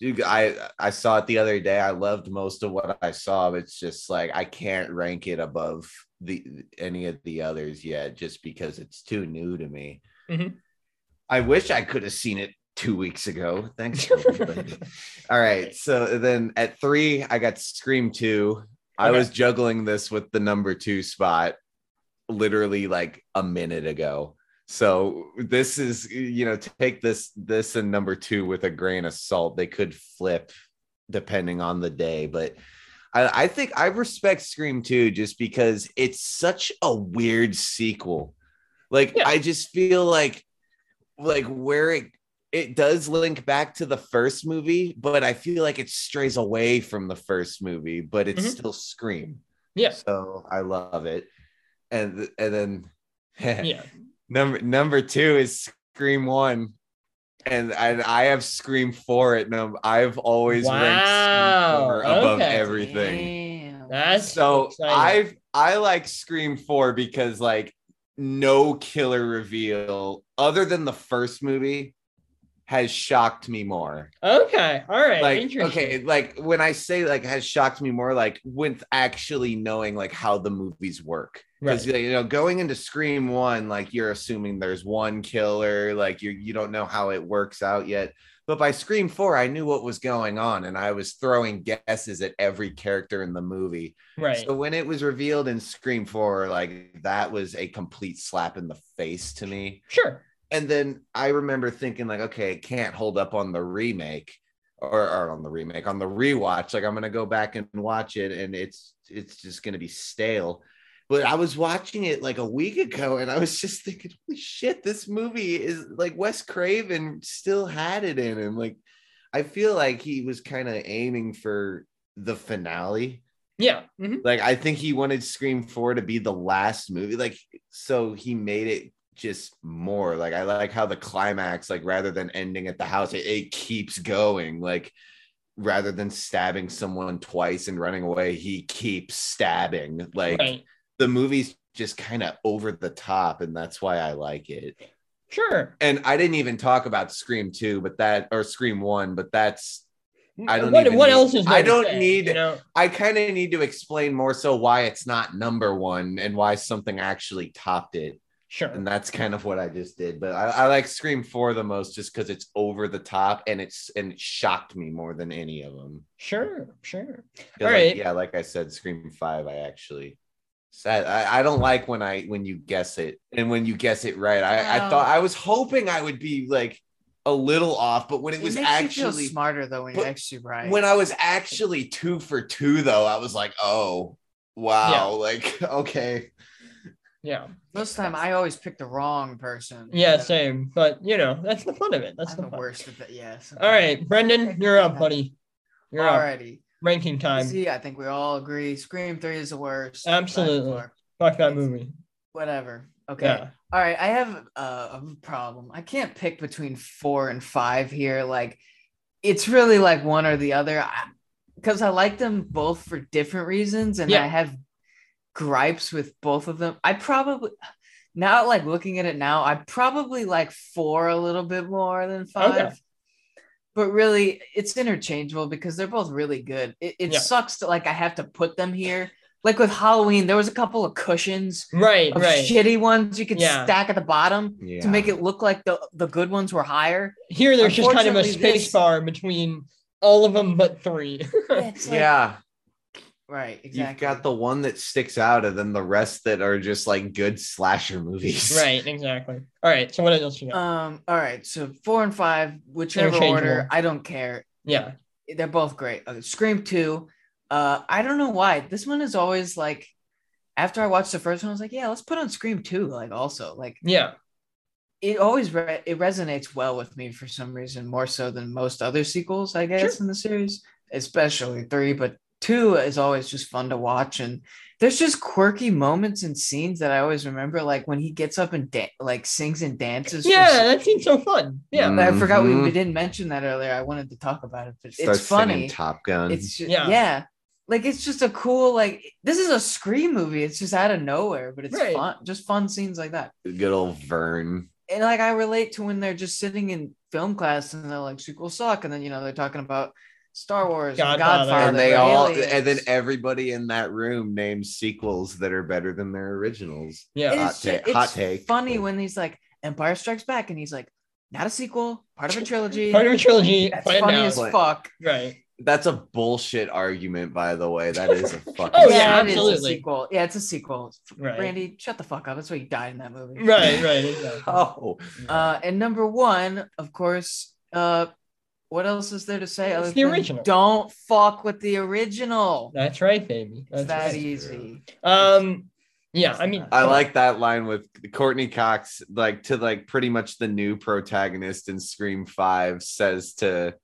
Dude, I I saw it the other day. I loved most of what I saw. But it's just like I can't rank it above the any of the others yet, just because it's too new to me. Mhm. I wish I could have seen it two weeks ago. Thanks. All right. So then at three, I got Scream Two. I was juggling this with the number two spot literally like a minute ago. So this is you know take this this and number two with a grain of salt. They could flip depending on the day, but I, I think I respect Scream 2 just because it's such a weird sequel. Like Yeah. I just feel like like where it it does link back to the first movie, but I feel like it strays away from the first movie, but it's Mhm. still Scream. Yeah. So I love it. And and then Yeah. Number number two is Scream One. And I, I have Scream Four at number. I've always ranked Scream Four above okay. everything. Damn. That's So exciting. I've I like Scream Four because like no killer reveal other than the first movie has shocked me more. Okay. All right. Like Interesting. okay, like when I say like has shocked me more, like with actually knowing like how the movies work. Because Right. you know, going into Scream One, like you're assuming there's one killer, like you you don't know how it works out yet. But by Scream Four, I knew what was going on, and I was throwing guesses at every character in the movie. Right. So when it was revealed in Scream 4, like that was a complete slap in the face to me. Sure. And then I remember thinking, like, okay, it can't hold up on the remake or, or on the remake, on the rewatch. Like I'm gonna go back and watch it, and it's it's just gonna be stale. But I was watching it like a week ago, and I was just thinking, holy shit, this movie is like Wes Craven still had it in him. Like, I feel like he was kind of aiming for the finale Yeah. mhm. like I think he wanted Scream 4 to be the last movie. Like so he made it just more. Like I like how the climax, like rather than ending at the house, it, it keeps going. Like rather than stabbing someone twice and running away, he keeps stabbing. Like Right. The movie's just kind of over the top, and that's why I like it. Sure. And I didn't even talk about Scream 2, but that or Scream 1, but that's I don't What, what need- else is I don't say, need- You know. I kind of need to explain more so why it's not number one and why something actually topped it. Sure. And that's kind of what I just did. But I, I like Scream 4 the most just because it's over the top and it's and it shocked me more than any of them. Sure. sure. All like, right. yeah, like I said, Scream 5, I actually said I, I don't like when I when you guess it and when you guess it right. I, I thought I was hoping I would be like a little off, but when it It was makes you feel actually smarter though when you're actually right. when I was actually two for two, though, I was like, oh, wow. Like, okay. Yeah. Most of the time, I always pick the wrong person. Yeah. Same. But you know, that's the fun of it. That's I'm the the worst of it. Yes. All right, Brendan, you're up, buddy. You're up. Ranking time. See, I think we all agree. Scream Three is the worst. Absolutely. Fuck that movie. Whatever. Okay. Yeah. All right. I have a, a problem. I can't pick between four and five here. Like, it's really like one or the other. Because I, like them both for different reasons, and Yeah. I have gripes with both of them. I probably now, like looking at it now, I probably like four a little bit more than five. Okay. But really, it's interchangeable because they're both really good. It, it Yeah. sucks to like I have to put them here. Like with Halloween, there was a couple of cushions Right. of Right. shitty ones you could Yeah. stack at the bottom Yeah. to make it look like the, the good ones were higher. Here, there's just kind of a space this- bar between all of them but three. It's like- yeah. Right, exactly. You've got the one that sticks out, and then the rest that are just like good slasher movies. right. Exactly. All right. So what else you got? um. All right, so four and five, whichever order, I don't care. yeah. They're both great. Uh, Scream two. Uh, I don't know why this one is always like. After I watched the first one, I was like, "Yeah, let's put on Scream 2. Like, also, like, Yeah. it always re- it resonates well with me for some reason more so than most other sequels i guess Sure. in the series especially three but two is always just fun to watch and there's just quirky moments and scenes that i always remember like when he gets up and da- like sings and dances Yeah. s- That seems so fun. Yeah. Mm. i forgot we, Mhm. we didn't mention that earlier i wanted to talk about it but Starts it's funny Top Gun. it's just, Yeah. yeah. like it's just a cool like this is a scream movie it's just out of nowhere but it's Right. fun just fun scenes like that good old Vern. and like I relate to when they're just sitting in film class and they're like sequels suck, and then you know they're talking about Star Wars, and Godfather. Godfather, and they all, Aliens. and then everybody in that room names sequels that are better than their originals. Yeah. Hot it's, ta- it's hot take. funny when he's like Empire Strikes Back, and he's like not a sequel, part of a trilogy. Part of a trilogy. That's funny out. as But- fuck. Right. That's a bullshit argument, by the way. That is a fucking. Oh, yeah, it is a absolutely. sequel. Yeah, it's a sequel. Right. Randy, shut the fuck up. That's why you died in that movie. Right, right, exactly. Oh, Uh, and number one, of course, uh, what else is there to say? It's other the original. Don't fuck with the original. That's right, baby. It's That's that right. easy. Um, yeah, I mean, I like that line with Courteney Cox, like to like pretty much the new protagonist in Scream Five says to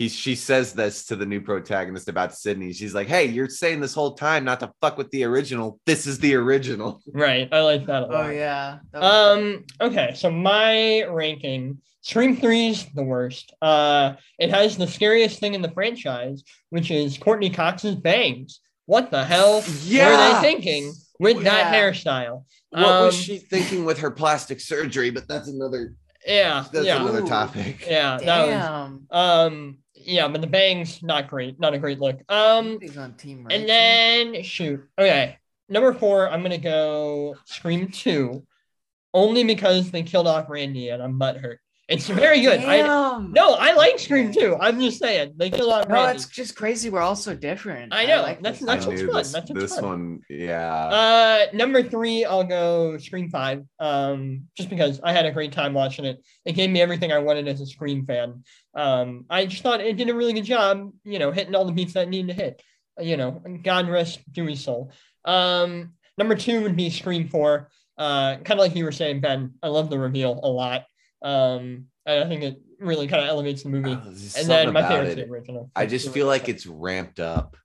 he she says this to the new protagonist about Sidney. She's like, "Hey, you're saying this whole time not to fuck with the original. This is the original." right. I like that a lot. Oh yeah. That was- Um. Okay. So my ranking: Scream Three's the worst. Uh, it has the scariest thing in the franchise, which is Courteney Cox's bangs. What the hell yeah. were Yeah. they thinking with that hairstyle? What was Um, she thinking with her plastic surgery? But that's another Yeah. that's yeah. another topic. Yeah. That was. Damn. Um. Yeah, but the bangs not great. Not a great look. Um. He's on team And Rachel. then shoot. Okay. Number four, I'm gonna go Scream 2. Only because they killed off Randy and I'm butthurt. It's very good. I Damn. no, I like Scream too. I'm just saying. They killed off No, Randy. it's just crazy. We're all so different. I know, like that's- this. that's what's fun, this, that's what's this fun. one. Yeah. Uh number three, I'll go Scream 5. Um, just because I had a great time watching it. It gave me everything I wanted as a Scream fan. Um, I just thought it did a really good job, you know, hitting all the beats that it needed to hit. You know, God rest Dewey's soul. Um, number two would be Scream 4. Uh, kind of like you were saying, Ben. I love the reveal a lot. Um, and I think it really kind of elevates the movie. Oh, and then my favorite favorite's the original. I just feel like it's ramped up.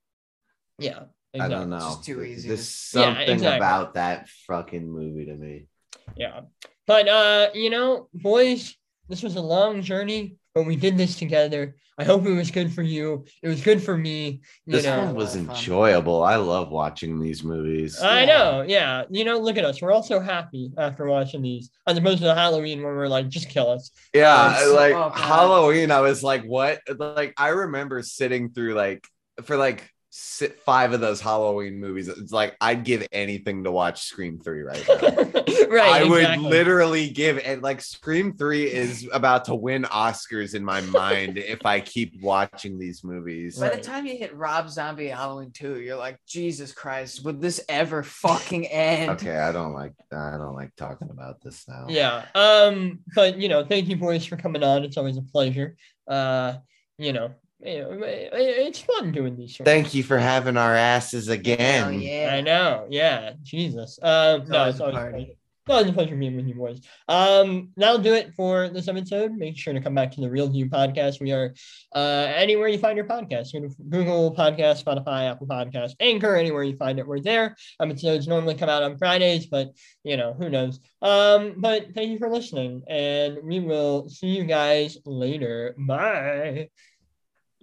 yeah. I don't know. just too easy There's to- Yeah, something exactly. about that fucking movie to me. Yeah. But uh, you know, boys, this was a long journey, but we did this together. I hope it was good for you. It was good for me. You This know. one was a lot of fun. enjoyable. I love watching these movies. I Yeah. know, yeah. You know, look at us. We're all so happy after watching these, as opposed to the Halloween when we're like, just kill us. yeah, oh, It's so- like oh, Halloween, I was like, what? Like, I remember sitting through like for like si- five of those Halloween movies. It's like I'd give anything to watch Scream Three right now. right. I would exactly. literally give and like Scream 3 is about to win Oscars in my mind if I keep watching these movies. By the time you hit Rob Zombie Halloween 2, you're like, Jesus Christ, would this ever fucking end? Okay, I don't like I don't like talking about this now. Yeah. Um, but you know, thank you boys for coming on. It's always a pleasure. Uh, you know, you know, it's fun doing these. sorts of Thank you for having our asses Hell again. yeah. I know. Yeah. Jesus. Um, It's no, it's a always a party. pleasure. It's always a pleasure being with you boys. Um, that'll do it for this episode. Make sure to come back to the Real View podcast. We are uh, anywhere you find your podcast. Google Podcast, Spotify, Apple Podcast, Anchor, anywhere you find it, we're there. Episodes normally come out on Fridays, but you know, who knows. Um, but thank you for listening, and we will see you guys later. Bye.